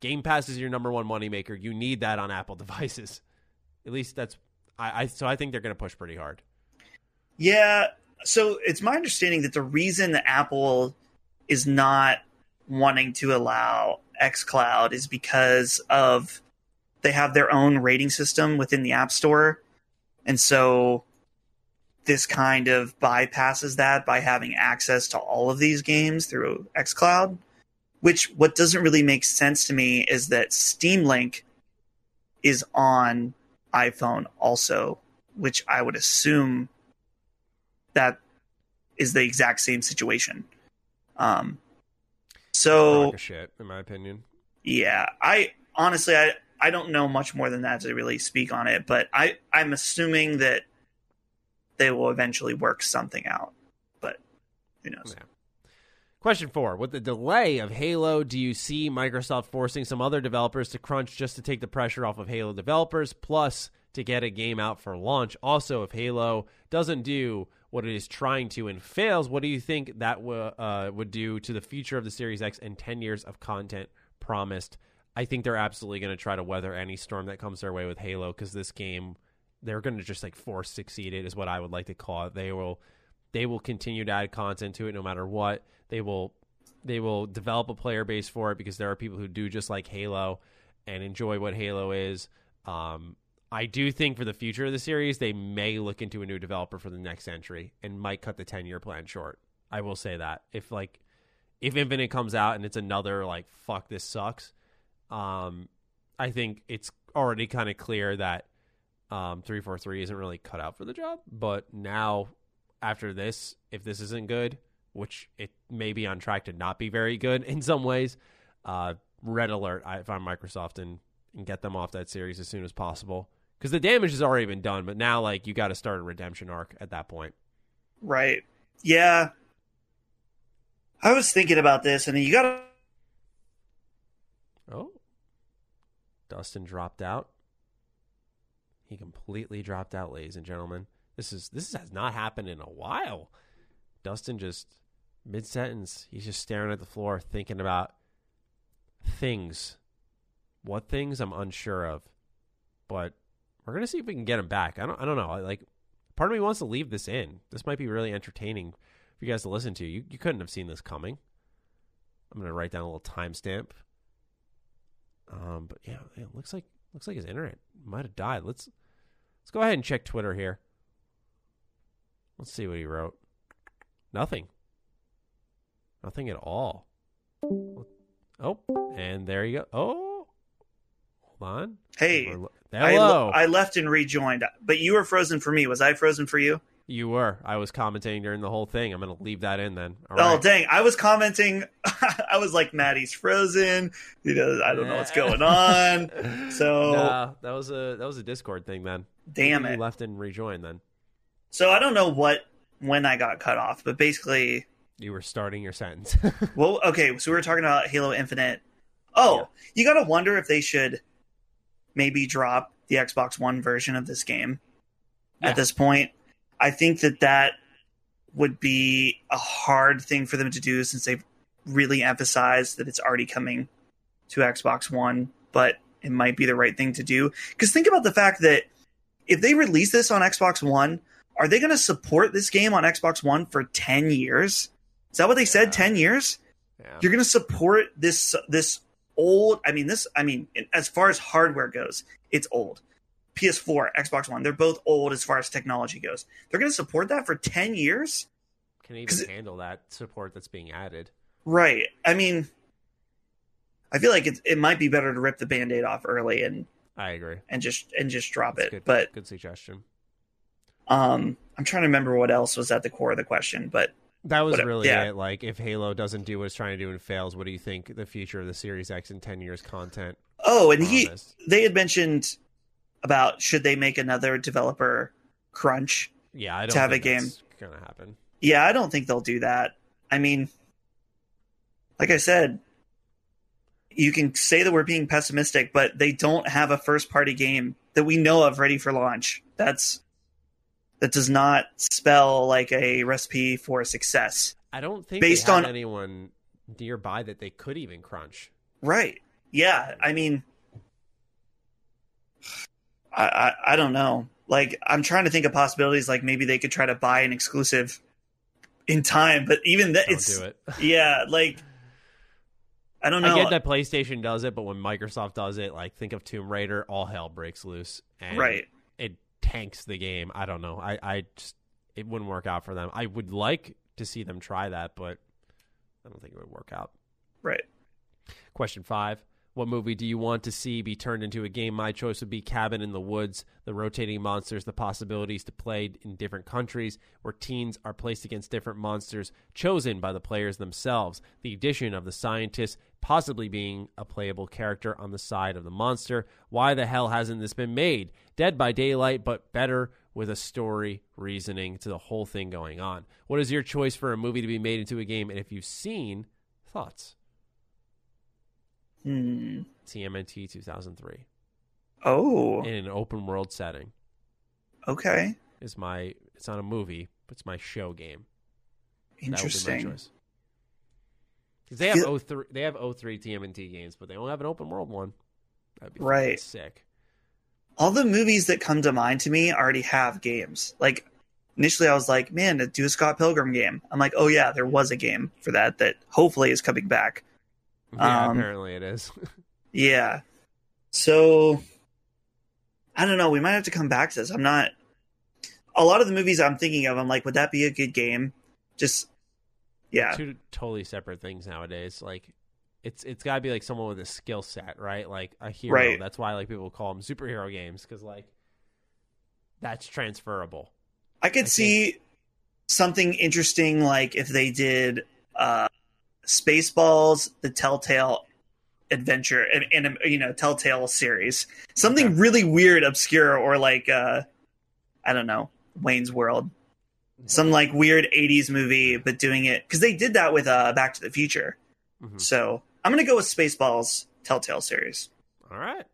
Game Pass is your number one moneymaker. You need that on Apple devices. At least that's I, I so I think they're going to push pretty hard. Yeah. So it's my understanding that the reason that Apple is not wanting to allow xCloud is because of they have their own rating system within the App Store. And so this kind of bypasses that by having access to all of these games through xCloud. Which what doesn't really make sense to me is that Steam Link is on iPhone also, which I would assume that is the exact same situation. Um, so shit, in my opinion. yeah, I honestly I I don't know much more than that to really speak on it, but I I'm assuming that they will eventually work something out, but who knows? Yeah. Question four: With the delay of Halo, do you see Microsoft forcing some other developers to crunch just to take the pressure off of Halo developers, plus to get a game out for launch? Also, if Halo doesn't do what it is trying to and fails, what do you think that w- uh, would do to the future of the Series X and 10 years of content promised? I think they're absolutely going to try to weather any storm that comes their way with Halo because this game, they're going to just like force succeed it, is what I would like to call it. They will they will continue to add content to it no matter what. They will they will develop a player base for it because there are people who do just like Halo and enjoy what Halo is. Um, I do think for the future of the series, they may look into a new developer for the next entry and might cut the ten year plan short. I will say that if like if Infinite comes out and it's another like fuck this sucks, um, I think it's already kind of clear that um, three four three isn't really cut out for the job. But now after this, if this isn't good, which it may be on track to not be very good in some ways, uh, red alert I- I'm Microsoft and, and get them off that series as soon as possible. Because the damage has already been done, but now like you got to start a redemption arc at that point. Right? Yeah. I was thinking about this, and you got to Oh, Dustin dropped out. He completely dropped out, ladies and gentlemen. This is this has not happened in a while. Dustin just mid sentence, he's just staring at the floor, thinking about things. What things I'm unsure of, but we're gonna see if we can get him back. I don't I don't know. Like part of me wants to leave this in. This might be really entertaining for you guys to listen to. You you couldn't have seen this coming. I'm gonna write down a little timestamp. Um, but yeah, it looks like looks like his internet might have died. Let's let's go ahead and check Twitter here. Let's see what he wrote. Nothing. Nothing at all. Oh, and there you go. Oh, hold on. Hey, We're- hello. I left and rejoined, but you were frozen for me. Was I frozen for you? you were. I was commentating during the whole thing. I'm going to leave that in then. All Oh right. dang! I was commenting. I was like, "Maddie's frozen." You know, I don't know what's going on. So- No, that was a that was a Discord thing then. Damn Maybe it! You left and rejoined then. So I don't know what when I got cut off, but basically, You were starting your sentence. well, okay. So we were talking about Halo Infinite. Oh, Yeah. you got to wonder if they should maybe drop the Xbox One version of this game Yeah. at this point. I think that that would be a hard thing for them to do since they've really emphasized that it's already coming to Xbox One, but it might be the right thing to do. Because think about the fact that if they release this on Xbox One, are they going to support this game on Xbox One for 10 years? Is that what they Yeah. said? 10 years? yeah. You're going to support this this old I mean this I mean as far as hardware goes, it's old. PS4, Xbox One, they're both old as far as technology goes. They're going to support that for 10 years? Can even handle that support that's being added. Right. I mean I feel like it it might be better to rip the band-aid off early and I agree. and just and just drop That's it. good. But good suggestion. um I'm trying to remember what else was at the core of the question, but That was Whatever, uh, really yeah. it. Like, if Halo doesn't do what it's trying to do and fails, what do you think the future of the Series X in ten years content? oh, and he this? they had mentioned about should they make another developer crunch yeah, I don't to have a game. gonna happen. Yeah, I don't think they'll do that. I mean, like I said, you can say that we're being pessimistic, but they don't have a first party game that we know of ready for launch. That's that does not spell like a recipe for success. I don't think Based on- anyone nearby that they could even crunch. Right. Yeah, I mean I, I I don't know. Like I'm trying to think of possibilities like maybe they could try to buy an exclusive in time, but even that it's do it. yeah, like I don't know. I get that PlayStation does it, but when Microsoft does it, like think of Tomb Raider, all hell breaks loose, and right. it tanks the game. I don't know. I, I just it wouldn't work out for them. I would like to see them try that, but I don't think it would work out. Right. Question five. What movie do you want to see be turned into a game? My choice would be Cabin in the Woods. The rotating monsters, the possibilities to play in different countries where teens are placed against different monsters chosen by the players themselves. The addition of the scientist possibly being a playable character on the side of the monster. Why the hell hasn't this been made? Dead by Daylight, but better with a story reasoning to the whole thing going on. What is your choice for a movie to be made into a game? And if you've seen, thoughts? Hmm. TMNT 2003 Oh, in an open world setting okay. is my it's not a movie but it's my show game That would be my Interesting. they have Feel- 03, they have 03 TMNT games but they don't have an open world one that'd be Right. sick All the movies that come to mind to me already have games. Like initially I was like, man, do a Scott Pilgrim game. I'm like, oh yeah, there was a game for that that hopefully is coming back. Yeah Um, apparently it is Yeah. So I don't know. We might have to come back to this. I'm not. A lot of the movies I'm thinking of, I'm like, would that be a good game? Just yeah, two totally separate things nowadays like it's it's got to be like someone with a skill set right like a hero Right. that's why like people call them superhero games because like that's transferable I could I see something interesting like if they did uh Spaceballs, the Telltale adventure, and, and you know Telltale series, something Okay. really weird, obscure, or like uh I don't know Wayne's World, some like weird '80s movie, but doing it because they did that with uh Back to the Future. Mhm. So I'm gonna go with Spaceballs Telltale series. all right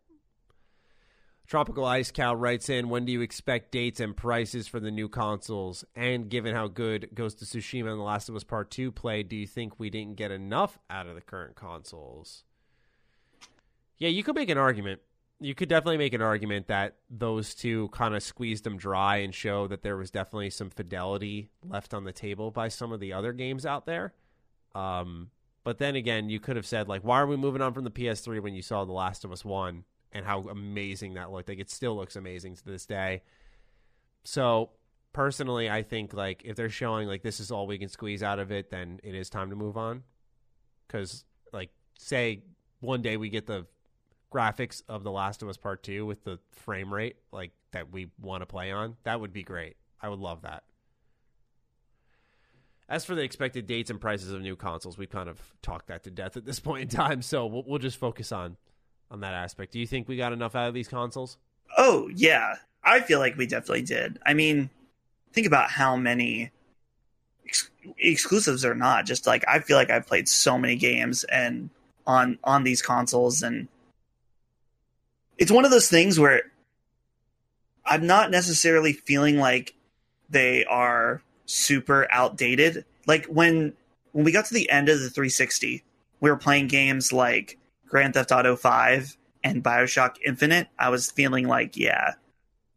Tropical Ice Cow writes in, when do you expect dates and prices for the new consoles? And given how good Ghost of Tsushima and The Last of Us Part 2 play, do you think we didn't get enough out of the current consoles? Yeah, you could make an argument. You could definitely make an argument that those two kind of squeezed them dry and show that there was definitely some fidelity left on the table by some of the other games out there. Um, but then again, you could have said like, why are we moving on from the PS3 when you saw The Last of Us One and how amazing that looked? Like it still looks amazing to this day. So personally, I think like if they're showing like this is all we can squeeze out of it, then it is time to move on. Because like say one day we get the graphics of The Last of Us Part Two with the frame rate like that we want to play on, that would be great. I would love that. As for the expected dates and prices of new consoles, we've kind of talked that to death at this point in time, so we'll, we'll just focus on on that aspect. Do you think we got enough out of these consoles? Oh yeah, I feel like we definitely did. I mean, think about how many ex- exclusives are not. Just like I feel like I've played so many games and on on these consoles, and it's one of those things where I'm not necessarily feeling like they are super outdated. Like when when we got to the end of the 360, we were playing games like Grand Theft Auto 5 and BioShock Infinite. I was feeling like, yeah,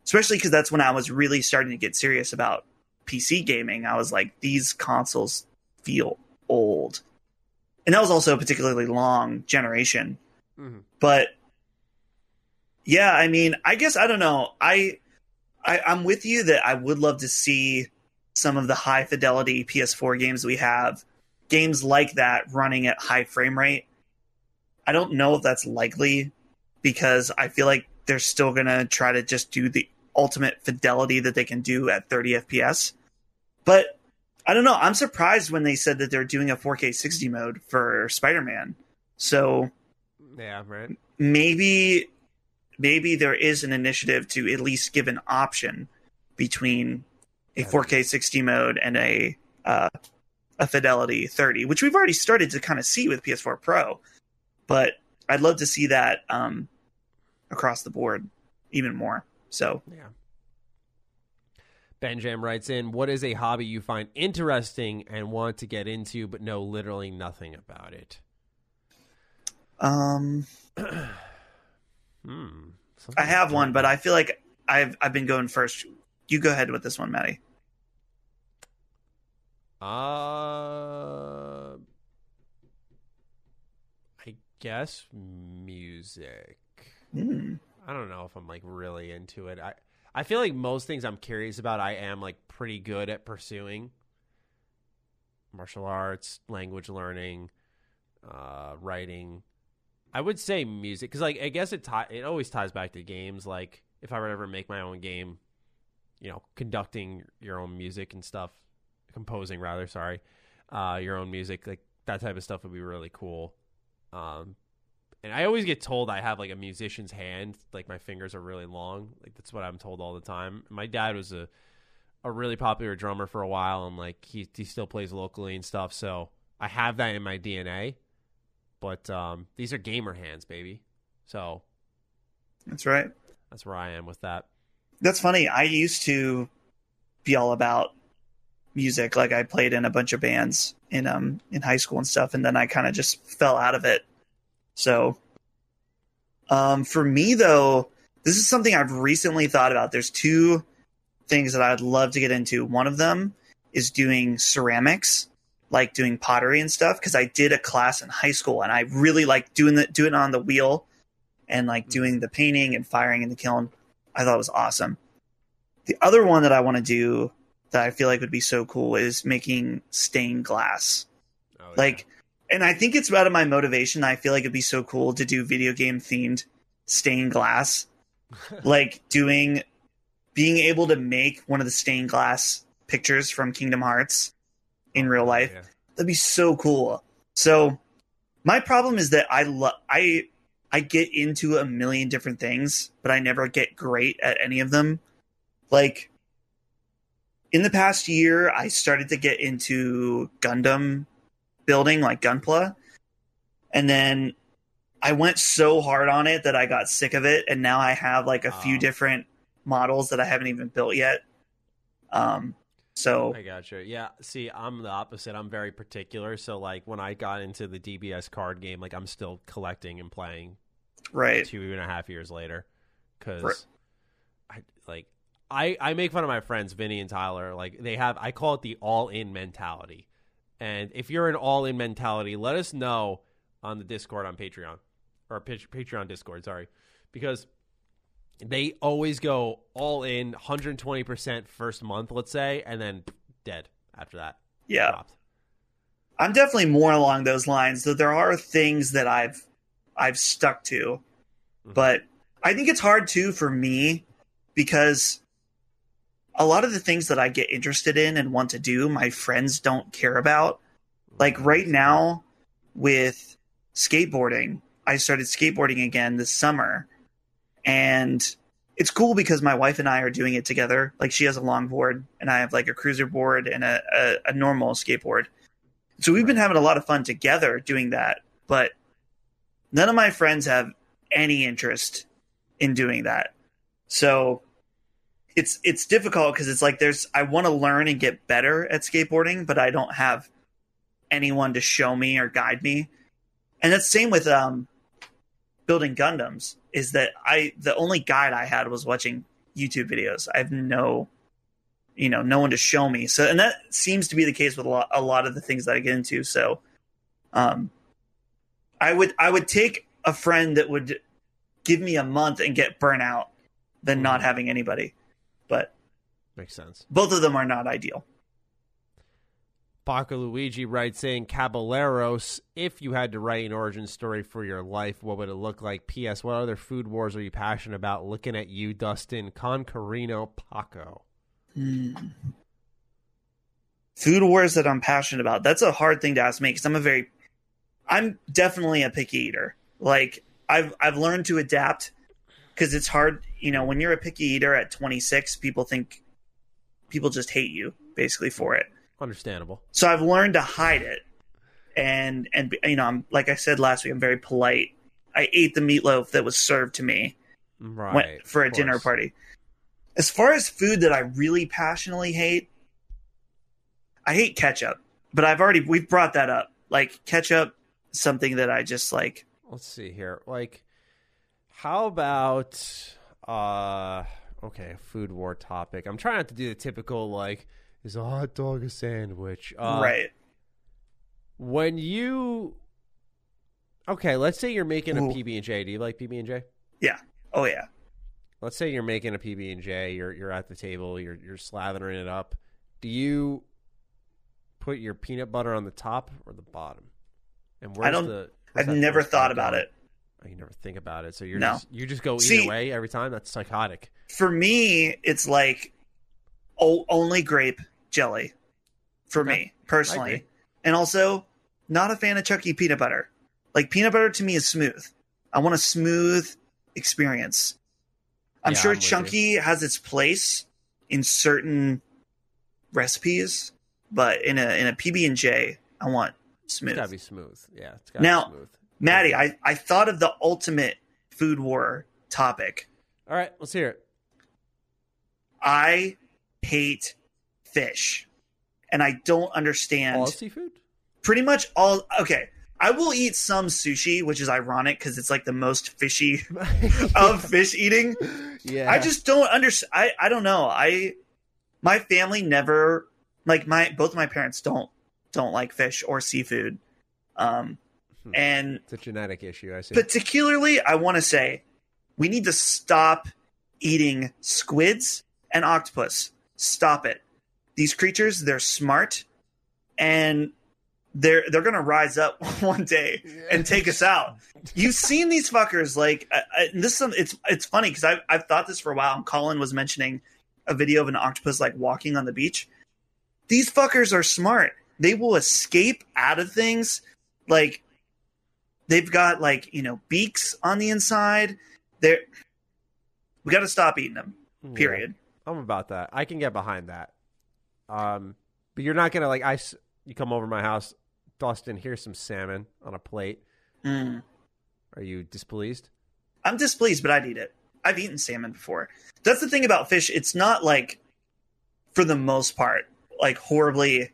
especially because that's when I was really starting to get serious about PC gaming. I was like, these consoles feel old. And that was also a particularly long generation. Mm-hmm. But yeah, I mean, I guess I don't know. I, I I'm with you that I would love to see some of the high fidelity PS4 games we have, games like that running at high frame rate. I don't know if that's likely because I feel like they're still going to try to just do the ultimate fidelity that they can do at 30 FPS. But I don't know. I'm surprised when they said that they're doing a 4K 60 mode for Spider Man. So yeah, right. Maybe maybe there is an initiative to at least give an option between a 4K 60 mode and a uh, a fidelity 30, which we've already started to kind of see with PS4 Pro. But I'd love to see that um, across the board even more. So yeah. Benjam writes in, "What is a hobby you find interesting and want to get into, but know literally nothing about it?" Um, hmm. I have one, but I feel like I've I've been going first. You go ahead with this one, Maddie. Uh, I guess music. Mm. I don't know if I'm like really into it. I I feel like most things I'm curious about, I am like pretty good at pursuing. Martial arts, language learning, uh, writing. I would say music because, like, I guess it tie it always ties back to games. Like, if I were to ever make my own game, you know, conducting your own music and stuff, composing rather, sorry, uh, your own music, like that type of stuff would be really cool. Um, and I always get told I have like a musician's hand, like my fingers are really long. Like that's what I'm told all the time. My dad was a a really popular drummer for a while, and like he he still plays locally and stuff. So I have that in my DNA. But um, these are gamer hands, baby. So that's right. That's where I am with that. That's funny. I used to be all about music. Like I played in a bunch of bands in um in high school and stuff, and then I kind of just fell out of it. So, um, for me though, this is something I've recently thought about. There's two things that I'd love to get into. One of them is doing ceramics, like doing pottery and stuff, because I did a class in high school and I really like doing the doing it on the wheel and like doing the painting and firing in the kiln. I thought it was awesome. The other one that I want to do that I feel like would be so cool is making stained glass. Oh, yeah. Like, and I think it's out of my motivation. I feel like it'd be so cool to do video game themed stained glass, like doing, being able to make one of the stained glass pictures from Kingdom Hearts in oh, real life. Yeah. That'd be so cool. So, my problem is that I love I I get into a million different things, but I never get great at any of them. Like in the past year, I started to get into Gundam building, like Gunpla, and then I went so hard on it that I got sick of it, and now I have like a few different models that I haven't even built yet. Um, so I gotcha. Yeah. See, I'm the opposite. I'm very particular. So like when I got into the DBS card game, like I'm still collecting and playing right, two and a half years later because Right. I like I I make fun of my friends Vinny and Tyler. Like they have I call it the all in mentality. And if you're an all in mentality, let us know on the Discord on Patreon or Pat- Patreon Discord. Sorry, because they always go all in 120% first month, let's say, and then dead after that. yeah, Dropped. I'm definitely more along those lines. Though there are things that I've I've stuck to, Mhm. but I think it's hard too for me because a lot of the things that I get interested in and want to do, my friends don't care about. Like right now with skateboarding, I started skateboarding again this summer. And it's cool because my wife and I are doing it together. Like she has a longboard and I have like a cruiser board and a, a, a normal skateboard. So we've been having a lot of fun together doing that. But none of my friends have any interest in doing that. So it's it's difficult because it's like there's I want to learn and get better at skateboarding, but I don't have anyone to show me or guide me. And that's the same with um building Gundams is that I the only guide I had was watching YouTube videos. I have no you know, no one to show me. So and that seems to be the case with a lot a lot of the things that I get into. So um I would I would take a friend that would give me a month and get burnout than not Mhm. having anybody. But Makes sense. both of them are not ideal. Paco Luigi writes saying Caballeros, if you had to write an origin story for your life, what would it look like? P.S. What other food wars are you passionate about? Looking at you, Dustin Concarino Paco. Hmm. Food wars that I'm passionate about. That's a hard thing to ask me because I'm a very, I'm definitely a picky eater. Like I've I've learned to adapt because it's hard. You know, when you're a picky eater at 26, people think people just hate you basically for it. Understandable. So I've learned to hide it, and and you know, I'm like I said last week, I'm very polite. I ate the meatloaf that was served to me Right. when, for a dinner party. As far as food that I really passionately hate, I hate ketchup. But I've already we've brought that up. Like ketchup, something that I just like. Let's see here. Like, how about, uh, okay, food war topic. I'm trying not to do the typical, like, is a hot dog a sandwich? Uh, right. When you, okay, let's say you're making a PB and J. Do you like PB and J? Yeah. Oh yeah. Let's say you're making a PB and J. You're you're at the table. You're you're slathering it up. Do you put your peanut butter on the top or the bottom? And where's don't- the? I've never thought about going? it. Oh, you never think about it, so you're No. just you just go either See- way every time. That's psychotic. For me, it's like o- only grape jelly. For Okay. me personally, and also not a fan of chunky peanut butter. Like peanut butter to me is smooth. I want a smooth experience. I'm Yeah, sure I'm chunky has its place in certain recipes, but in a in a PB and J, I want It's smooth. gotta be smooth. Yeah, it's gotta Now- be smooth. Maddie, I I thought of the ultimate food war topic. All right, let's hear it. I hate fish, and I don't understand All seafood. pretty much all. Okay, I will eat some sushi, which is ironic because it's like the most fishy of fish eating. yeah, I just don't understand. I I don't know. I my family never like my both my parents don't don't like fish or seafood. Um, Hmm. and it's a genetic issue. I see. particularly, I want to say we need to stop eating squids and octopus. Stop it. These creatures, they're smart, and they're they're gonna rise up one day and take us out. You've seen these fuckers like I, I, this. Is it's it's funny because I've I've thought this for a while. And Colin was mentioning a video of an octopus like walking on the beach. These fuckers are smart. They will escape out of things. Like they've got like you know beaks on the inside. They're we got to stop eating them. Yeah. Period. I'm about that. I can get behind that. Um, but you're not gonna like I. You come over to my house, Dustin. Here's some salmon on a plate. Mm. Are you displeased? I'm displeased, but I'd eat it. I've eaten salmon before. That's the thing about fish. It's not like, for the most part, like horribly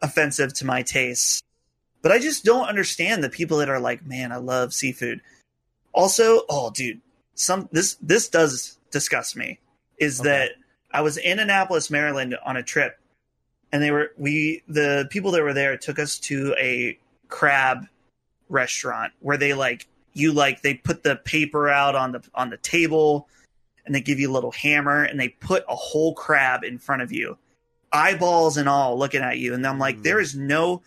offensive to my taste. But I just don't understand the people that are like, man, I love seafood. Also, oh, dude, some this this does disgust me. Is Okay. that I was in Annapolis, Maryland, on a trip, and they were we the people that were there took us to a crab restaurant where they like you like they put the paper out on the on the table and they give you a little hammer and they put a whole crab in front of you eyeballs and all looking at you and i'm like Mm. there is no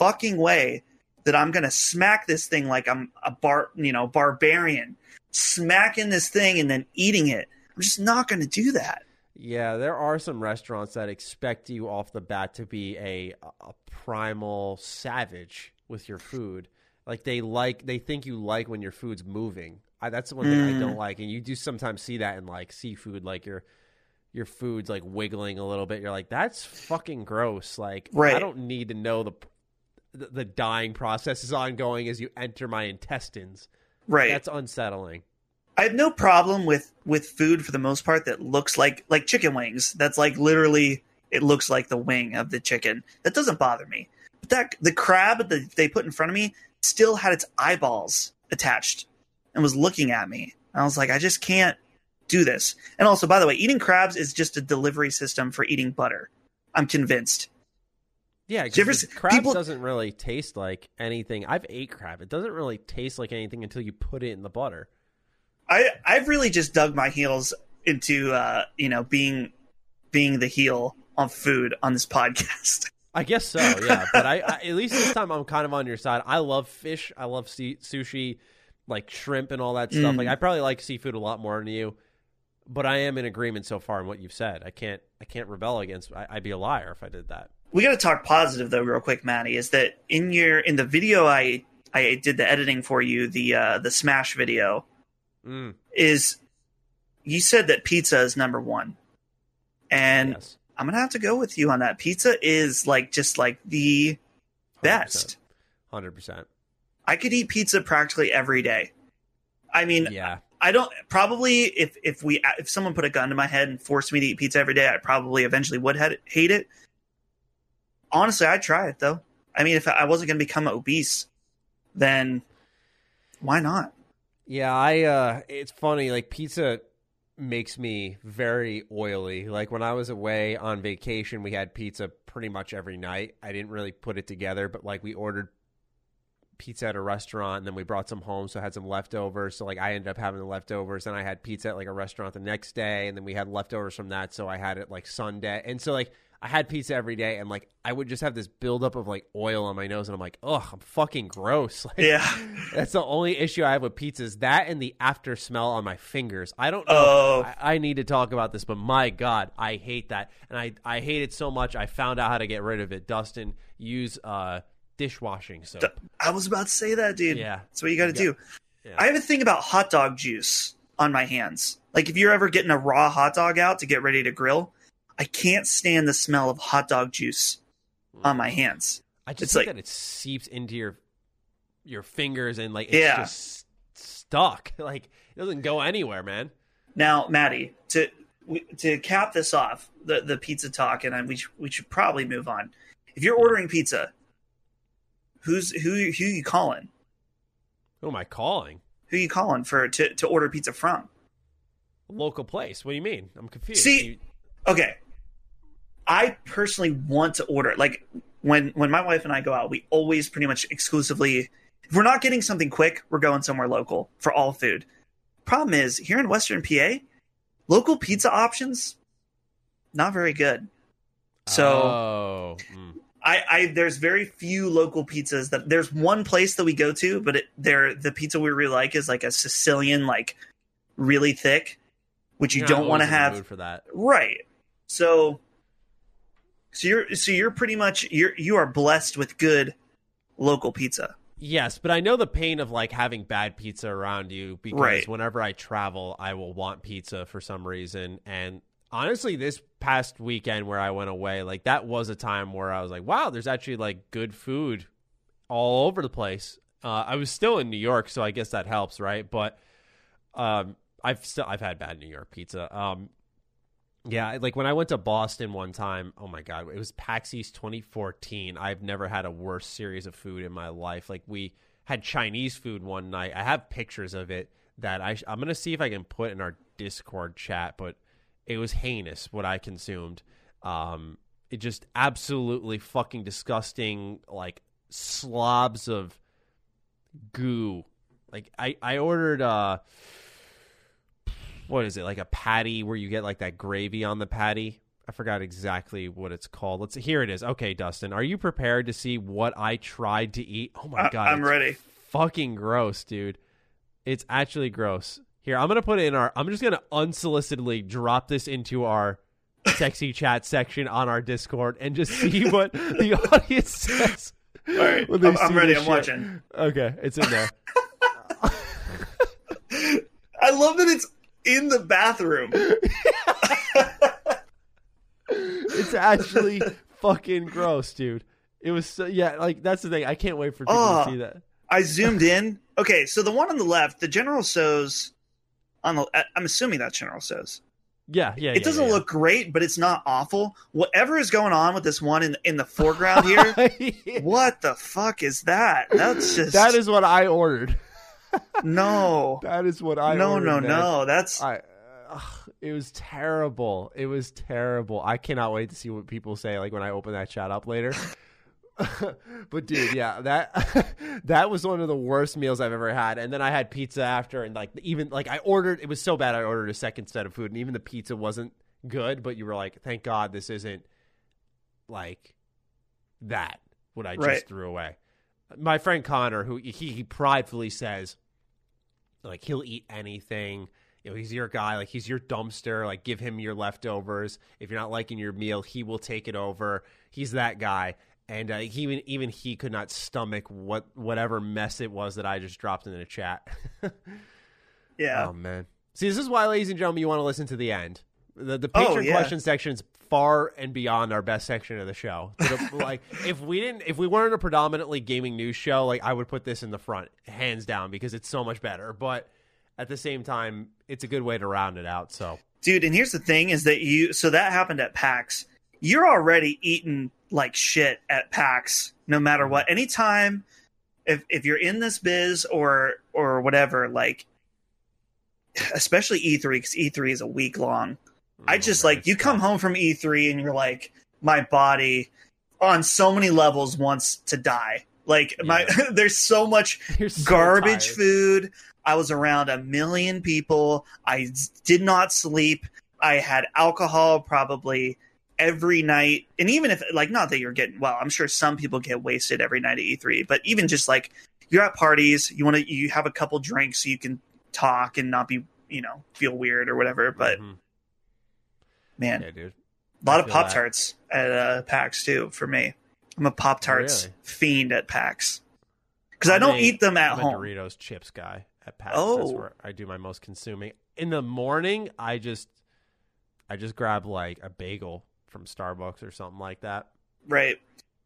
fucking way that i'm gonna smack this thing like i'm a bar you know barbarian smacking this thing and then eating it i'm just not gonna do that Yeah, there are some restaurants that expect you off the bat to be a, a primal savage with your food. Like they like they think you like when your food's moving. I, that's the one thing I Mm. don't like, and you do sometimes see that in like seafood, like your your food's like wiggling a little bit. You're like, that's fucking gross. Like, I don't need to know the the, the dying process is ongoing as you enter my intestines. right That's unsettling. I have no problem with with food for the most part that looks like like chicken wings. That's like literally it looks like the wing of the chicken. That doesn't bother me. But that the crab that they put in front of me still had its eyeballs attached and was looking at me. I was like, I just can't do this. And also, by the way, eating crabs is just a delivery system for eating butter. I'm convinced. Yeah, you ever 'cause crab people- doesn't really taste like anything. I've ate crab. It doesn't really taste like anything until you put it in the butter. I I've really just dug my heels into uh, you know being being the heel on food on this podcast. I guess so, yeah. but I, I at least this time I'm kind of on your side. I love fish. I love sea, sushi, like shrimp and all that stuff. Mm. Like I probably like seafood a lot more than you. But I am in agreement so far in what you've said. I can't I can't rebel against. I, I'd be a liar if I did that. We got to talk positive though, real quick, Maddie. Is that in your in the video I I did the editing for you the uh, the Smash video Mm, is you said that pizza is number one, and yes, I'm gonna have to go with you on that. Pizza is like just like the best. Hundred percent. I could eat pizza practically every day. I mean, Yeah. I don't probably if if we if someone put a gun to my head and forced me to eat pizza every day, I probably eventually would hate it. Honestly, I'd try it though. I mean, if I wasn't going to become obese, then why not? Yeah, I uh it's funny like pizza makes me very oily. Like when I was away on vacation, we had pizza pretty much every night. I didn't really put it together, but like we ordered pizza at a restaurant and then we brought some home so I had some leftovers. So like I ended up having the leftovers and I had pizza at like a restaurant the next day and then we had leftovers from that so I had it like Sunday. And so like I had pizza every day and like I would just have this buildup of like oil on my nose and I'm like, "Ugh, I'm fucking gross." Like Yeah. that's the only issue I have with pizza is that and the after smell on my fingers. I don't know. Oh. I, I need to talk about this, but my God, I hate that, and I I hate it so much. I found out how to get rid of it. Dustin, use uh dishwashing soap. I was about to say that, dude. Yeah. That's what you got to do. Yeah. I have a thing about hot dog juice on my hands. Like if you're ever getting a raw hot dog out to get ready to grill, I can't stand the smell of hot dog juice mm. on my hands. I just it's think like- that it seeps into your your fingers and like it's Yeah. just stuck. Like it doesn't go anywhere, man. Now, Maddie, to to cap this off, the the pizza talk, and I, we sh- we should probably move on. If you're ordering pizza, who's who who you calling? Who am I calling? Who you calling for to to order pizza from? A local place. What do you mean? I'm confused. See- You- Okay, I personally want to order like when when my wife and I go out, we always pretty much exclusively. If we're not getting something quick, we're going somewhere local for all food. Problem is, here in Western PA, local pizza options not very good. So. oh, mm. I, I there's very few local pizzas that there's one place that we go to, but it, they're the pizza we really like is like a Sicilian, like really thick, which you You're don't want to always in the have. for that. Right. So, so you're so you're pretty much you're you are blessed with good local pizza. Yes, but I know the pain of like having bad pizza around you because Right. whenever I travel, I will want pizza for some reason. And honestly, this past weekend where I went away, like that was a time where I was like, wow, there's actually like good food all over the place. Uh, I was still in New York, so I guess that helps, right? But um, I've still I've had bad New York pizza. Um, yeah, like when I went to Boston one time, oh my god, it was PAX East 2014. I've never had a worse series of food in my life. Like we had Chinese food one night. I have pictures of it that I I'm gonna see if I can put in our Discord chat, but it was heinous what I consumed. Um, it just absolutely fucking disgusting, like slobs of goo. Like I I ordered uh what is it like a patty where you get like that gravy on the patty i forgot exactly what it's called let's here it is okay dustin are you prepared to see what i tried to eat oh my I- god I'm ready. fucking gross dude it's actually gross here i'm gonna put it in our i'm just gonna unsolicitedly drop this into our sexy chat section on our discord and just see what the audience says All right, I'm, I'm ready. I'm shit. watching. okay it's in there I love that it's in the bathroom. It's actually fucking gross, dude. It was so, yeah, like that's the thing. I can't wait for people Oh. to ah, see that. I zoomed in. Okay, so the one on the left, the General Tso's on the. I'm assuming that's General Tso's. Yeah, yeah. It doesn't look great, but it's not awful. Whatever is going on with this one in in the foreground here, look. what the fuck is that? That's just that is what I ordered. No, That is what I no, no, no. That's I. it was terrible. It was terrible. I cannot wait to see what people say. Like when I open that chat up later. but dude, yeah, that that was one of the worst meals I've ever had. And then I had pizza after, and like even like I ordered, it was so bad I ordered a second set of food, and even the pizza wasn't good. But you were like, thank God this isn't like that. What I just Right. threw away. My friend Connor, who he, he pridefully says, like he'll eat anything. You know, he's your guy. Like he's your dumpster. Like give him your leftovers. If you're not liking your meal, he will take it over. He's that guy. And uh, he, even even he could not stomach what whatever mess it was that I just dropped in the chat. yeah. Oh man. See, this is why, ladies and gentlemen, you want to listen to the end. The the patron Oh, yeah. question section is far and beyond our best section of the show. Like, if we didn't, if we weren't a predominantly gaming news show, like I would put this in the front, hands down, because it's so much better. But at the same time, it's a good way to round it out. So dude and here's the thing is that you so that happened at pax you're already eating like shit at pax no matter what anytime if if you're in this biz or or whatever like especially e3 because e3 is a week long i just like you come home from e3 and you're like my body on so many levels wants to die like my there's so much so garbage tired. food. I was around a million people. I did not sleep. I had alcohol probably every night. And even if, like, not that you're getting, well, I'm sure some people get wasted every night at E3, but even just like you're at parties, you want to, you have a couple drinks so you can talk and not be, you know, feel weird or whatever. But Mhm. Man, yeah, dude. a lot I of. Pop Tarts at uh, PAX too for me. I'm a Pop Tarts Really? fiend at PAX because I don't a- eat them at I'm a home. Doritos chips guy at PAX. That's Oh. where I do my most consuming. In the morning, I just I just grab like a bagel from Starbucks or something like that. Right.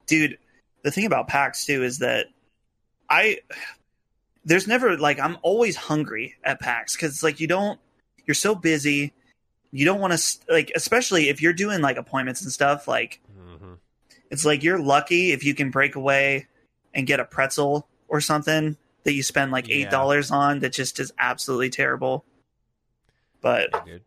Dude, the thing about PAX too is that I there's never like I'm always hungry at PAX cuz it's like you don't you're so busy. You don't want to like especially if you're doing like appointments and stuff like hmm it's like you're lucky if you can break away and get a pretzel or something that you spend like $8 on that just is absolutely terrible. But Yeah.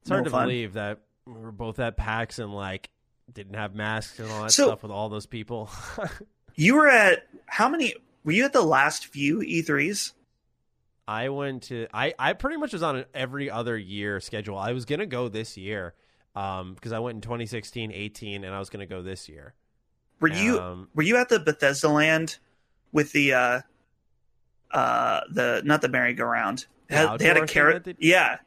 It's hard to fun. believe that we were both at PAX and like didn't have masks and all that So- stuff with all those people. you were at how many were you at the last few E E3s? I went to I I pretty much was on an every other year schedule. I was gonna go this year um because I went in 2016, 18, and I was gonna go this year. Were you Um, Were you at the Bethesda land with the uh uh the not the merry-go-round? They The had, they had a carrot. they- Yeah,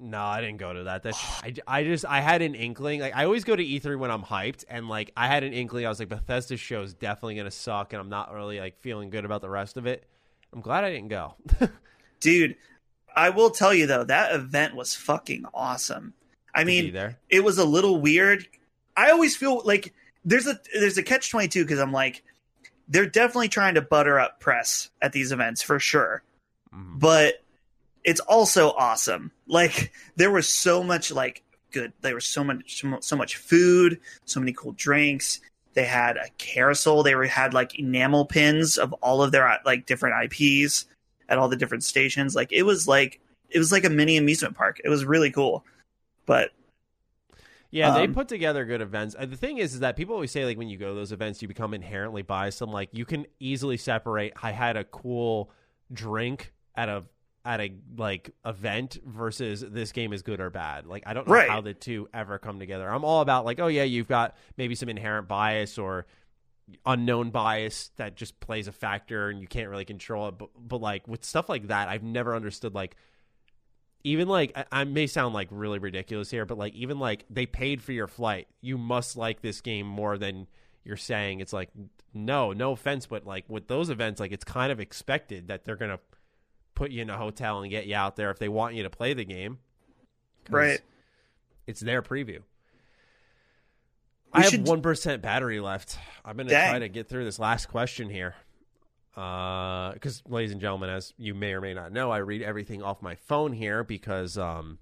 No, I didn't go to that. That I, I just I had an inkling. Like I always go to E3 when I'm hyped, and like I had an inkling. I was like Bethesda's show is definitely gonna suck, and I'm not really like feeling good about the rest of it. I'm glad I didn't go. dude. I will tell you though, that event was fucking awesome. I be mean, it was a little weird. I always feel like there's a there's a catch twenty two because I'm like, they're definitely trying to butter up press at these events for sure. Mhm. But it's also awesome. Like there was so much like good. There was so much so so much food, so many cool drinks. They had a carousel. They were, had like enamel pins of all of their like different IPs at all the different stations. Like it was like it was like a mini amusement park. It was really cool. But Yeah, they Um, put together good events. Uh, the thing is, is that people always say like when you go to those events, you become inherently biased. I'm like, you can easily separate. I had a cool drink at a at a like event versus this game is good or bad. Like I don't know Right. how the two ever come together. I'm all about like, oh yeah, you've got maybe some inherent bias or unknown bias that just plays a factor and you can't really control it. But, but like with stuff like that, I've never understood like even like I, I may sound like really ridiculous here, but like even like they paid for your flight, you must like this game more than you're saying. It's like no, no offense, but like with those events, like it's kind of expected that they're gonna put you in a hotel and get you out there if they want you to play the game. Right. It's their preview. I have should- one percent battery left. I'm gonna Dang. try to get through this last question here. Because, ladies and gentlemen, as you may or may not know, I read everything off my phone here because um,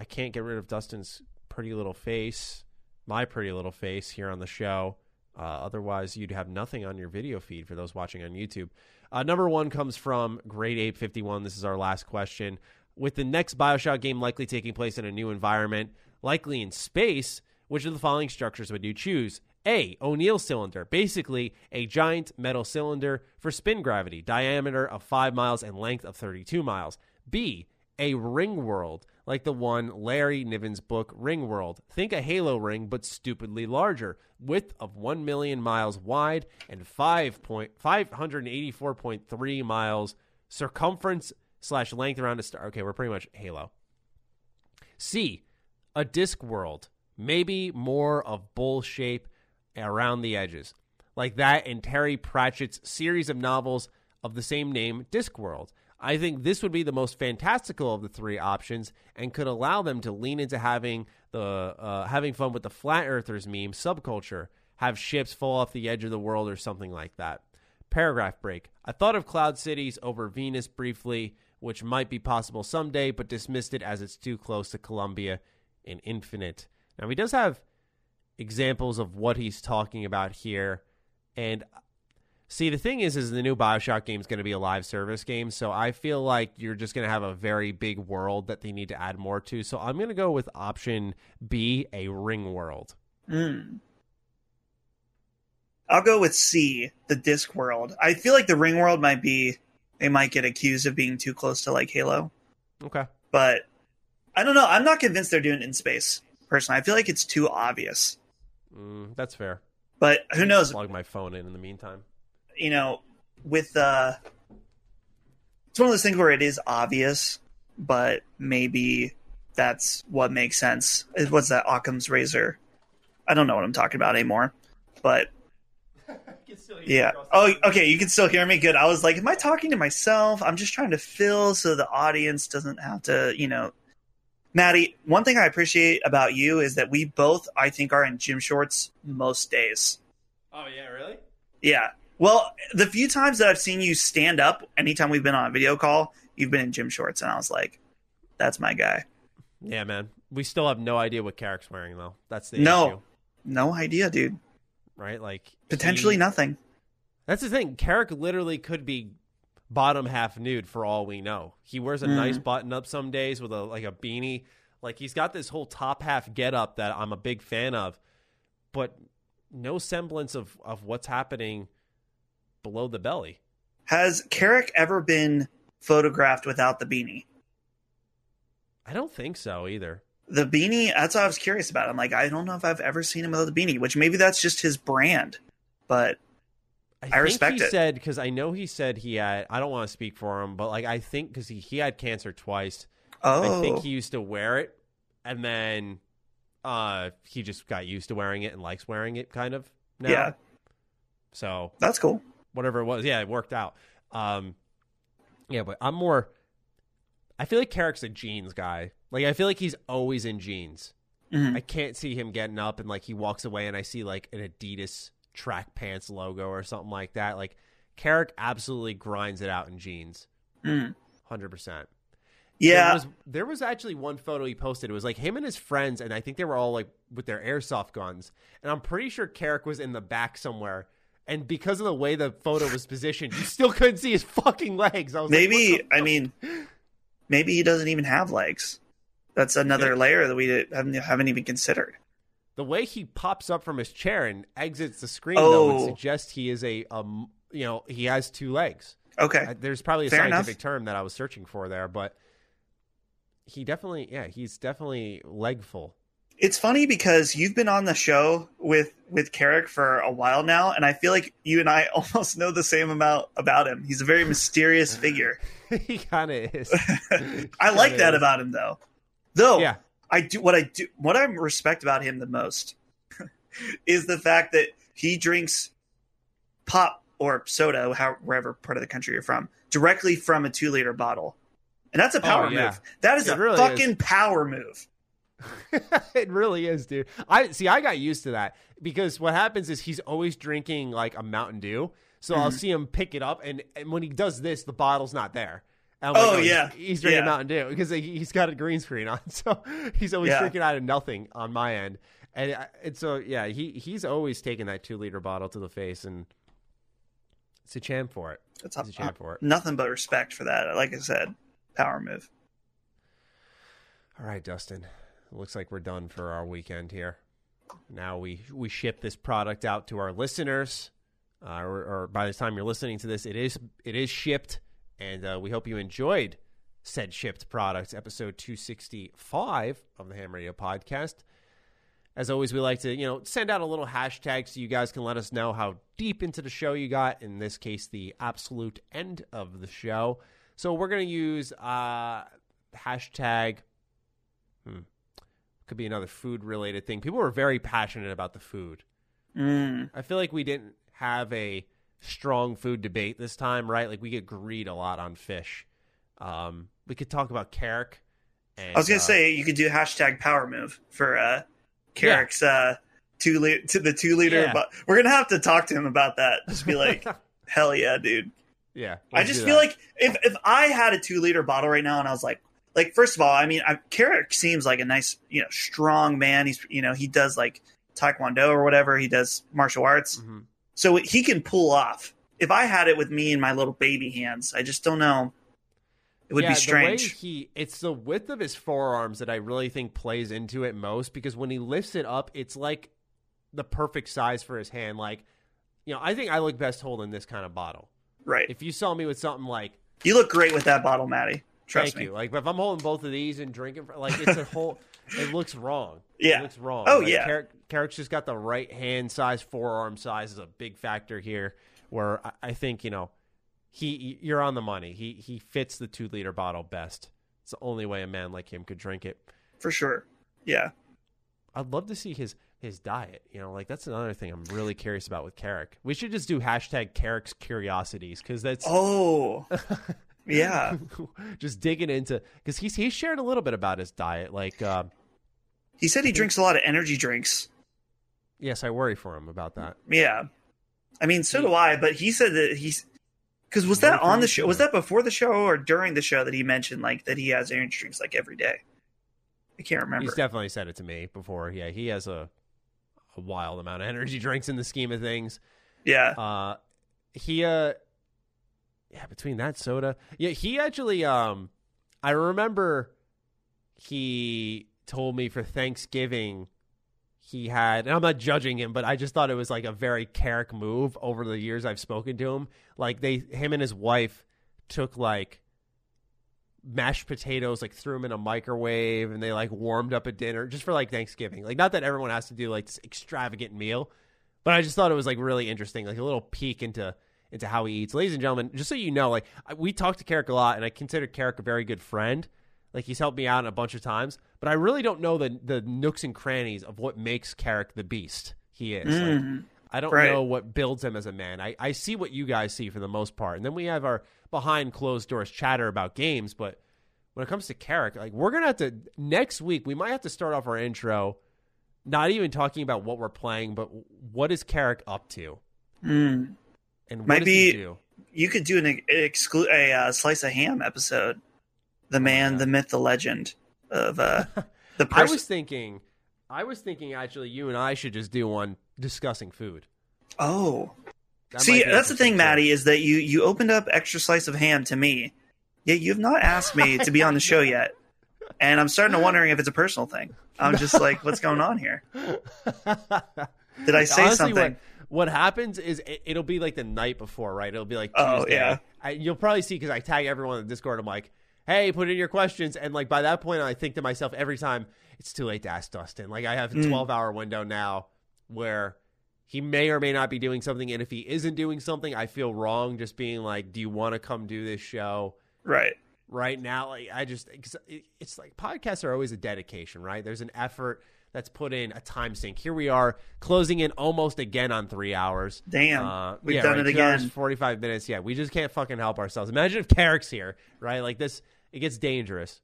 I can't get rid of Dustin's pretty little face, my pretty little face here on the show. Uh, otherwise, you'd have nothing on your video feed for those watching on YouTube. Uh, number one comes from Grade Ape 51. This is our last question. With the next Bioshock game likely taking place in a new environment, likely in space, which of the following structures would you choose? A. O'Neill cylinder, basically a giant metal cylinder for spin gravity, diameter of 5 miles and length of 32 miles. B. A ring world, like the one Larry Niven's book Ring World. Think a Halo ring, but stupidly larger, width of 1 million miles wide and 5 point, 584.3 miles circumference slash length around a star. Okay, we're pretty much Halo. C, a disc world, maybe more of bowl shape around the edges, like that in Terry Pratchett's series of novels of the same name, Discworld. I think this would be the most fantastical of the three options and could allow them to lean into having the uh, having fun with the flat earthers meme subculture, have ships fall off the edge of the world or something like that. Paragraph break. I thought of Cloud Cities over Venus briefly, which might be possible someday, but dismissed it as it's too close to Columbia and Infinite. Now, he does have examples of what he's talking about here. And see, the thing is, is the new Bioshock game is going to be a live service game. So I feel like you're just going to have a very big world that they need to add more to. So I'm going to go with option B, a ring world. Mm. I'll go with C, the disc world. I feel like the ring world might be they might get accused of being too close to like Halo, Okay. but I don't know. I'm not convinced they're doing it in space. Personally, I feel like it's too obvious. Mm, that's fair. But who knows? Plug my phone in in the meantime. You know, with uh it's one of those things where it is obvious, but maybe that's what makes sense. It- was that Occam's razor? I don't know what I'm talking about anymore. But Yeah. Oh, okay. You can still hear me. Good. I was like, am I talking to myself? I'm just trying to fill so the audience doesn't have to, you know. Maddie, one thing I appreciate about you is that we both, I think, are in gym shorts most days. Oh yeah, really? Yeah. Well, the few times that I've seen you stand up, anytime we've been on a video call, you've been in gym shorts, and I was like, that's my guy. Yeah, man. We still have no idea what Carrick's wearing though. That's the No. issue, No idea, dude. right? Like Potentially he- nothing. That's the thing. Carrick literally could be bottom half nude for all we know. He wears a Mhm. nice button up some days with a like a beanie. Like he's got this whole top half get up that I'm a big fan of, but no semblance of of what's happening below the belly. Has Carrick ever been photographed without the beanie? I don't think so either. the beanie that's what i was curious about i'm like i don't know if i've ever seen him without the beanie which maybe that's just his brand but I, I think respect he it. said because I know he said he had. I don't want to speak for him, but like I think because he he had cancer twice. oh I think he used to wear it, and then uh he just got used to wearing it and likes wearing it, kind of. Now. Yeah. So that's cool whatever it was, yeah, it worked out. Um, yeah, but I'm more. I feel like Carrick's a jeans guy. Like I feel like he's always in jeans. Mhm. I can't see him getting up and like he walks away and I see like an Adidas track pants logo or something like that. Like Carrick absolutely grinds it out in jeans, Mm. hundred percent. Yeah, There was, there was actually one photo he posted. It was like him and his friends, and I think they were all like with their airsoft guns. And I'm pretty sure Carrick was in the back somewhere. And because of the way the photo was positioned, you still couldn't see his fucking legs. I was like, maybe. what I fuck? mean, maybe he doesn't even have legs. That's another Yeah. layer that we haven't haven't even considered. The way he pops up from his chair and exits the screen though would Oh. suggest he is a um, you know, he has two legs. Okay, Uh, There's probably a Fair enough. scientific term that I was searching for there, but he definitely, yeah, he's definitely legful. it's funny because you've been on the show with with Carrick for a while now, and I feel like you and I almost know the same amount about him. He's a very mysterious figure. he kind of is. I like that is. about him, though. Though Yeah. I do what I do what I respect about him the most is the fact that he drinks pop or soda, how, wherever part of the country you're from, directly from a two liter bottle, and that's a power Oh, yeah. move. That is It a really fucking power move. it really is, dude. I see. I got used to that because what happens is he's always drinking like a Mountain Dew. So I'll Mhm. see him pick it up, and, and when he does this, the bottle's not there. I'm Oh, like, he's- yeah. he's, drinking Yeah. Mountain Dew because he- he's got a green screen on, so he's always Yeah. drinking out of nothing on my end. And I- and so yeah, he he's always taking that two liter bottle to the face, and it's a champ for it. That's He's a champ for it. nothing but respect for that. Like I said, power move. All right, Dustin. It looks like we're done for our weekend here. Now we we ship this product out to our listeners, uh, or, or by the time you're listening to this, it is it is shipped, and uh, we hope you enjoyed said shipped products, episode 265 of the Ham Radio podcast. As always, we like to you know send out a little hashtag so you guys can let us know how deep into the show you got. In this case, the absolute end of the show. So we're gonna use uh, hashtag Hmm. Could be another food related thing. People were very passionate about the food. Mm. I feel like we didn't have a strong food debate this time, right? Like we get greed a lot on fish. Um, we could talk about Carrick. And, I was gonna uh, say you could do hashtag power move for uh Carrick's uh two to the two liter. Yeah. But we're gonna have to talk to him about that. Just be like, hell yeah, dude. yeah. I just feel that. like if if I had a two liter bottle right now and I was like, like first of all, I mean, I, Carrick seems like a nice, you know, strong man. He's you know he does like taekwondo or whatever. He does martial arts, Mhm. So he can pull off. If I had it with me in my little baby hands, I just don't know. It would Yeah, be strange. He, it's the width of his forearms that I really think plays into it most because when he lifts it up, it's like the perfect size for his hand. Like, you know, I think I look best holding this kind of bottle. right. If you saw me with something like You look great with that bottle, Maddie. Trust Thank me. you. Like if I'm holding both of these and drinking, like it's a whole. It looks wrong. Yeah. it looks wrong. Oh, Like, yeah. Carrick, Carrick's just got the right hand size, forearm size is a big factor here. Where I, I think you know, he you're on the money. He he fits the two liter bottle best. It's the only way a man like him could drink it. For sure. Yeah. I'd love to see his his diet. You know, like that's another thing I'm really curious about with Carrick. We should just do hashtag Carrick's curiosities because that's Oh. Yeah. just digging into because he's he's shared a little bit about his diet. Like, uh, He said he drinks a lot of energy drinks. yes, I worry for him about that. Yeah. I mean, so do I, but he said that he's because was that on the show? Was that before the show or during the show that he mentioned like that he has energy drinks like every day? I can't remember. He's definitely said it to me before. Yeah, he has a a wild amount of energy drinks in the scheme of things. yeah. Uh, he uh, yeah, between that soda, yeah, he actually um, I remember he told me for Thanksgiving he had, and I'm not judging him, but I just thought it was like a very Carrick move over the years I've spoken to him. Like they, him and his wife took like mashed potatoes, like threw them in a microwave, and they like warmed up a dinner just for like Thanksgiving. Like not that everyone has to do like this extravagant meal, but I just thought it was like really interesting, like a little peek into into how he eats. Ladies and gentlemen, just so you know, like we talked to Carrick a lot, and I consider Carrick a very good friend. Like he's helped me out a bunch of times, but I really don't know the the nooks and crannies of what makes Carrick the beast he is. Like, Mhm. I don't Right. know what builds him as a man. I, I see what you guys see for the most part, and then we have our behind closed doors chatter about games. But when it comes to Carrick, like we're gonna have to next week, we might have to start off our intro not even talking about what we're playing, but what is Carrick up to? Mm. And what Might does be- he do? You could do an exclu- a uh, slice of ham episode. The man, yeah. the myth, the legend of uh, the I was thinking, I was thinking actually, you and I should just do one discussing food. oh, That see, that's the thing. Maddie, is that you you opened up extra slice of ham to me, yet you've not asked me to be on the show yet, and I'm starting to wondering if it's a personal thing. I'm just like, what's going on here? Did I say Honestly, something? What, what happens is it, it'll be like the night before, right? It'll be like Tuesday. Oh, yeah. I, you'll probably see because I tag everyone in the Discord. I'm like, hey, put in your questions, and like by that point, I think to myself every time it's too late to ask Dustin. Like I have a Mm. 12 hour window now where he may or may not be doing something, and if he isn't doing something, I feel wrong just being like, do you want to come do this show? Right. right now like i just it's like podcasts are always a dedication right there's an effort that's put in a time sink. Here we are closing in almost again on three hours. Damn, Uh, we've yeah, done right, it again. 45 minutes. Yeah we just can't fucking help ourselves. Imagine if carrick's here right? Like this it gets dangerous.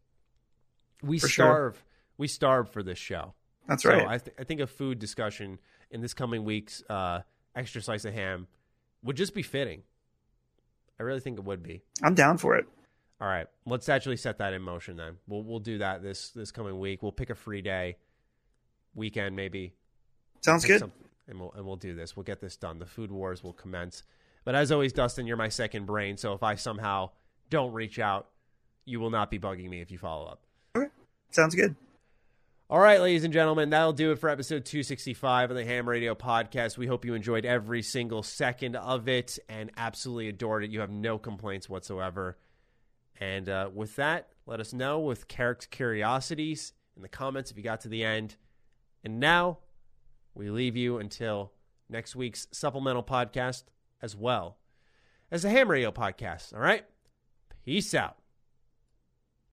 We For sure. starve. We starve for this show. That's so right. I, th- I think a food discussion in this coming week's uh, extra slice of ham would just be fitting. I really think it would be. I'm down for it. all right, let's actually set that in motion then. We'll we'll do that this this coming week. We'll pick a free day, weekend maybe. Sounds good. some- and we'll and we'll do this. We'll get this done. The food wars will commence. But as always, Dustin, you're my second brain. So if I somehow don't reach out, you will not be bugging me if you follow up. Sounds good. All right, ladies and gentlemen, that'll do it for episode 265 of the Ham Radio Podcast. We hope you enjoyed every single second of it and absolutely adored it. You have no complaints whatsoever. And uh, with that, let us know with Carrick's curiosities in the comments if you got to the end. And now we leave you until next week's supplemental podcast as well as the Ham Radio Podcast. All right? Peace out.